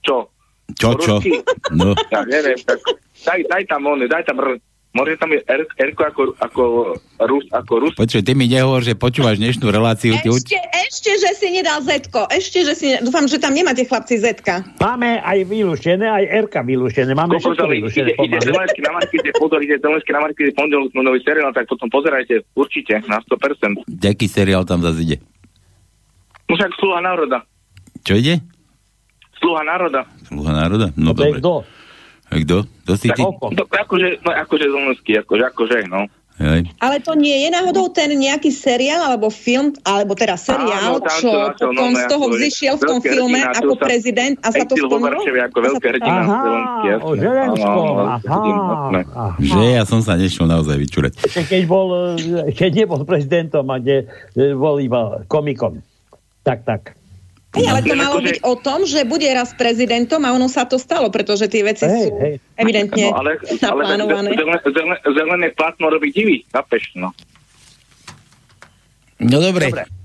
Čo? Čo, Po čo? rusky? No. Ja neviem, tak daj, daj tam on, daj tam R. Môže tam je R, R ako, ako, Rus, ako Rus. Počuj, ty mi nehovor, že počúvaš dnešnú reláciu. Ešte, ešte, že si nedal Zetko. Ešte, že si... Ne... Dúfam, že tam nemáte chlapci Zetka. Máme aj vylúštené, aj Erka vylúštené. Máme Koľko všetko to ide, ide, ide Zelenský na pozor, ide Zelenský na Markite, pondelok sme nový seriál, tak potom pozerajte, určite, na 100%. Jaký seriál tam zase ide? No však sluha národa. Čo ide? Sluha národa. Sluha národa? No dobre. kto? A kto? To si ty? Tak, no, akože, no, akože Zelenský, akože, akože, no. Hej. Ale to nie je náhodou ten nejaký seriál alebo film, alebo teda seriál, Áno, tam čo to to, no, potom no, z toho ako je vzýšiel v tom filme hrdina, ako to prezident a sa to? Varšave ako veľký hrdina Aha, o Zelenskom, aha. aha. Že ja som sa nešiel naozaj vyčúrať. Keď bol, eh, keď nebol prezidentom a kde eh, bol iba komikom. Tak, tak. Hej, ale to malo byť o tom, že bude raz prezidentom a ono sa to stalo, pretože tie veci Hej, sú hej. evidentne No, ale, ale naplánované. zelené, zelené, plátno robí divy, chápeš, no. No dobre. Dobre.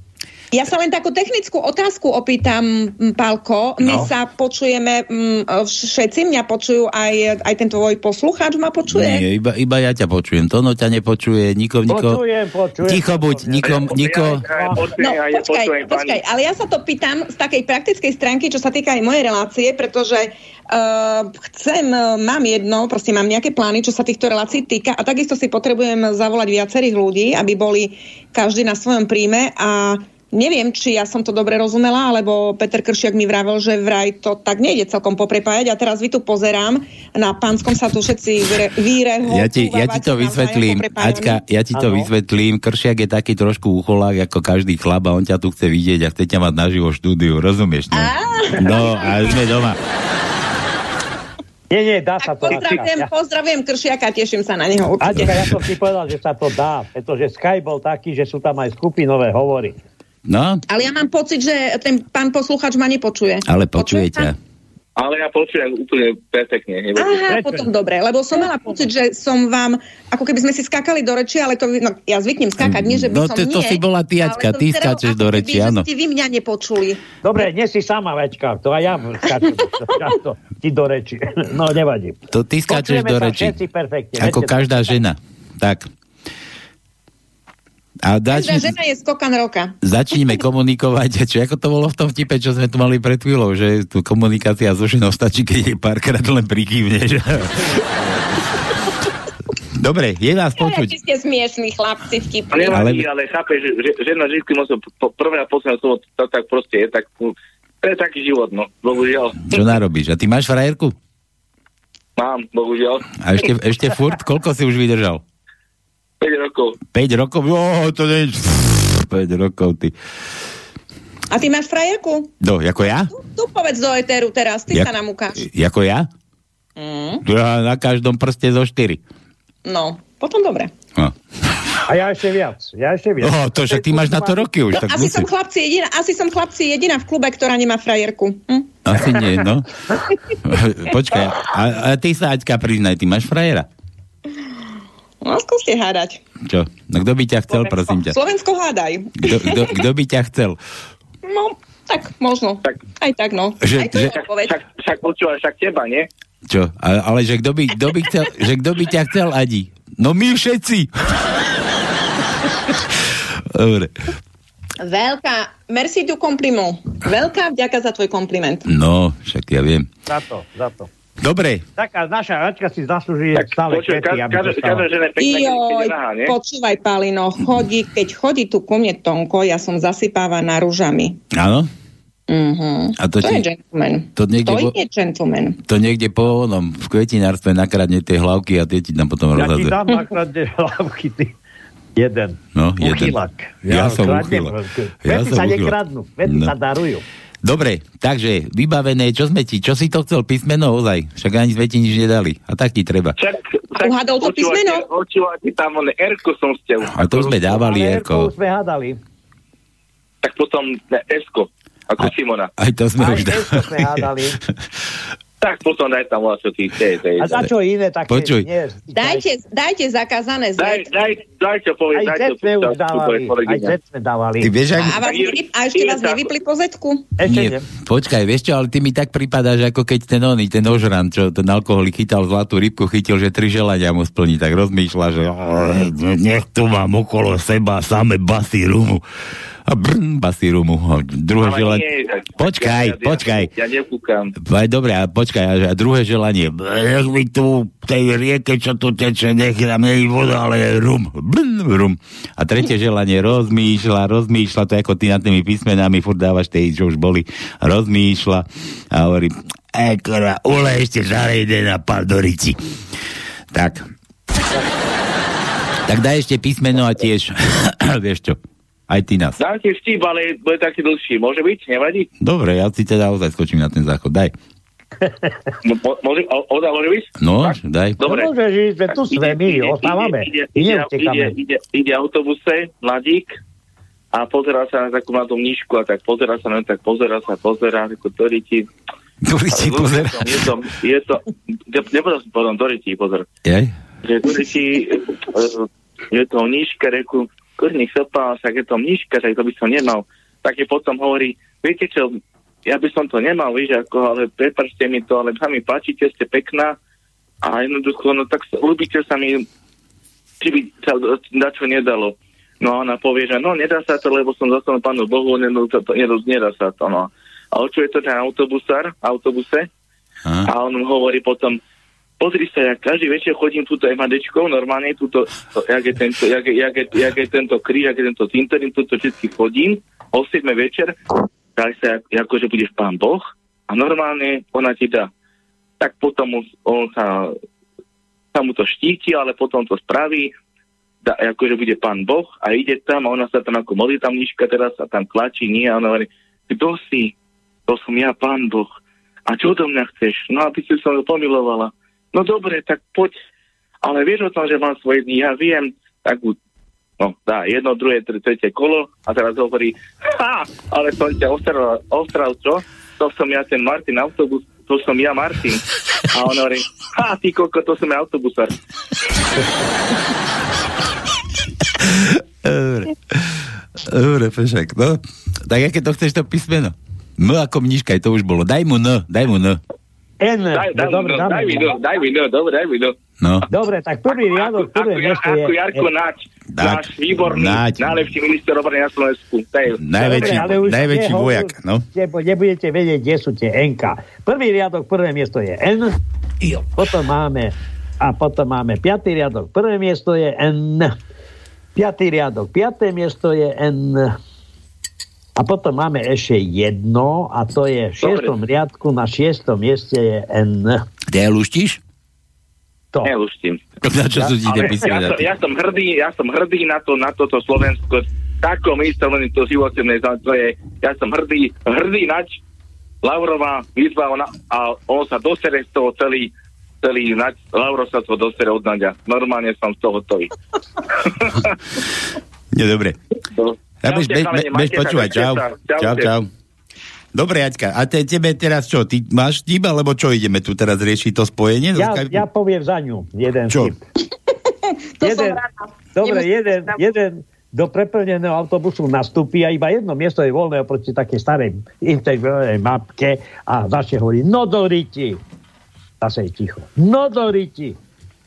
Ja sa len takú technickú otázku opýtam, Pálko. My No. sa počujeme, všetci mňa počujú, aj, aj ten tvoj poslucháč ma počuje? Nie, iba, iba ja ťa počujem. Tono ťa nepočuje, nikom, niko... Počujem, počujem. Ticho buď, nikom, niko... No, počkaj, počkaj, ale ja sa to pýtam z takej praktickej stránky, čo sa týka aj mojej relácie, pretože uh, chcem, uh, mám jedno, proste mám nejaké plány, čo sa týchto relácií týka a takisto si potrebujem zavolať viacerých ľudí, aby boli každý na svojom príjme a Neviem, či ja som to dobre rozumela, alebo Peter Kršiak mi vravel, že vraj to tak nejde celkom poprepájať a teraz vy tu pozerám, na pánskom sa tu všetci výreho, Ja ti, ja ti to vysvetlím, Aťka, ja ti to Áno. vysvetlím. Kršiak je taký trošku ucholák ako každý chlap a on ťa tu chce vidieť a chce ťa mať naživo v štúdiu, rozumieš? No, no a sme doma. Nie, nie, dá sa to. Pozdravujem, Ja, pozdravujem Kršiaka, teším sa na neho. Aťka, ja som ti povedal, že sa to dá, pretože Skype bol taký, že sú tam aj skupinové hovory. No, Ale ja mám pocit, že ten pán posluchač ma nepočuje. ale počuje Počuje ťa. Ale ja počujem úplne perfektne. nebojte. Aha, potom dobre, lebo som mala pocit, že som vám, ako keby sme si skákali do reči, ale to, no, ja zvyknem skákať, nie, že by No, som to- to nie, si bola ty, Aťka, to ty skáčeš do reči, áno. ste vy mňa nepočuli. Dobre, nie si sama, Večka, to aj ja skáčem často ti do reči. No, nevadí. To ty skáčeš Počujeme do reči. všetci perfektne. Ako každá žena. Tak. A začni, žena je skokan roka. začníme komunikovať. Čo, ako to bolo v tom vtipe, čo sme tu mali pred chvíľou, že tu komunikácia so ženou stačí, keď jej párkrát len prikývneš. Dobre, je Ja, počuť. akí ste smiešní chlapci vtipní. Ale, ale chápeš, že, že žena vždy musí po, prvé a posledné slovo, to tak proste je, tak to je taký život, no, bohužiaľ. Čo narobíš? A ty máš frajerku? Mám, bohužiaľ. A ešte, ešte furt? Koľko si už vydržal? 5 rokov. 5 rokov? Jo, to nie je... 5 rokov, ty. A ty máš frajerku? Do, ako ja? Tu, tu povedz do etéru teraz, ty Jak- sa nám ukáž. Ako ja? Mm. Ja na každom prste zo 4. No, potom dobre. No. A ja ešte viac. Ja ešte viac. Oh, to však ty máš na to roky už, No, tak asi, musí. som chlapci jediná, asi som chlapci jediná v klube, ktorá nemá frajerku. Hm? Asi nie, no. Počkaj, a, a ty sa, Aťka, priznaj, ty máš frajera? No, skúste hádať. Čo? No kto by ťa chcel, prosím ťa? Slovensko hádaj. Kto, by ťa chcel? No, tak možno. Tak. Aj tak, no. Že- Aj to že-. Však, však počúvaš, však teba, nie? Čo? Ale, ale že kto by, kto by chcel, že kto by ťa chcel, Adi? No my všetci. Dobre. Veľká, merci du compliment. Veľká vďaka za tvoj kompliment. No, však ja viem. Za to, za to. Dobre, Taká naša Ačka si zaslúži stále Počuj, kvety, ka- aby Joj, počúvaj, Palino, chodí, keď chodí tu ku mne Tonko, ja som zasypávaná rúžami. áno? Mhm. A to, To ti, je gentleman. to niekde, To vo, je gentleman. to niekde po onom, v kvetinárstve nakradne tie hlavky a tie ti tam potom Ja ti rozhadzuje. dám nakradne hlavky, ty. Jeden. No, jeden. Uchylak. Ja som uchylak. Ja som sa uchylak. nekradnú, vety No. sa darujú. Dobre, takže vybavené, čo sme ti, čo si to chcel písmeno ozaj? Však ani sme ti nič nedali. A tak ti treba. Však, tak Uhádol to písmeno? Počúvate tam, on Erko som ste. A to sme dávali, Erko. sme hádali. Tak potom ne, Esko, ako Simona. Aj to sme Aj už dávali. Sme hádali. Tak potom daj tam čo ty chceš. A za čo iné také? Počuj. Nie, Dajte, dajte zakázané Daj, zvet. daj, daj čo povie, Aj daj čo sme už dávali. Aj kolegyňa. Z sme dávali. Ty vieš, ak... A, vás nevy, a ešte vás nevypli po zetku? Ešte Nie, počkaj, vieš čo, ale ty mi tak pripadáš, ako keď ten oný, ten ožran, čo ten alkoholik chytal zlatú rybku, chytil, že tri želania mu splní, tak rozmýšľa, že "Oj, nech tu mám okolo seba same basy rumu. A brn, basy rumu. A druhé Ale želanie... nie, Počkaj, ja, počkaj. Ja, ja nekúkam. Aj dobre, a počkaj, a, druhé želanie. Nech mi tu tej rieke, čo tu teče, nech tam nie voda, ale rum. Bln, rum. A tretie želanie, rozmýšľa, rozmýšľa, to ako ty nad tými písmenami, furt dávaš tej, čo už boli. Rozmýšľa a hovorí, e, kurva, ulej ešte žare ide na Pandorici. Tak. Tak daj ešte písmeno a tiež, vieš čo, aj ty nás. Dajte vtip, ale bude taký dlhší. Môže byť? Nevadí? Dobre, ja si teda ozaj skočím na ten záchod. Daj. Mo- Môže, o- Oda, môže byť? No, daj. Dobre. No, môže, že sme tu sme my, ostávame. Ide, ide, ide, ide, ide, ide autobuse, mladík, a pozerá sa na takú na tom nížku a tak pozerá sa na tak pozerá sa, pozerá, ako Doriti. Doriti, pozerá. Je to, je to, je to nepovedal som potom Doriti, pozor. Jej? Že Doriti, eh, je to nížka, reku, kurník sopá, však je to nížka, tak to by som nemal. Tak je potom hovorí, viete čo, ja by som to nemal, víš, ako, ale prepačte mi to, ale sa mi páčite, ste pekná a jednoducho, no tak sa- ľúbite sa mi, či by sa na čo nedalo. No a ona povie, že no nedá sa to, lebo som zostal pánu Bohu, no, to, to, nedá, nedá sa to, no. A o čo je to ten autobusár, autobuse? Aha. A on mu hovorí potom, pozri sa, ja každý večer chodím túto MHDčkou, normálne túto, to, jak, je tento, jak, je, jak, je, jak je tento kríž, jak je tento cintorín, túto všetky chodím, o 7 večer, tak sa, ako, že budeš pán Boh a normálne ona ti dá. Tak potom on sa, sa mu to štíti, ale potom to spraví, da, akože bude pán Boh a ide tam a ona sa tam ako modlí tam nížka teraz a tam tlačí, nie, a ona hovorí, kto si? To som ja, pán Boh. A čo do mňa chceš? No, aby si ju pomilovala. No dobre, tak poď. Ale vieš o tom, že mám svoje dni, ja viem. Tak no, dá jedno, druhé, tre- tretie kolo a teraz hovorí, ha, ale som ťa ostral, ostral čo? To som ja ten Martin autobus, to som ja Martin. A on hovorí, ha, ty koko, to som ja autobusár. Dobre. Dobre, Pešek. No, tak aké to chceš to písmeno? M ako mniška, to už bolo. Daj mu N, daj mu N. N. Daj, daj, no, dobre, no, daj mi, no, daj mi, no, dobre, daj mi, no. No. Dobre, tak prvý riadok, Ako, prvé ja- miesto je... ako Jarko Naď, Tak, náš výborný, Naď. najlepší minister obrany na Slovensku. Najväčší, Dobre, ale už najväčší nehovor- vojak, no. Nebo nebudete vedieť, kde sú tie NK. Prvý riadok, prvé miesto je N. Potom máme a potom máme piatý riadok, prvé miesto je N. Piatý riadok, piaté miesto je N. A potom máme ešte jedno a to je v šiestom riadku, na šiestom mieste je N. Ty aj luštíš? To. Neluštím. Na čo sú ti tie ja, som, ja som hrdý, ja som hrdý na to, na toto Slovensko. Takom istom, len to živote to je, ja som hrdý, hrdý nač. Laurová výzva ona, a on sa dosere z toho celý, celý nač, Lauro sa to dosere od Naďa. Normálne som z toho hotový. Nie, dobre. Ja bež, bež, bež, počúvať, čau. Čau, čau. Dobre, Aťka, a te, tebe teraz čo? Ty máš vtip, alebo čo ideme tu teraz riešiť to spojenie? Ja, Zo Skypeu? ja poviem za ňu jeden Čo? To som jeden, dobre, Nemusím jeden, jeden do preplneného autobusu nastúpi a iba jedno miesto je voľné oproti takej starej integrovanej mapke a začne hovorí, no do riti. Zase je ticho. No do riti.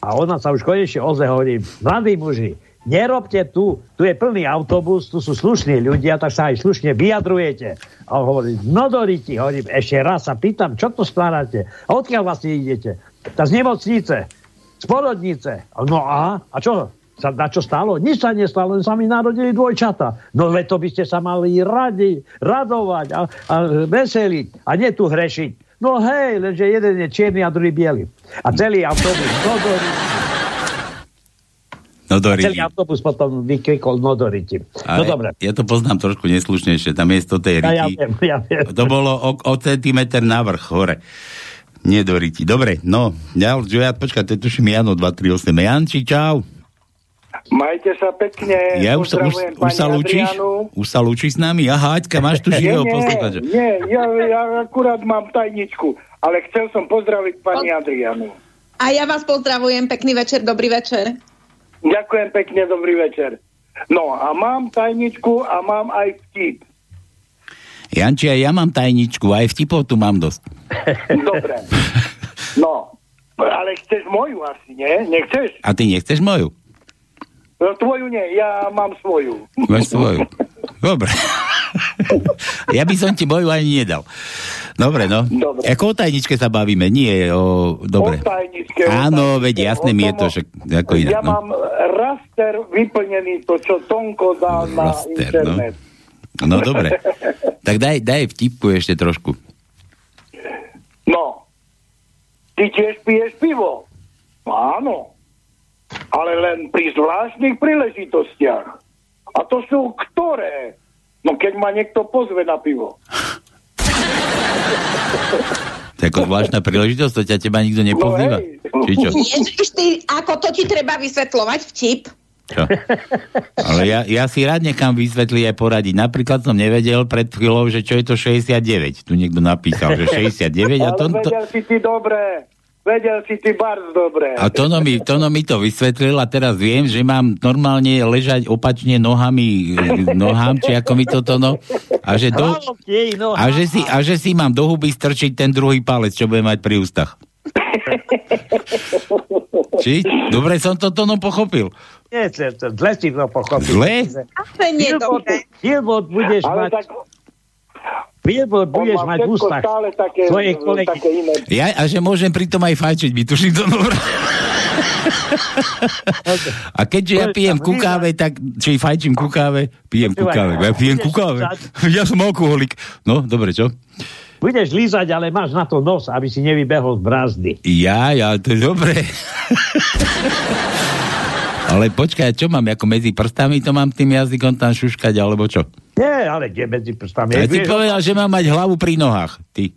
A ona sa už konečne ozve hovorí, mladí muži, nerobte tu, tu je plný autobus, tu sú slušní ľudia, tak sa aj slušne vyjadrujete. A on hovorí, no do riti. Hovorím, ešte raz sa pýtam, čo to stvárate? A odkiaľ vlastne idete? Tá z nemocnice, z porodnice. No a? A čo? Sa, na čo stalo? Nič sa nestalo, len sa mi narodili dvojčata. No veď to by ste sa mali radi, radovať a, a veseliť a nie tu hrešiť. No hej, lenže jeden je čierny a druhý biely. A celý autobus. No, do, A Nodoriti. celý autobus potom vykrikol Nodoriti. No Ale dobre. Ja to poznám trošku neslušnejšie, tam miesto tej Ja, ja riti. viem, ja viem. To bolo o, o centimeter navrch hore. Nie do riti. Dobre, no, ja, ja počkaj, to je tuším Jano 238. Janči, čau. Majte sa pekne, Ja už, sa- už, už sa lúčiš? Už sa lúčiš s nami? Aha, Aťka, máš tu živého nie, posluchača. nie, ja, ja akurát mám tajničku, ale chcel som pozdraviť pani Adrianu. A ja vás pozdravujem, pekný večer, dobrý večer. Ďakujem pekne, dobrý večer. No a mám tajničku a mám aj vtip. Janči, aj ja mám tajničku, aj vtipov tu mám dosť. Dobre. No, ale chceš moju asi, nie? Nechceš? A ty nechceš moju? No, tvoju nie, ja mám svoju. Máš svoju. Dobre. ja by som ti moju ani nedal. Dobre, no. Dobre. Ako o tajničke sa bavíme? Nie, o... Dobre. O tajničke, o Áno, tajničke, veď jasné o mi je to, že ako inak. Ja no. mám raster vyplnený, to čo Tonko dal na Raster, no. internet. No dobre. Tak daj, daj vtipku ešte trošku. No, ty tiež piješ pivo? No áno, ale len pri zvláštnych príležitostiach. A to sú ktoré? No keď ma niekto pozve na pivo. To je ako zvláštna príležitosť, to ťa teba nikto nepozýva. Či čo? Ježiš, ty, ako to ti treba vysvetľovať vtip? čo? Ale ja, ja si rád nechám vysvetliť aj poradiť. Napríklad som nevedel pred chvíľou, že čo je to 69. Tu niekto napísal, že 69 a to, to, vedel si ty dobre. Vedel si ty bardzo dobre. A Tono mi, Tono mi to vysvetlil a teraz viem, že mám normálne ležať opačne nohami, nohám, či ako mi to Tono, a že, do, a, že si, a že si mám do huby strčiť ten druhý palec, čo bude mať pri ústach. Či? Dobre som to Tono pochopil. Nie, zle si to pochopil. Zle? Ale nie dobre. Filmot budeš Ale mať, tak On budeš mať v ústach stále také, svojej kolegy. také iné. Ja, a že môžem pritom aj fajčiť, by tuším to dobré. A keďže ja pijem ku káve, tak, či fajčím ku káve, pijem ku káve. Ja pijem ku káve. Ja som alkoholik. No, dobre, čo? Budeš lízať, ale máš na to nos, aby si nevybehol z brázdy. Ja, ja, to je dobré. Ale počkaj, čo mám, ako medzi prstami to mám tým jazykom tam šuškať, alebo čo? Nie, ale kde medzi prstami? Ja si povedal, že mám mať hlavu pri nohách. Ty.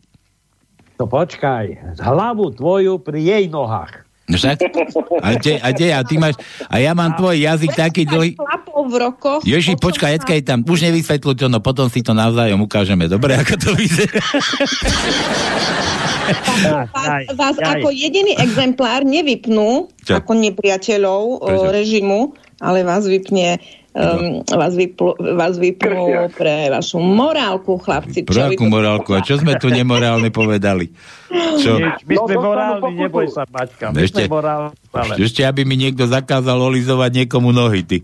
No počkaj, hlavu tvoju pri jej nohách. No však? A, kde, a, kde, a ty máš, a ja mám tvoj jazyk taký dlhý. V rokoch. Ježi, počkaj, Ecka je tam, už nevysvetľuj to, no potom si to navzájom ukážeme. Dobre, ako to vyzerá. Vás, vás ako jediný exemplár nevypnú Čo? ako nepriateľov Prečo? režimu, ale vás vypne um, vás, vyplu, vás vypnú pre vašu morálku, chlapci. Vy akú morálku? A čo sme tu nemorálne povedali? Čo? Nič, my No, sme morálni, neboj sa, Maťka. My Ešte- sme morálni. Ale... Ešte, aby mi niekto zakázal olizovať niekomu nohy, ty.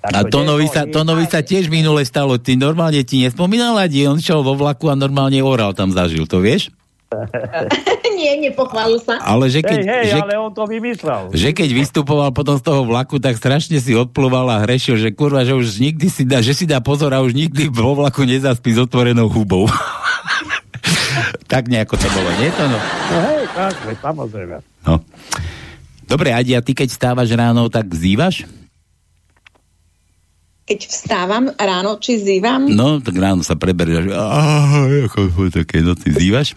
A Tonovi sa, Tonovi sa tiež minule stalo. Ty normálne ti nespomínal, Adi? On šiel vo vlaku a normálne oral tam zažil, to vieš? Nie, nepochválil sa. Ale že keď, Hej, hej, že, ale on to vymyslel. že keď vystupoval potom z toho vlaku, tak strašne si odplúval a hrešil, že kurva, že už nikdy si dá, že si dá pozor a už nikdy vo vlaku nezaspí s otvorenou hubou. tak nejako to bolo, nie to no? No hej, tak, samozrejme. no. Dobre, Adi, a ty keď stávaš ráno, tak zývaš? Keď vstávam ráno, či zývam, No, tak ráno sa preberieš. Ako také noci zývaš?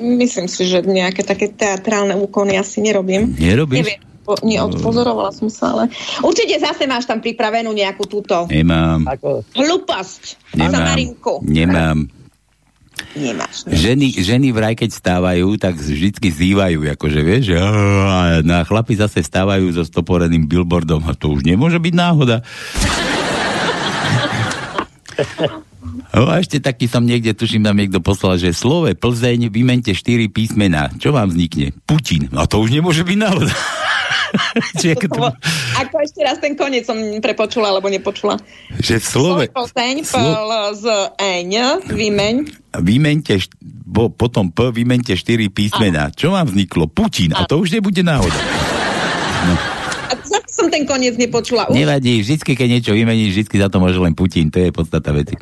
myslím si, že nejaké také teatrálne úkony asi nerobím. Nerobíš? Neviem, po, neodpozorovala som sa, ale určite zase máš tam pripravenú nejakú túto Nemám. Ako, hlúposť. Nemám. Nemám. Nemáš. Ženy, ženy vraj, keď stávajú, tak vždycky zývajú, akože vieš, a chlapi zase stávajú so stoporeným billboardom a to už nemôže byť náhoda. No a ešte taký som niekde, tuším, tam niekto poslal, že slove Plzeň vymente 4 písmená. Čo vám vznikne? Putin. A to už nemôže byť ako to, Ako ešte raz ten koniec som prepočula, alebo nepočula. že v slove... Plzeň, Slo- pl z eň, výmeň. vymente, št- bo, potom P, vymente 4 písmená. Čo vám vzniklo? Putin. A to už nebude náhoda. Zase som ten koniec nepočula. Už Nevadí, vždycky, keď niečo vymeníš, vždycky za to môže len Putin. To je podstata veci.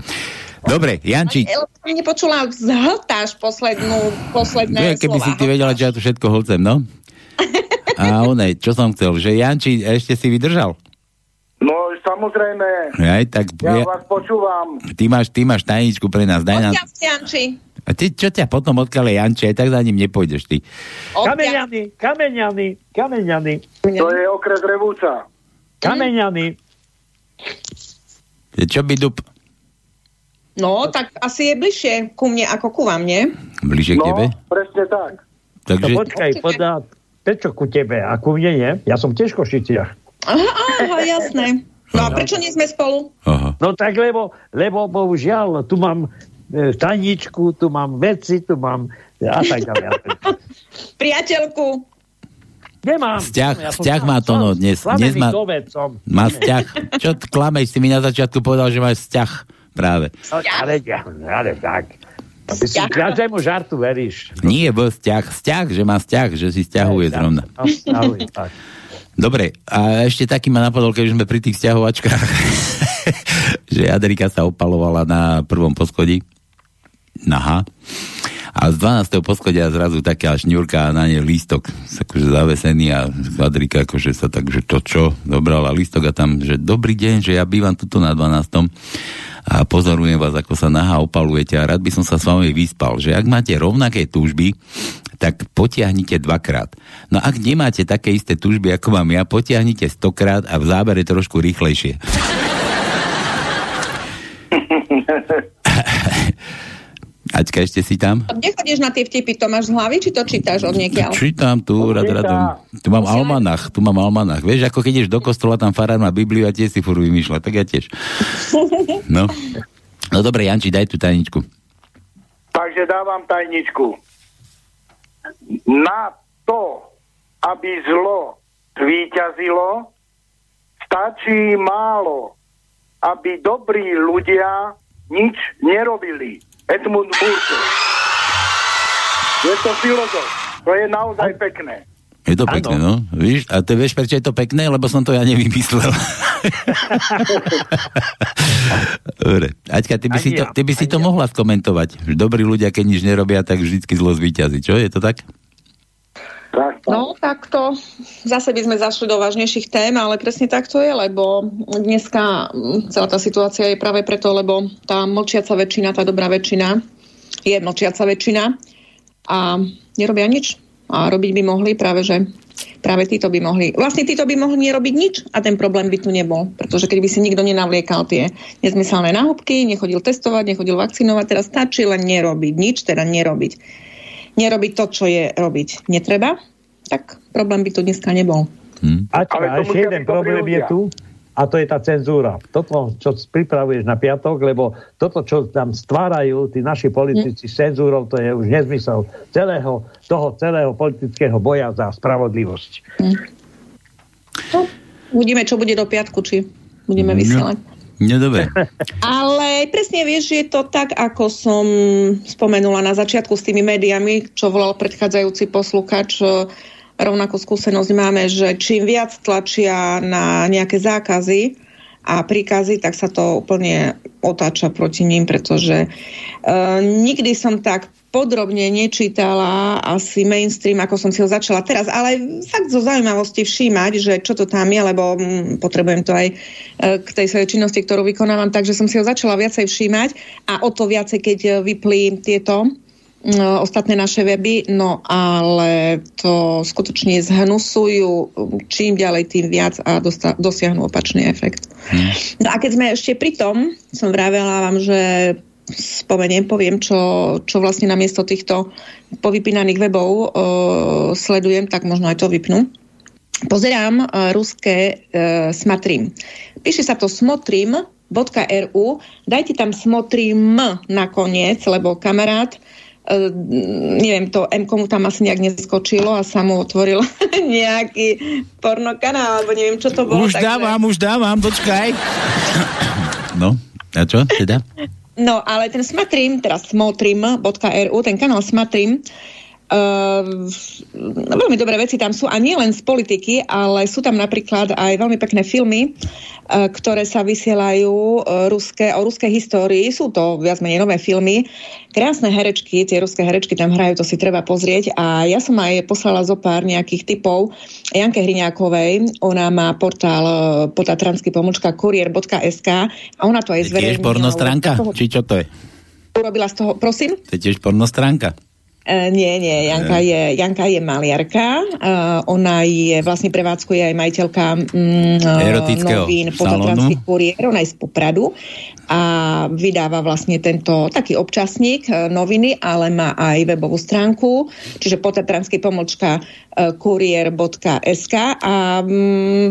Dobre, Janči, Ale som nepočula, zhltáš poslednú, no, posledné keby si slova. ty vedela, že ja tu všetko holcem, no? A onej, čo som chcel, že Janči ešte si vydržal? No, samozrejme. Aj tak Ja ja, vás počúvam. ty, máš, ty máš tajničku pre nás, daj nám. Odkiaľ ste, Janči? A ty, čo ťa potom odkale Janči, aj tak za ním nepôjdeš ty. Kameňany, kameňany, kameňany. To je okres Revúca. Kameňany. Čo by dup No, tak asi je bližšie ku mne ako ku vám, nie? bližšie k tebe? presne tak. To Takže, počkaj, podá, prečo ku tebe a ku mne nie? Ja som tiež v Košiciach. Aha, aha, jasné. No a prečo nie sme spolu? aha. No tak lebo, lebo bohužiaľ, tu mám e, tajničku, tu mám veci, tu mám a tak ďalej. Priateľku. Nemám. Vzťah, Ja vzťah má to, no, dnes- dnes má-. Má vzťah. Čo klameš, si mi na začiatku povedal, že máš vzťah práve. No, ale, ale tak. Ty si každému žartu veríš. Nie, bol vzťah. Vzťah, že má vzťah, že si vzťahuje zrovna. No. Dobre, a ešte taký ma napadol, keď už sme pri tých vzťahovačkách, že Adrika sa opalovala na prvom poschodí. Naha. A z 12. poschodia zrazu taká šňurka a na nej lístok akože zavesený a Adrika akože sa tak, že to čo, dobrala lístok a tam, že dobrý deň, že ja bývam tuto na 12. a pozorujem vás, ako sa naha opalujete a rád by som sa s vami vyspal, že ak máte rovnaké túžby, tak potiahnite dvakrát. No ak nemáte také isté túžby, ako mám ja, potiahnite stokrát a v zábere trošku rýchlejšie. Aťka, ešte si tam? Kde chodíš na tie vtipy? To máš z hlavy, či to čítaš od niekiaľ? Čítam tu, rad, číta. radom. Tu mám almanach, tu mám almanach. Vieš, ako keď ideš do kostola, tam farár má Bibliu a tiež si furt vymýšľa, tak ja tiež. No. No dobre, Janči, daj tú tajničku. Takže dávam tajničku. Na to, aby zlo zvíťazilo, stačí málo, aby dobrí ľudia nič nerobili. Edmund Burke. Je to filozof. To je naozaj pekné. Je to pekné, no. Víš, a ty vieš, prečo je to pekné? Lebo som to ja nevymyslel. Dobre. Aťka, ty by, Ani si to, ja, ty by si ani to ja. mohla skomentovať. Dobrí ľudia, keď nič nerobia, tak vždycky zlo zvíťazí. Čo? Je to tak? Tak. No, takto zase by sme zašli do vážnejších tém, ale presne tak to je, lebo dneska mm, celá tá situácia je práve preto, lebo tá mlčiaca väčšina, tá dobrá väčšina, je mlčiaca väčšina a nerobia nič. A robiť by mohli práve, že práve títo by mohli, vlastne títo by mohli nerobiť nič a ten problém by tu nebol. Pretože keď by si nikto nenavliekal tie nezmyselné náhubky, nechodil testovať, nechodil vakcinovať, teraz stačí len nerobiť nič, teda nerobiť nerobiť to, čo je robiť netreba, tak problém by tu dneska nebol. Hm? A, Ale a ešte jeden problém je ľudia. tu, a to je tá cenzúra. Toto, čo pripravuješ na piatok, lebo toto, čo tam stvárajú tí naši politici s cenzúrou, to je už nezmysel celého, toho celého politického boja za spravodlivosť. No, uvidíme, čo bude do piatku, či budeme vysielať. No, dobre. Ale presne vieš, že je to tak, ako som spomenula na začiatku s tými médiami, čo volal predchádzajúci posluchač, rovnakú skúsenosť máme, že čím viac tlačia na nejaké zákazy a príkazy, tak sa to úplne otáča proti ním, pretože uh, nikdy som tak podrobne nečítala asi mainstream, ako som si ho začala teraz, ale fakt zo zaujímavosti všímať, že čo to tam je, lebo mm, potrebujem to aj e, k tej svojej činnosti, ktorú vykonávam, takže som si ho začala viacej všímať a o to viacej, keď e, vyplí tieto mm, ostatné naše weby, no ale to skutočne zhnusujú čím ďalej, tým viac a dosta- dosiahnu opačný efekt. No a keď sme ešte pri tom, som vravela vám, že spomeniem, poviem, čo, čo vlastne namiesto týchto povypínaných webov uh, sledujem, tak možno aj to vypnú. Pozerám uh, ruské uh, Smatrim. Píše sa to smotrim.ru. Dajte tam smotrim nakoniec, lebo kamarát uh, neviem, to M komu tam asi nejak neskočilo a sa mu otvoril nejaký pornokanál, alebo neviem, čo to bolo. Už dávam, už dávam, počkaj. No, a čo teda? No, ale ten Smatrim, teraz smotrim.ru, ten kanál Smatrim, Uh, veľmi dobré veci tam sú a nie len z politiky, ale sú tam napríklad aj veľmi pekné filmy, uh, ktoré sa vysielajú uh, ruské, o ruskej histórii. Sú to viac menej nové filmy. Krásne herečky, tie ruské herečky tam hrajú, to si treba pozrieť. A ja som aj poslala zo pár nejakých typov Janke Hriňákovej. Ona má portál uh, potatranský pomočka kurier.sk a ona to aj zverejnila. Tiež pornostránka? Či čo to je? Urobila z toho, prosím? To je tiež pornostránka? Uh, nie, nie, Janka je, Janka je maliarka, uh, ona je vlastne prevádzkuje aj majiteľka mm, Erotického novín. Potatranský kuriér, ona je z Popradu a vydáva vlastne tento taký občasník e, noviny, ale má aj webovú stránku, čiže potatranský pomlčka e, kurier.sk a mm,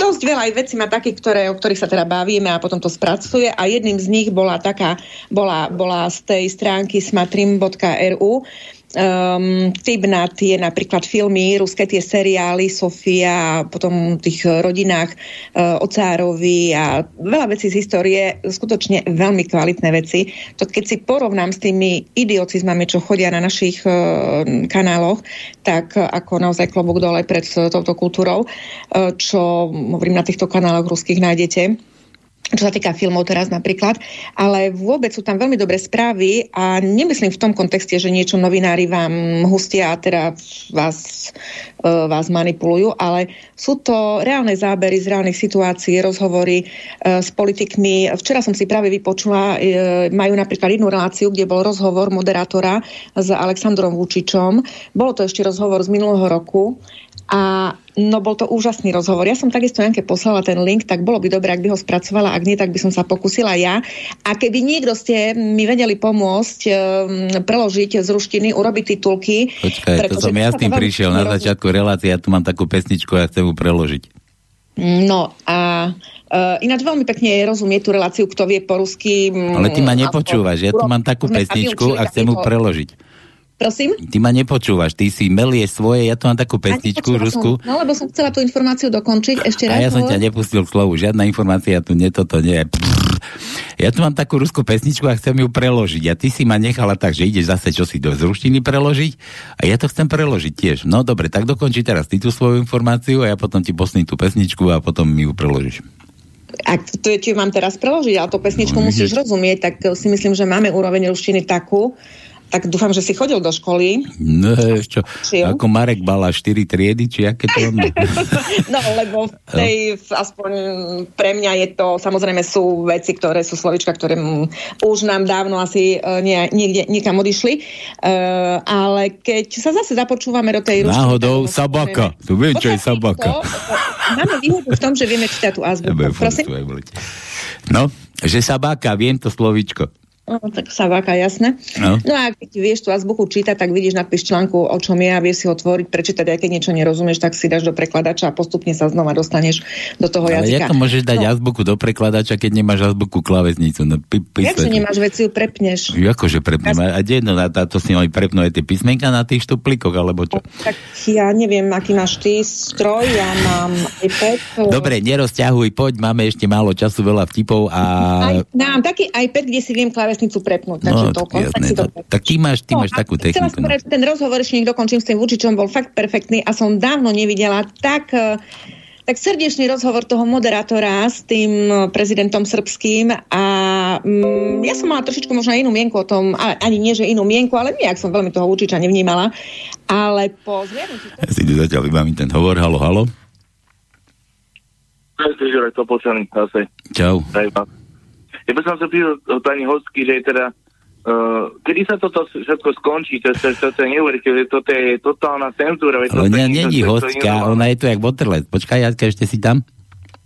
dosť veľa aj vecí má takých, ktoré, o ktorých sa teda bavíme a potom to spracuje a jedným z nich bola taká, bola, bola z tej stránky smatrim.ru Um, typ na tie napríklad filmy, ruské tie seriály, Sofia, a potom tých rodinách uh, o Cárovi a veľa vecí z histórie, skutočne veľmi kvalitné veci. To keď si porovnám s tými idiocizmami, čo chodia na našich uh, kanáloch, tak uh, ako naozaj klobúk dole pred touto kultúrou, uh, čo hovorím na týchto kanáloch ruských nájdete čo sa týka filmov teraz napríklad, ale vôbec sú tam veľmi dobré správy a nemyslím v tom kontexte, že niečo novinári vám hustia a teda vás, uh, vás manipulujú, ale sú to reálne zábery z reálnych situácií, rozhovory uh, s politikmi. Včera som si práve vypočula, uh, majú napríklad jednu reláciu, kde bol rozhovor moderátora s Alexandrom Vučičom. Bolo to ešte rozhovor z minulého roku a no bol to úžasný rozhovor. Ja som takisto Janke poslala ten link, tak bolo by dobré, ak by ho spracovala, ak nie, tak by som sa pokusila ja. A keby niekto ste mi vedeli pomôcť um, preložiť z ruštiny, urobiť titulky. Počkaj, to som ja s tým prišiel na začiatku relácie, ja tu mám takú pesničku a ja chcem ju preložiť. No a uh, ináč veľmi pekne rozumie tú reláciu, kto vie po rusky. Ale ty ma nepočúvaš, ja tu mám takú pesničku a chcem ju preložiť. Prosím? Ty ma nepočúvaš, ty si melie svoje, ja tu mám takú pesničku rusku. Som, no lebo som chcela tú informáciu dokončiť ešte raz. A ja som ťa nepustil k slovu, žiadna informácia tu nie, toto nie. Ja tu mám takú ruskú pesničku a chcem ju preložiť. A ty si ma nechala tak, že ideš zase čo si do zruštiny preložiť a ja to chcem preložiť tiež. No dobre, tak dokončí teraz ty tú svoju informáciu a ja potom ti posním tú pesničku a potom mi ju preložíš. Ak to je, či mám teraz preložiť, ale tú pesničku no, musíš rozumieť, tak si myslím, že máme úroveň ruštiny takú, tak dúfam, že si chodil do školy. No, čo, ako Marek Bala 4 triedy, či aké to on? no, lebo v tej, no. aspoň pre mňa je to, samozrejme sú veci, ktoré sú slovička, ktoré m, už nám dávno asi uh, nie, niekde, niekam odišli, uh, ale keď sa zase započúvame do tej ruštiny... Náhodou sabaka, tu viem, čo je sabaka. To, máme výhodu v tom, že vieme čítať tú azbuku. Prosím? No, že sabaka, viem to slovičko. No, tak sa váka, jasné. No. no a keď vieš tú azbuchu čítať, tak vidíš napíš článku, o čom je a vieš si otvoriť, prečítať, aj keď niečo nerozumieš, tak si dáš do prekladača a postupne sa znova dostaneš do toho Ale jazyka. Ale ako môžeš dať no. azbuku do prekladača, keď nemáš azbuku klavesnicu? No, pi, Jak nemáš veci, ju prepneš? Akože prepnem? A kde jedno, na to si mali prepnú aj tie písmenka na tých štuplíkoch, alebo čo? Tak ja neviem, aký máš ty stroj, ja mám iPad. Dobre, nerozťahuj, poď, máme ešte málo času, veľa vtipov a... Aj, mám taký iPad, kde si viem klávesnicu prepnúť, takže no, toľko. Jasné, tak, si to... tak ty máš, ty no, máš takú techniku. No. Ten rozhovor ešte nech dokončím s tým Vučičom, bol fakt perfektný a som dávno nevidela tak tak srdečný rozhovor toho moderátora s tým prezidentom srbským a mm, ja som mala trošičku možno inú mienku o tom, ani nie, že inú mienku, ale nejak som veľmi toho Vučiča nevnímala, ale po zviednutí... Ja si zatiaľ vybavím ten hovor, halo, halo. Čau. Ja by som sa pýtal pani hostky, že teda Uh, kedy sa toto všetko skončí? To, to, to, to je neuveriteľné, toto je totálna cenzúra. Ale nie, není hostka, ona je tu jak Waterlet. Počkaj, Jatka, ešte si tam?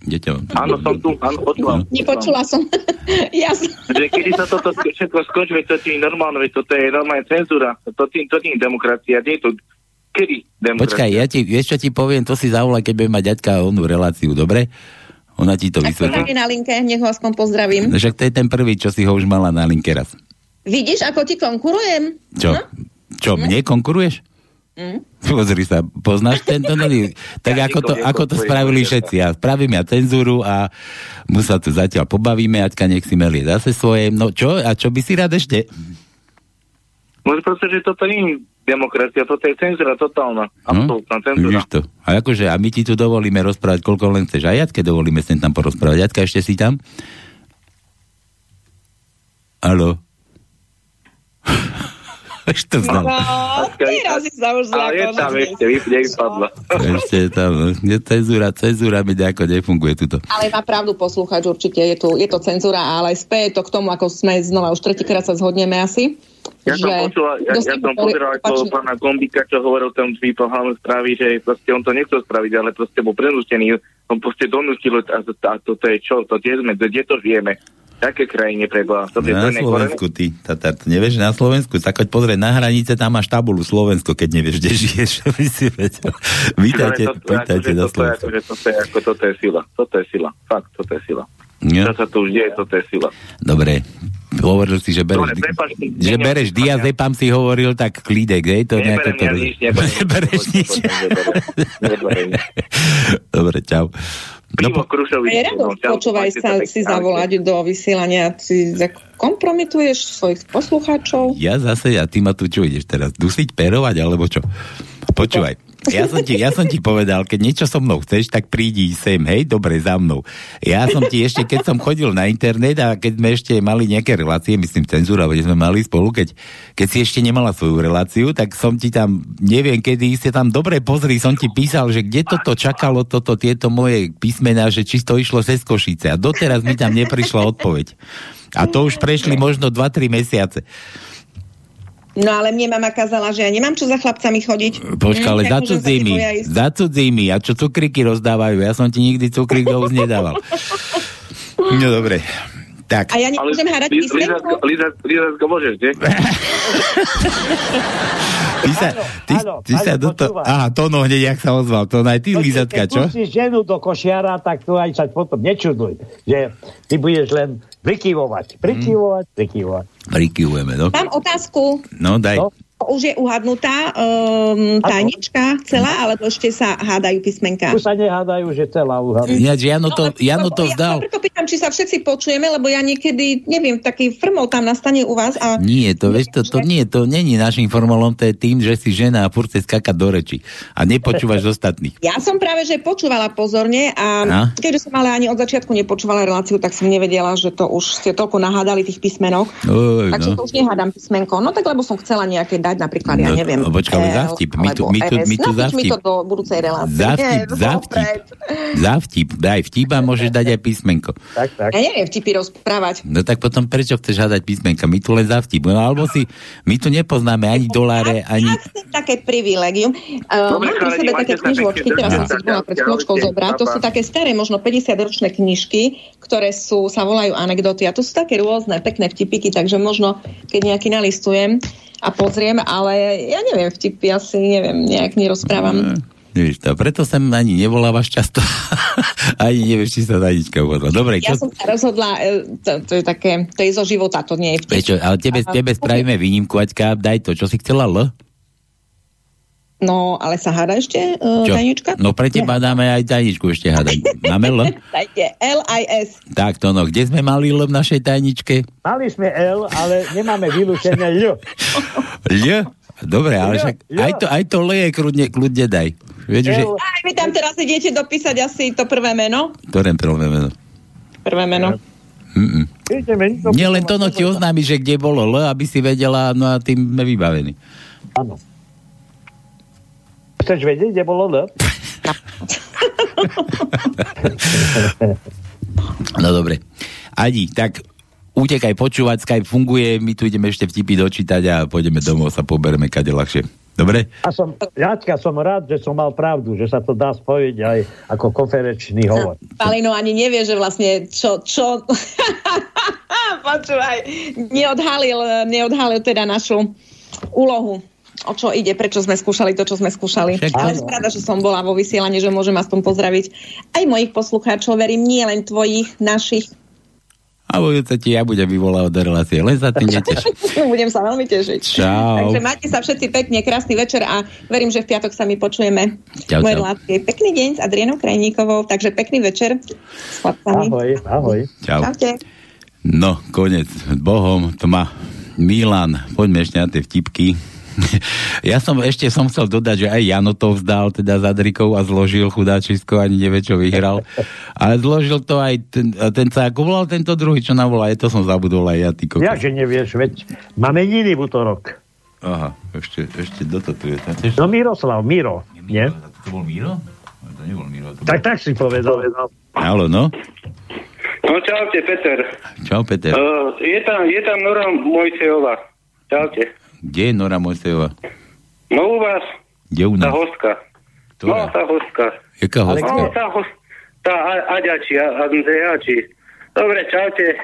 Deťo. Áno, som tu, áno, počúvam. Nepočula som. Jasne. Že kedy sa toto všetko skončí, to je normálne, toto je normálne cenzúra. To, tým, to nie je demokracia, nie je to kedy demokracia. Počkaj, ja ti, vieš čo ti poviem, to si zavolaj, keď budem mať ďaďka onú reláciu, dobre? Ona ti to vysvetlí. na linke, nech ho aspoň pozdravím. No, však to je ten prvý, čo si ho už mala na linke raz. Vidíš, ako ti konkurujem? Čo? No? Čo, mne konkuruješ? Mm. Pozri sa, poznáš tento nový? Tak ja ako to, ako to spravili všetci. Ja spravím ja cenzúru a mu sa tu zatiaľ pobavíme, Aťka nech si melie zase svoje. No čo? A čo by si rád ešte? No proste, že toto nie demokracia, toto je cenzúra totálna. Absolutná cenzúra. Vidíš to. A akože, a my ti tu dovolíme rozprávať, koľko len chceš. A Jacke dovolíme sem tam porozprávať. Jacka, ešte si tam? Haló? Už to znam. No, teraz si sa už Ale je tam ešte, vypne, vypadla. Ešte je tam, je cenzúra, cenzúra mi nejako nefunguje tuto. Ale má pravdu poslúchať, určite je, tu, je to cenzúra, ale speje to k tomu, ako sme znova už tretíkrát sa zhodneme asi. Ja som, počula, ja, ja som pozeral ako pána Gombika, čo hovoril tam v pohľadnom správy, že proste on to nechcel spraviť, ale proste bol prenútený, on proste donútil a, to, a toto je čo, to kde sme, kde to žijeme. Také krajine preboha. Je Na Slovensku, ty, Tatar, to nevieš na Slovensku, tak choď pozrieť na hranice, tam máš tabulu Slovensko, keď nevieš, kde žiješ, aby si vedel. Vítajte, Ale to- vítajte akože na je- Slovensku. akože Toto je, ako, toto je sila. Toto je sila. Fakt, toto je sila. Ja. Čo sa tu už deje, toto je sila. Dobre, hovoril si, že bereš, Dobre, prepáč, že nie, bereš nie, diazepam si hovoril, tak klídek, hej? To Neberem to... Nebereš nič. Dobre, čau. No, Pivo Krušovič. Je rado, počúvaj sa si zavolať do vysielania, si kompromituješ svojich poslucháčov. Ja zase, a ty ma tu čo ideš teraz? Dusiť, perovať, alebo čo? Počúvaj, ja som, ti, ja som ti povedal, keď niečo so mnou chceš, tak prídi sem, hej, dobre, za mnou. Ja som ti ešte, keď som chodil na internet a keď sme ešte mali nejaké relácie, myslím cenzúra, kde sme mali spolu, keď, keď si ešte nemala svoju reláciu, tak som ti tam, neviem kedy, ste tam dobre pozri, som ti písal, že kde toto čakalo, toto, tieto moje písmená, že či to išlo cez Košice. A doteraz mi tam neprišla odpoveď. A to už prešli možno 2-3 mesiace. No ale mne mama kazala, že ja nemám čo za chlapcami chodiť. Počka, ale Mm, za cudzími, za cudzími. A čo cukriky rozdávajú? Ja som ti nikdy cukrík do úst nedával. No dobre. Tak. A ja nemôžem hádať písmenko? Môžeš, nie? Ty sa, ty, áno, ty sa áno, do to... Aha, to no hneď, jak sa ozval. To aj ty, Lízatka, čo? Keď ženu do košiara, tak to aj sa potom nečuduj, že ty budeš len prikyvovať, prikyvovať, prikyvovať. Prikyvujeme, no. Mám otázku. No, daj. Už je uhadnutá um, tajnička celá, alebo ešte sa hádajú písmenka? Tu sa nehádajú, že celá uhadnutá. Ináč, Jano to, Jano to vzdal. Preto pýtam, či sa všetci počujeme, lebo ja niekedy, neviem, taký frmol tam nastane u vás a Nie, to, vieš, to, to nie, to není našim formulom, to je tým, že si žena a furt chce skakať do reči a nepočúvaš ostatných. ja som práve, že počúvala pozorne a A? keďže som ale ani od začiatku nepočúvala reláciu, tak som nevedela, že to už ste toľko nahádali tých písmenok. Oj, Takže no. to už nehádam písmenko. No tak lebo som chcela nejaké dať, napríklad, ja No, neviem. no, počkaj, zavtip, my tu- my tu- my tu Napíš mi to do budúcej relácie. Zavtip, Nie, zavtip. vopred. Zavtip, daj vtip a môžeš dať aj písmenko. Tak, tak. Ja neviem vtipy rozprávať. No tak potom prečo chceš hádať písmenka? My tu len zavtip. No, alebo si, my tu nepoznáme ani doláre, ani... také privilegium. Uh, Dobre, mám pri sebe také knižočky, teraz som si bola pred chvíľočkou zobrať. To sú také staré, možno 50-ročné knižky, ktoré sú, sa volajú anekdoty. A to sú také rôzne, pekné vtipiky, takže možno, keď nejaký nalistujem a pozriem, ale ja neviem, vtipy asi, neviem, nejak nerozprávam. Vieš to, preto sem ani nevolávaš často. ani nevieš, či sa Danička uvodla. Dobre, Ja čo... som sa rozhodla, e, to, to je také, to je zo života, to nie je vtip. Vieš čo, ale tebe, tebe spravíme výnimku, Aťka, daj to. Čo si chcela, L? No, ale sa háda ešte, uh, Čo? Tajnička? No pre teba dáme aj tajničku ešte hádať. Máme L? Dajte L-I-S. Tak to no, kde sme mali L v našej tajničke? Mali sme L, ale nemáme vylúčené L. L? Dobre, ale však L. aj to, aj to L je kľudne, kľudne daj. Vieš, že... Aj vy tam teraz idete dopísať asi to prvé meno. Ktoré prvé meno? Prvé meno. Mm-mm. Nie len to, no ti oznámi, že kde bolo L, aby si vedela, no a tým sme vybavení. Áno. Chceš vedieť, kde bolo L? No dobre. Adi, tak utekaj počúvať, Skype funguje, my tu ideme ešte vtipy dočítať a pôjdeme domov, sa pobereme kade ľahšie. Dobre? A som, Jačka, som rád, že som mal pravdu, že sa to dá spojiť aj ako konferenčný hovor. Palino ani nevie, že vlastne čo, čo... Počúvaj, neodhalil, neodhalil teda našu úlohu o čo ide, prečo sme skúšali to, čo sme skúšali. Však Ale rada, že som bola vo vysielaní, že môžem aspoň pozdraviť aj mojich poslucháčov, verím, nie len tvojich, našich. A budúce ti ja budem vyvolávať do relácie, len sa tým neteš. Budem sa veľmi tešiť. Čau. Takže majte sa všetci pekne, krásny večer a verím, že v piatok sa mi počujeme. Čau, Moje relácie. Pekný deň s Adrienou Krajníkovou, takže pekný večer s chlapcami. Ahoj, ahoj. Čau. Čaute. No, konec. Bohom, to má Milan. Poďme ešte na tie vtipky. Ja som ešte som chcel dodať, že aj Jano to vzdal teda za Drikou a zložil chudáčisko, ani nevie, čo vyhral. Ale zložil to aj ten, ten sa ako volal tento druhý, čo nám volá, to som zabudol aj ja, ty kokos. Ja, že nevieš, veď máme iný v útorok. Aha, ešte, ešte dototuje. No Miroslav, Miro, nie? To bol Miro? To nebol Miro. To Tak, tak si povedal. Halo, no? No čaute, Peter. Čau, Peter. Uh, je, tam, je tam Nora Mojsejová. Čaute. Kde je Nora Mojsejová? No u vás, Kde u tá nás? hostka. No, tá hostka. Jaká hostka? No, tá, hos- tá A- Aďači, Andrejači. Dobre, čaute.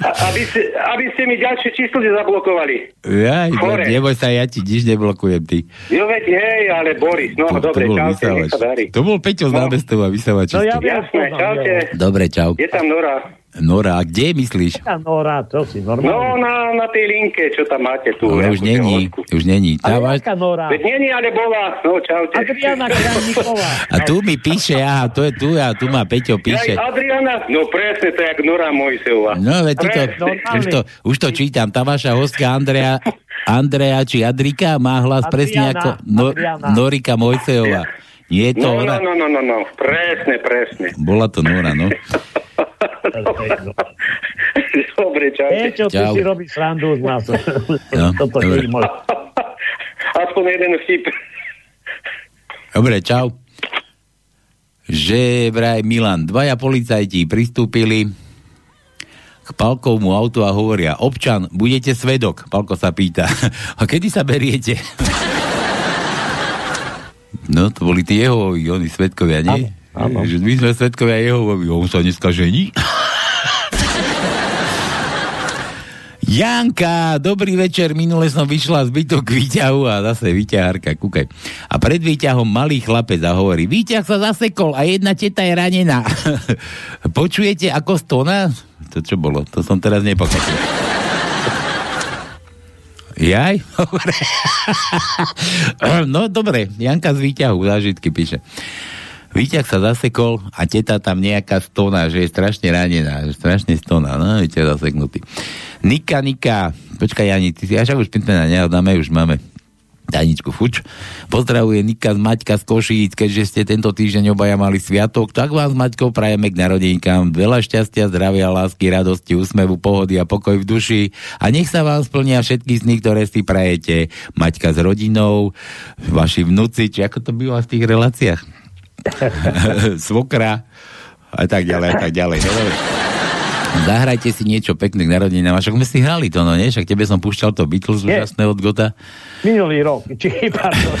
A, aby, ste, aby ste mi ďalšie číslo nezablokovali. Jaj, Chore. neboj sa, ja ti nič neblokujem, ty. Jo, veď hej, ale Boris, no dobre, to bol čaute, nech vysávač. sa darí. To bol Peťo z námestova vysávač. No ja Jasné, čaute. Dobre, čau. Je tam Nora. Nora, a kde myslíš? Ja, Nora, to si No, normálne. na, na tej linke, čo tam máte tu. Ale ja už není, už není. Tá Ale jaká Nora? Veď nie, ale bola. No, čaute. Adriana Krajníková. A tu mi píše, aha, to je tu, a tu ma Peťo píše. Ja, Adriana, no presne, to je jak Nora Mojsejová. No, veď to, už, to, už to čítam. Tá vaša hostka Andrea, Andrea či Adrika má hlas Adriana, presne ako no, Adriana. Norika Mojsejová. Nie je to No, no, ona? no, no, no, no, presne, presne. Bola to Nora, no. Dobre, čaute. Peťo, ty si robíš srandu z nás. No, Toto dobre. je môj. Aspoň jeden vtip. Dobre, čau. Že vraj Milan, dvaja policajti pristúpili k Palkovmu autu a hovoria, občan, budete svedok? Palko sa pýta, a kedy sa beriete? No, to boli tí Jehovovi, oni svedkovia, nie? Áno. Že my sme svedkovia Jehovovi, on sa dneska žení? Janka, dobrý večer, minule som vyšla z bytu k výťahu a zase výťahárka, kúkaj. A pred výťahom malý chlapec a hovorí, výťah sa zasekol a jedna teta je ranená. Počujete ako stona? To čo bolo? To som teraz nepochopil. Jaj? Dobre. no dobre, Janka z výťahu, zážitky píše. Výťah sa zasekol a teta tam nejaká stona, že je strašne ranená, že strašne stona, no, viete, zaseknutý. Nika, Nika, počkaj, Jani, ty si až už pintmena nehadáme, už máme Tajničku Fuč. Pozdravuje Nika z Maťka z Košíc, keďže ste tento týždeň obaja mali sviatok, tak vám s prajeme k narodeníkám veľa šťastia, zdravia, lásky, radosti, úsmevu, pohody a pokoj v duši a nech sa vám splnia všetky sny, ktoré si prajete. Maťka s rodinou, vaši vnúci, či ako to býva v tých reláciách? Svokra a tak ďalej, a tak ďalej. No, dobre. Zahrajte si niečo pekné k narodeninám. A Však sme si hrali to, no nie? Však tebe som púšťal to Beatles Nie. úžasné od Gota. Minulý rok, či pardon.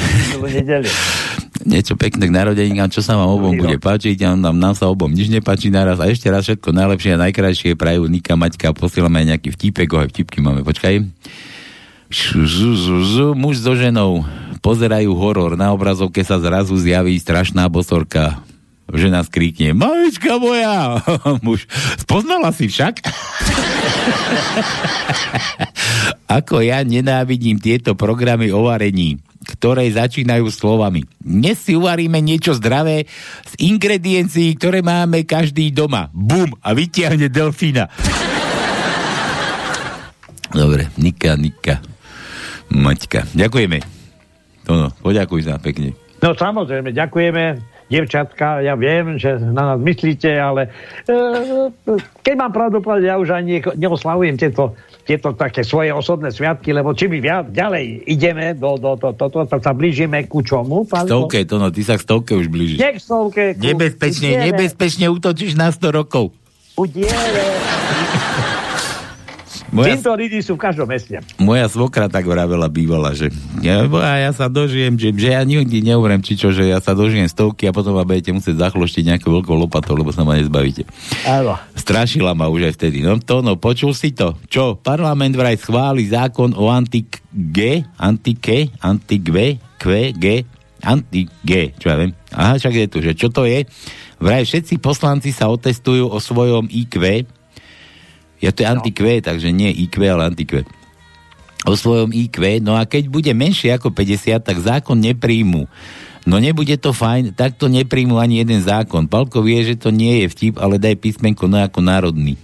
Niečo pekné k narodeninám, čo sa vám obom bude páčiť a nám, nám sa obom nič nepáči naraz. A ešte raz všetko najlepšie a najkrajšie prajú Nika, Maťka. Posielame aj nejaký vtipek, oh, aj vtipky máme, počkaj. Muž so ženou pozerajú horor. Na obrazovke sa zrazu zjaví strašná bosorka. Žena skríkne, mamička moja! Muž, spoznala si však? Ako ja nenávidím tieto programy o varení, ktoré začínajú slovami. Dnes si uvaríme niečo zdravé z ingrediencií, ktoré máme každý doma. Bum! A vytiahne delfína. Dobre, Nika, Nika. Maťka. Ďakujeme. Tono, poďakuj sa pekne. No samozrejme, ďakujeme, devčatka, ja viem, že na nás myslíte, ale e, keď mám pravdu povedať, ja už ani neoslavujem tieto, tieto také svoje osobné sviatky, lebo či my viac ďalej ideme do, do, do, do, do, do sa blížime ku čomu? pán- Stovke, Tono, ty sa k stovke už blížiš. Nie k stovke. ku- Nebezpečne, udiere, nebezpečne útočíš na 100 rokov. Udiere. Moja, Týmto lidi sú v každom meste. moja svokra tak vravela bývala, že ja, ja sa dožijem, že, že ja nikdy neumrem, či čo, že ja sa dožijem stovky a potom ma budete musieť zachloštiť nejakou veľkou lopatou, lebo sa ma nezbavíte. Áno. Strašila ma už aj vtedy. No to, no, počul si to? Čo? Parlament vraj schváli zákon o antik-G, antik-G, antik-V, Q, G, anti-G, čo ja viem. Aha, však je tu, že čo to je? Vraj všetci poslanci sa otestujú o svojom IQ, ja to je anti-Q, takže nie IQ, ale anti-Q. O svojom IQ, no a keď bude menšie ako 50, tak zákon nepríjmu. No nebude to fajn, tak to nepríjmu ani jeden zákon. Palko vie, že to nie je vtip, ale daj písmenko no ako národný.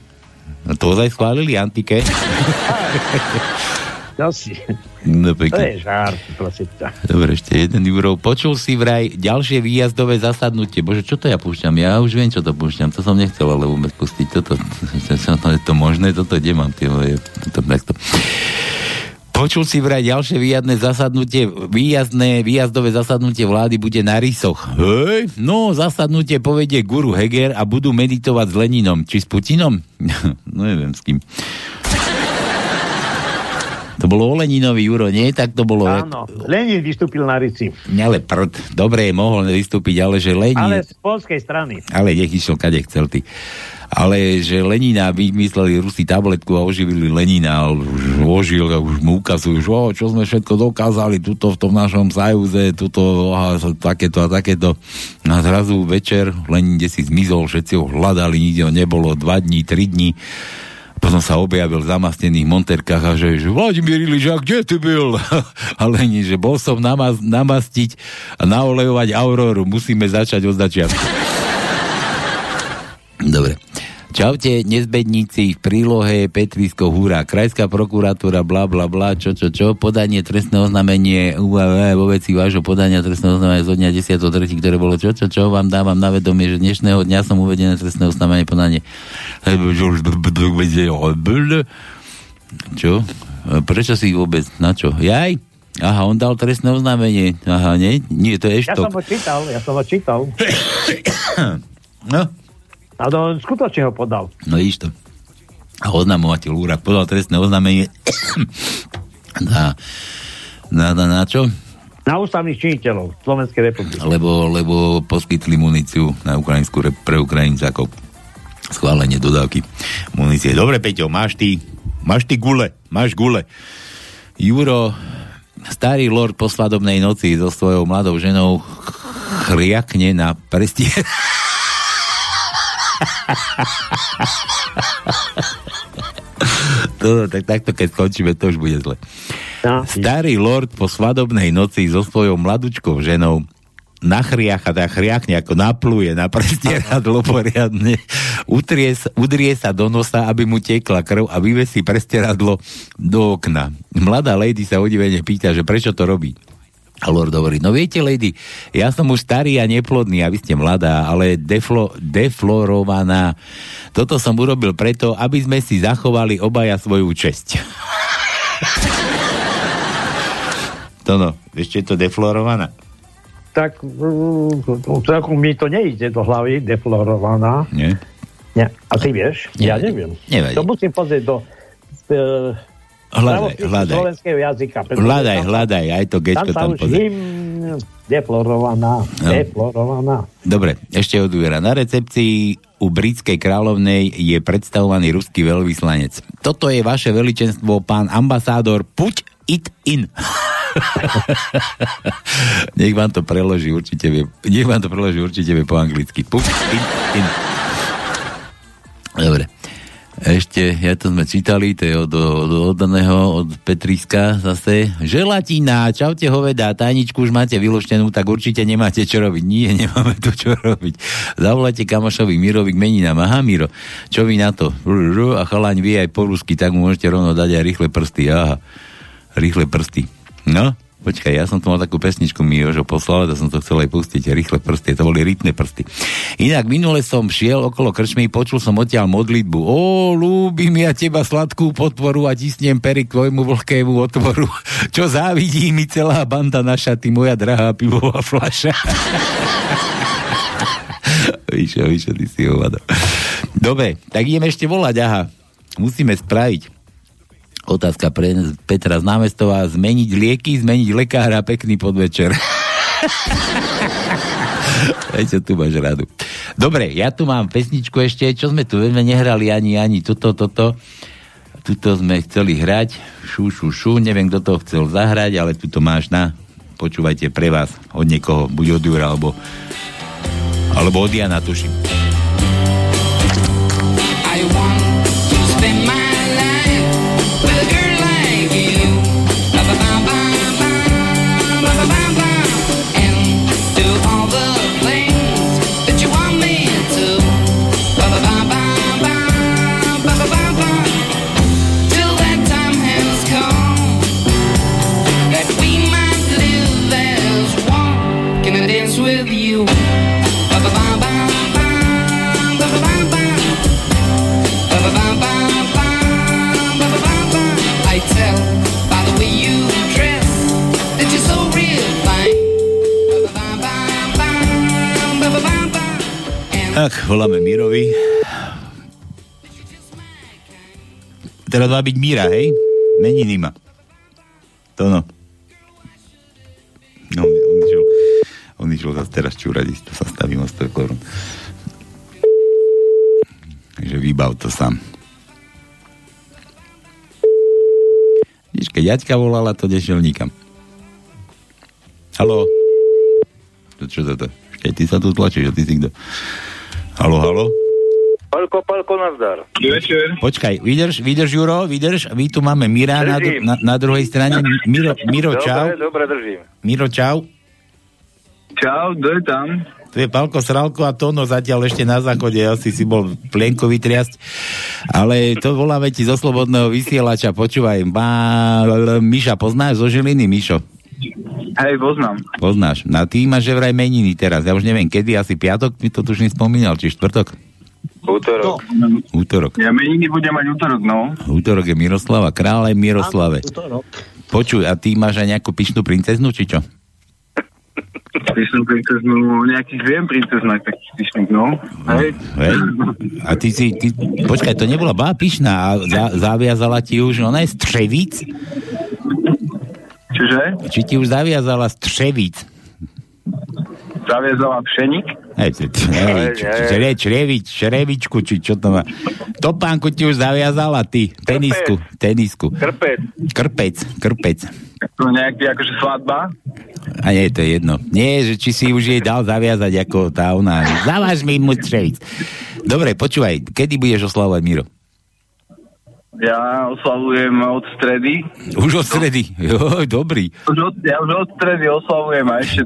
A to ozaj schválili antike? No si. No To pekne. je žart, prosím ťa. Dobre, ešte jeden Jurov. Počul si vraj ďalšie výjazdové zasadnutie. Bože, čo to ja púšťam? Ja už viem, čo to púšťam. To som nechcel ale vôbec pustiť. Toto, to, to, je to možné? Toto kde mám? Tie, moje- toto, takto. Počul si vraj ďalšie výjazdné zasadnutie, výjazdné, výjazdové zasadnutie vlády bude na rysoch. Hej, no zasadnutie povedie guru Heger a budú meditovať s Leninom. Či s Putinom? no neviem s kým. To bolo o Leninovi, Juro, nie? Tak to bolo... Áno, Lenin vystúpil na Rici. Ale prd, dobre, mohol vystúpiť, ale že Lenin... Ale z polskej strany. Ale nech išiel kade chcel ty. Ale že Lenina vymysleli Rusi tabletku a oživili Lenina a už ožil a už mu ukazujú, že o, čo sme všetko dokázali tuto v tom našom sajúze, tuto a takéto a takéto. A zrazu večer Lenin kde si zmizol, všetci ho hľadali, nikde ho nebolo, dva dní, tri dní. Potom sa objavil v zamastnených monterkách a že, že Vladimír Iliš, a kde ty byl? A Lenin, že bol som namaz, namastiť a naolejovať Auroru. Musíme začať od začiatku. Dobre. Čaute, nezbedníci, v prílohe Petrisko Húra, Krajská prokuratúra, bla bla bla, čo čo čo, podanie trestné oznámenie UAV vo veci vášho podania trestného oznámenia zo dňa 10.3., ktoré bolo čo čo čo, vám dávam na vedomie, že dnešného dňa som uvedené trestné oznámenie podanie. Čo? Prečo si vôbec, na čo? Jaj? Aha, on dal trestné oznámenie. Aha, nie? Nie, to je Ja som eštok. ho čítal, ja som ho čítal. No. A to skutočne ho podal. No vidíš to. A oznamovateľ Úrak podal trestné oznámenie na, na, na, na čo? Na ústavných činiteľov Slovenskej republiky. Lebo, lebo poskytli muníciu na Ukrajinsku re- pre Ukrajincákov. Schválenie dodávky munície. Dobre, Peťo, máš ty, máš ty gule, máš gule. Juro, starý lord po svadobnej noci so svojou mladou ženou chriakne na prestier. to, tak, takto, keď skončíme, to už bude zle. Starý lord po svadobnej noci so svojou mladučkou ženou nachriacha, teda chriakne, ako napluje na prestieradlo poriadne, utrie, udrie sa do nosa, aby mu tekla krv a vyvesí prestieradlo do okna. Mladá lady sa udivene pýta, že prečo to robí. A Lord hovorí, no viete, lady, ja som už starý a neplodný a vy ste mladá, ale deflo, deflorovaná. Toto som urobil preto, aby sme si zachovali obaja svoju česť. to no, ešte je to deflorovaná. Tak celkom mi to nejde do hlavy, deflorovaná. Nie? Nie. A ty vieš? Ja neviem. Nevadí. To musím pozrieť do e, Hľadaj, hľadaj. slovenského jazyka. Hľadaj, tam- hľadaj, aj to Tam gečko tam pozrie. hym deflorovaná. No. Deflorovaná. Dobre, ešte od Ujera. Na recepcii u britskej kráľovnej je predstavovaný ruský veľvyslanec. Toto je vaše veličenstvo, pán ambasádor, puť it in. Nech vám to preloží určite vie, nech vám to preloží určite vie po anglicky. Puť it in. Dobre. Ešte, ja to sme čítali, to je od, od, od od Petriska zase. Želatina, čaute hoveda, tajničku už máte vyloštenú, tak určite nemáte čo robiť. Nie, nemáme tu čo robiť. Zavolajte kamošovi Mirovi k meninám. Aha, Miro, čo vy na to? A chalaň vie aj po rusky, tak mu môžete rovno dať aj rýchle prsty. Aha, rýchle prsty. No, počkaj, ja som tu mal takú pesničku, mi Jožo poslal, to som to chcel aj pustiť, rýchle prsty, to boli rytné prsty. Inak minule som šiel okolo krčmy, počul som odtiaľ modlitbu. Ó, ľúbim ja teba sladkú potvoru a tisnem pery k tvojmu vlhkému otvoru. Čo závidí mi celá banda naša, ty moja drahá pivová fľaša. Víš, víš, ty si hovado. Dobre, tak ideme ešte volať, aha. Musíme spraviť. Otázka pre Petra z námestova. Zmeniť lieky, zmeniť lekára, pekný podvečer. Čo tu máš radu. Dobre, ja tu mám pesničku ešte, čo sme tu veľmi nehrali ani, ani toto, toto. Tuto sme chceli hrať, šu, šu, šu, neviem, kto to chcel zahrať, ale tuto máš na, počúvajte pre vás, od niekoho, buď od Jura, alebo, alebo od Jana, tuším. Tak, voláme Mirovi. Teraz má byť Míra, hej? Meniny má. To no. No, on išiel, on išiel zase teraz čúrať, isto sa stavím o 100 korun. Takže vybav to sám. Vidíš, keď Jaťka volala, to nešiel nikam. Haló? To čo toto? Keď ty sa tu tlačíš, a ty si kto? Haló, haló? Palko, palko, nazdar. Večer. Počkaj, vydrž, vydrž, Juro, vydrž. My tu máme Mira na, na, na druhej strane. Miro, Miro, čau. Dobre, dobre, držím. Miro, čau. Čau, kto je tam? Tu je Palko Sralko a Tono zatiaľ ešte na záchode, asi si bol plienko vytriasť. Ale to voláme ti zo slobodného vysielača, počúvaj. Má, Miša, poznáš zo Žiliny, Mišo? Hej, poznám. Poznáš. Na ty máš že vraj meniny teraz. Ja už neviem, kedy, asi piatok, mi to tuž nespomínal, či štvrtok? Útorok. Útorok. Ja meniny budem mať útorok, no. Útorok je Miroslava, kráľ aj Miroslave. Útorok. Počuj, a ty máš aj nejakú pyšnú princeznu, či čo? Pyšnú princeznu, nejakých viem princeznak takých pyšných, no. Hej. Hej? A ty si, ty, počkaj, to nebola bá pyšná a za, zaviazala ti už, ona je střevíc? Čiže? Či ti už zaviazala střevíc? Zaviezala pšenik? Hej, čre, črevič, črevičku, či čo to má. Topánku ti už zaviazala, ty. Tenisku, tenisku. Krpec. Krpec, krpec. To nejaký akože svadba? A nie, to je jedno. Nie, že či si už jej dal zaviazať ako tá ona. Zaváž mi mu střevic. Dobre, počúvaj, kedy budeš oslavovať, Miro? Ja oslavujem od stredy. Už od stredy. Jo, dobrý. Už od, ja už od stredy oslavujem a ešte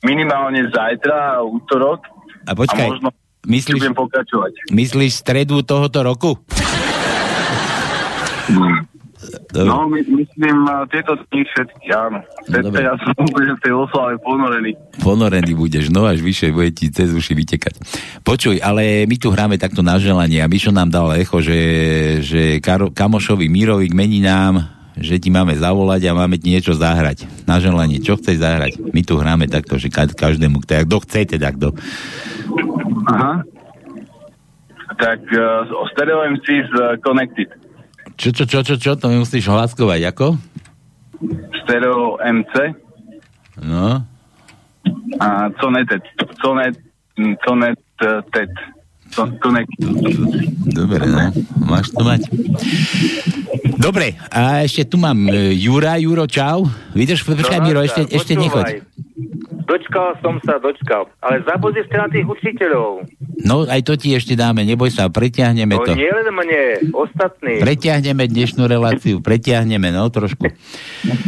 minimálne zajtra, útorok. A počkaj, a možno myslíš- pokračovať. Myslíš stredu tohoto roku? No, my, myslím, uh, tieto dni všetky, áno. Teď dobre. ja som úplne v tej oslave ponorený. Ponorený budeš, no až vyššie bude ti cez uši vytekať. Počuj, ale my tu hráme takto na želanie a Mišo nám dal echo, že, že Karo, kamošovi Mirovi k meninám, že ti máme zavolať a máme ti niečo zahrať. Na želanie, čo chceš zahrať? My tu hráme takto, že ka- každému, kto kto chce, teda kto. Aha. Tak uh, Stereo MC z uh, Connected. Čo, čo, čo, čo, čo, to mi musíš hlaskovať, ako? Stereo MC No, a Conetet. Conet, Conet, Tet. Dobre, no, máš to mať. Dobre, a ešte tu mám e, Jura, Juro, čau. Vydrž, počkaj, Miro, ešte, ešte nechoď. Dočkal som sa, dočkal. Ale zabudli ste na tých učiteľov. No, aj to ti ešte dáme, neboj sa, pretiahneme No to. nie len mne, ostatní. Pretiahneme dnešnú reláciu, pretiahneme, no, trošku.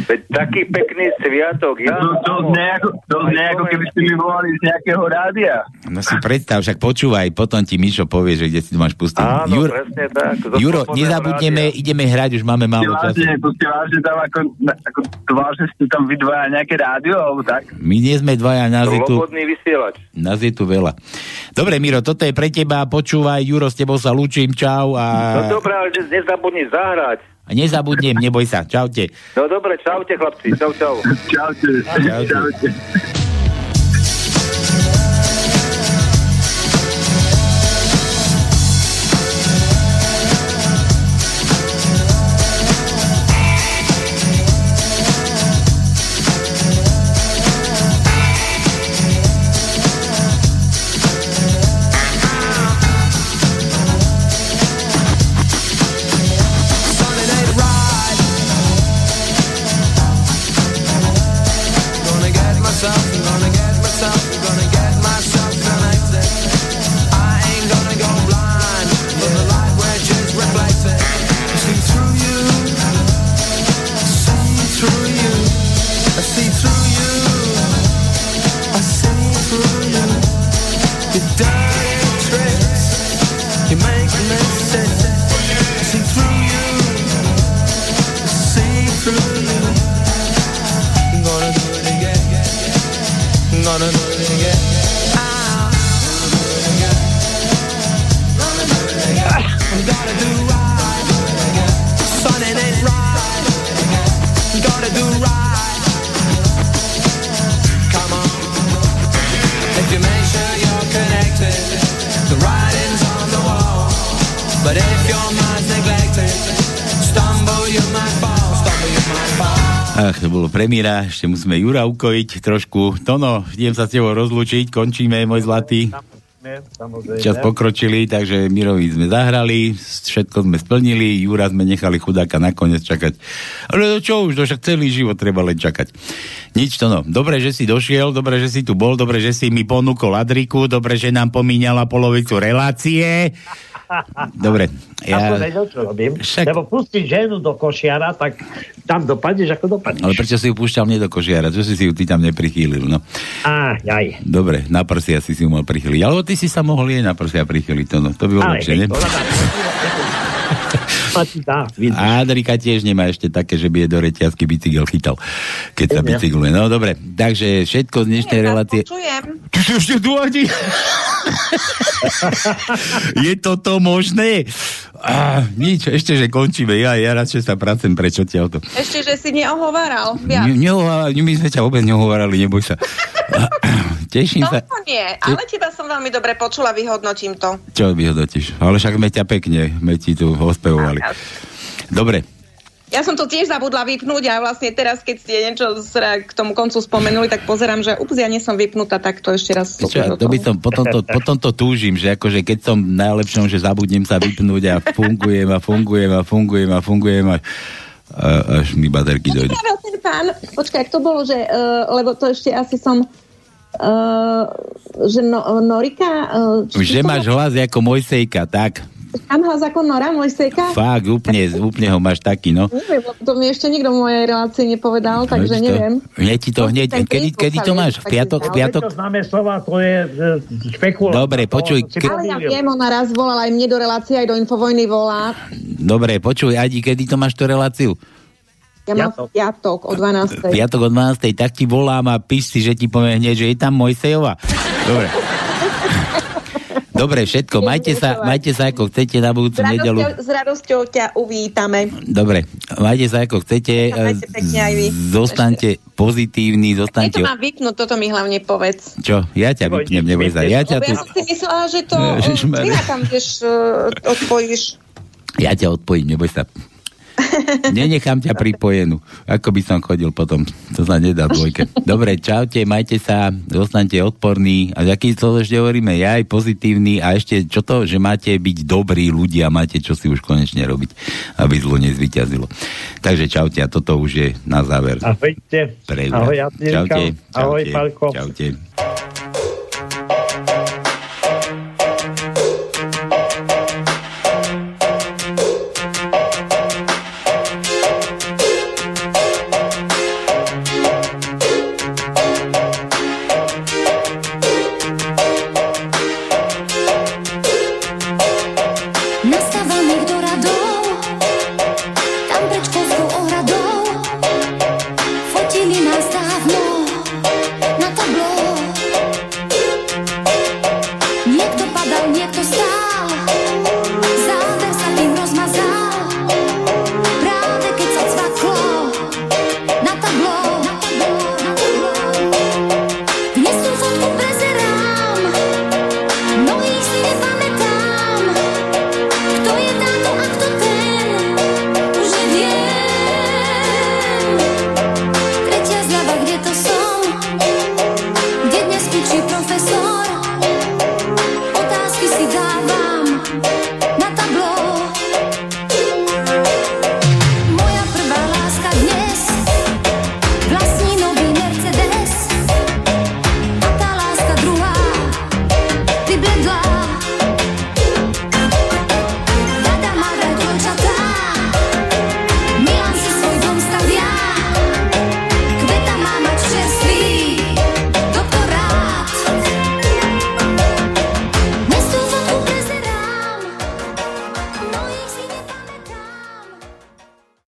Veď taký pekný sviatok. Ja To, to, nejako, to nejako, keby ste mi volali z nejakého rádia. No si predstav, však počúvaj, potom ti Mišo povie, že kde si to máš pustiť. Áno, Jur, presne tak. Zo Juro, nezabudneme, rádia. ideme hrať, už máme málo času. Vážne, to ste vážne tam ako, ako to vážne ste tam vy dvaja nejaké rádio, alebo tak? My nie sme dvaja, nás je tu, vysielač. nás je tu veľa. Dobre, Miro, toto je pre teba, počúvaj, Juro, s tebou sa lúčim, čau No a, dobré, ale nezabudni zahrať. a nezabudnem, neboj sa, čaute. No dobre, čaute chlapci, čau, čau. Čaute. Čaute. Čaute. Premiéra, ešte musíme Jura ukojiť trošku. Tono, idem sa s tebou rozlúčiť, končíme, môj zlatý. Samozrejme. Čas pokročili, takže Mirovi sme zahrali, všetko sme splnili, Jura sme nechali chudáka nakoniec čakať. Ale čo už, to však celý život treba len čakať. Nič to no. Dobre, že si došiel, dobre, že si tu bol, dobre, že si mi ponúkol Adriku, dobre, že nám pomíňala polovicu relácie. Dobre, Ja... Ako vedel, čo robím. Však- Lebo pustiť ženu do košiara, tak tam dopadneš, ako dopadneš. Ale prečo si ju púšťal mne do kožiara? Čo si si ju ty tam neprichýlil? No. Á, jaj. Dobre, na prsia si si ju mal prichyliť. Alebo ty si sa mohol jej na prsia prichyliť. To, no. to by bolo lepšie, ne? to. A Adrika tiež nemá ešte také, že by je do reťazky bicykel chytal, keď sa bicykluje. No dobre, takže všetko z dnešnej relácie... Počujem. Ty si ešte tu. je toto možné? Á, nič, ešte, že končíme. Ja, ja radšej sa pracem prečo ťa to. Ešte, že si neohováral. Viac. Ne, nehovára- my sme ťa vôbec nehovorali, neboj sa. Teším sa. To nie, ale teba som veľmi dobre počula, vyhodnotím to. Čo vyhodnotíš? Ale však sme ťa pekne, sme ti tu ospevovali. Dobre, Ja som to tiež zabudla vypnúť a vlastne teraz, keď ste niečo k tomu koncu spomenuli, tak pozerám, že ups, ja nie som vypnutá, tak to ešte raz Čo, ja, to by som, potom to, potom to túžim, že akože keď som najlepšom, že zabudnem sa vypnúť a fungujem a fungujem a fungujem a fungujem a, a až mi baterky dojde. Ten pán, počkaj, to bolo, že, uh, lebo to ešte asi som uh, že no, Norika uh, Že máš hlas ako Mojsejka, tak. Mám hlas ako Nora Mojsejka? Fakt, úplne, úplne ho máš taký, no. Neviem, to mi ešte nikto v mojej relácii nepovedal, takže Veď to- neviem. Hneď ti to, hneď, kedy, kedy to máš? V piatok, v piatok? To známe slova, to je špekulácia. Dobre, počuj, ke- Ale ja viem, ona raz volala aj mne do relácie, aj do Infovojny volá. Dobre, počuj, Adi, kedy to máš tú reláciu? Ja mám v piatok o 12. Piatok o 12. Tak ti volám a píš si, že ti poviem hneď, že je tam Mojsejova. Dobre. Dobre, všetko. Majte sa, majte sa ako chcete na S budúcu nedelu. radosťou, s radosťou ťa uvítame. Dobre, majte sa ako chcete. Majte pekne aj vy. Zostaňte pozitívni, zostaňte... to mám vypnúť, toto mi hlavne povedz. Čo? Ja ťa vypnem, neboj sa. Ja ťa tu... ja som si myslela, že to ty tam vieš, uh, odpojíš. Ja ťa odpojím, neboj sa. Nenechám ťa pripojenú. Ako by som chodil potom. To sa nedá dvojke. Dobre, čaute, majte sa, zostaňte odporní. A aký to ešte hovoríme? Ja aj pozitívny. A ešte čo to, že máte byť dobrí ľudia, máte čo si už konečne robiť, aby zlo nezvyťazilo. Takže čaute, a toto už je na záver. Ahojte. Pre Ahoj, Jasnenka. Čaute. Ahoj, čaute, Palko. Čaute.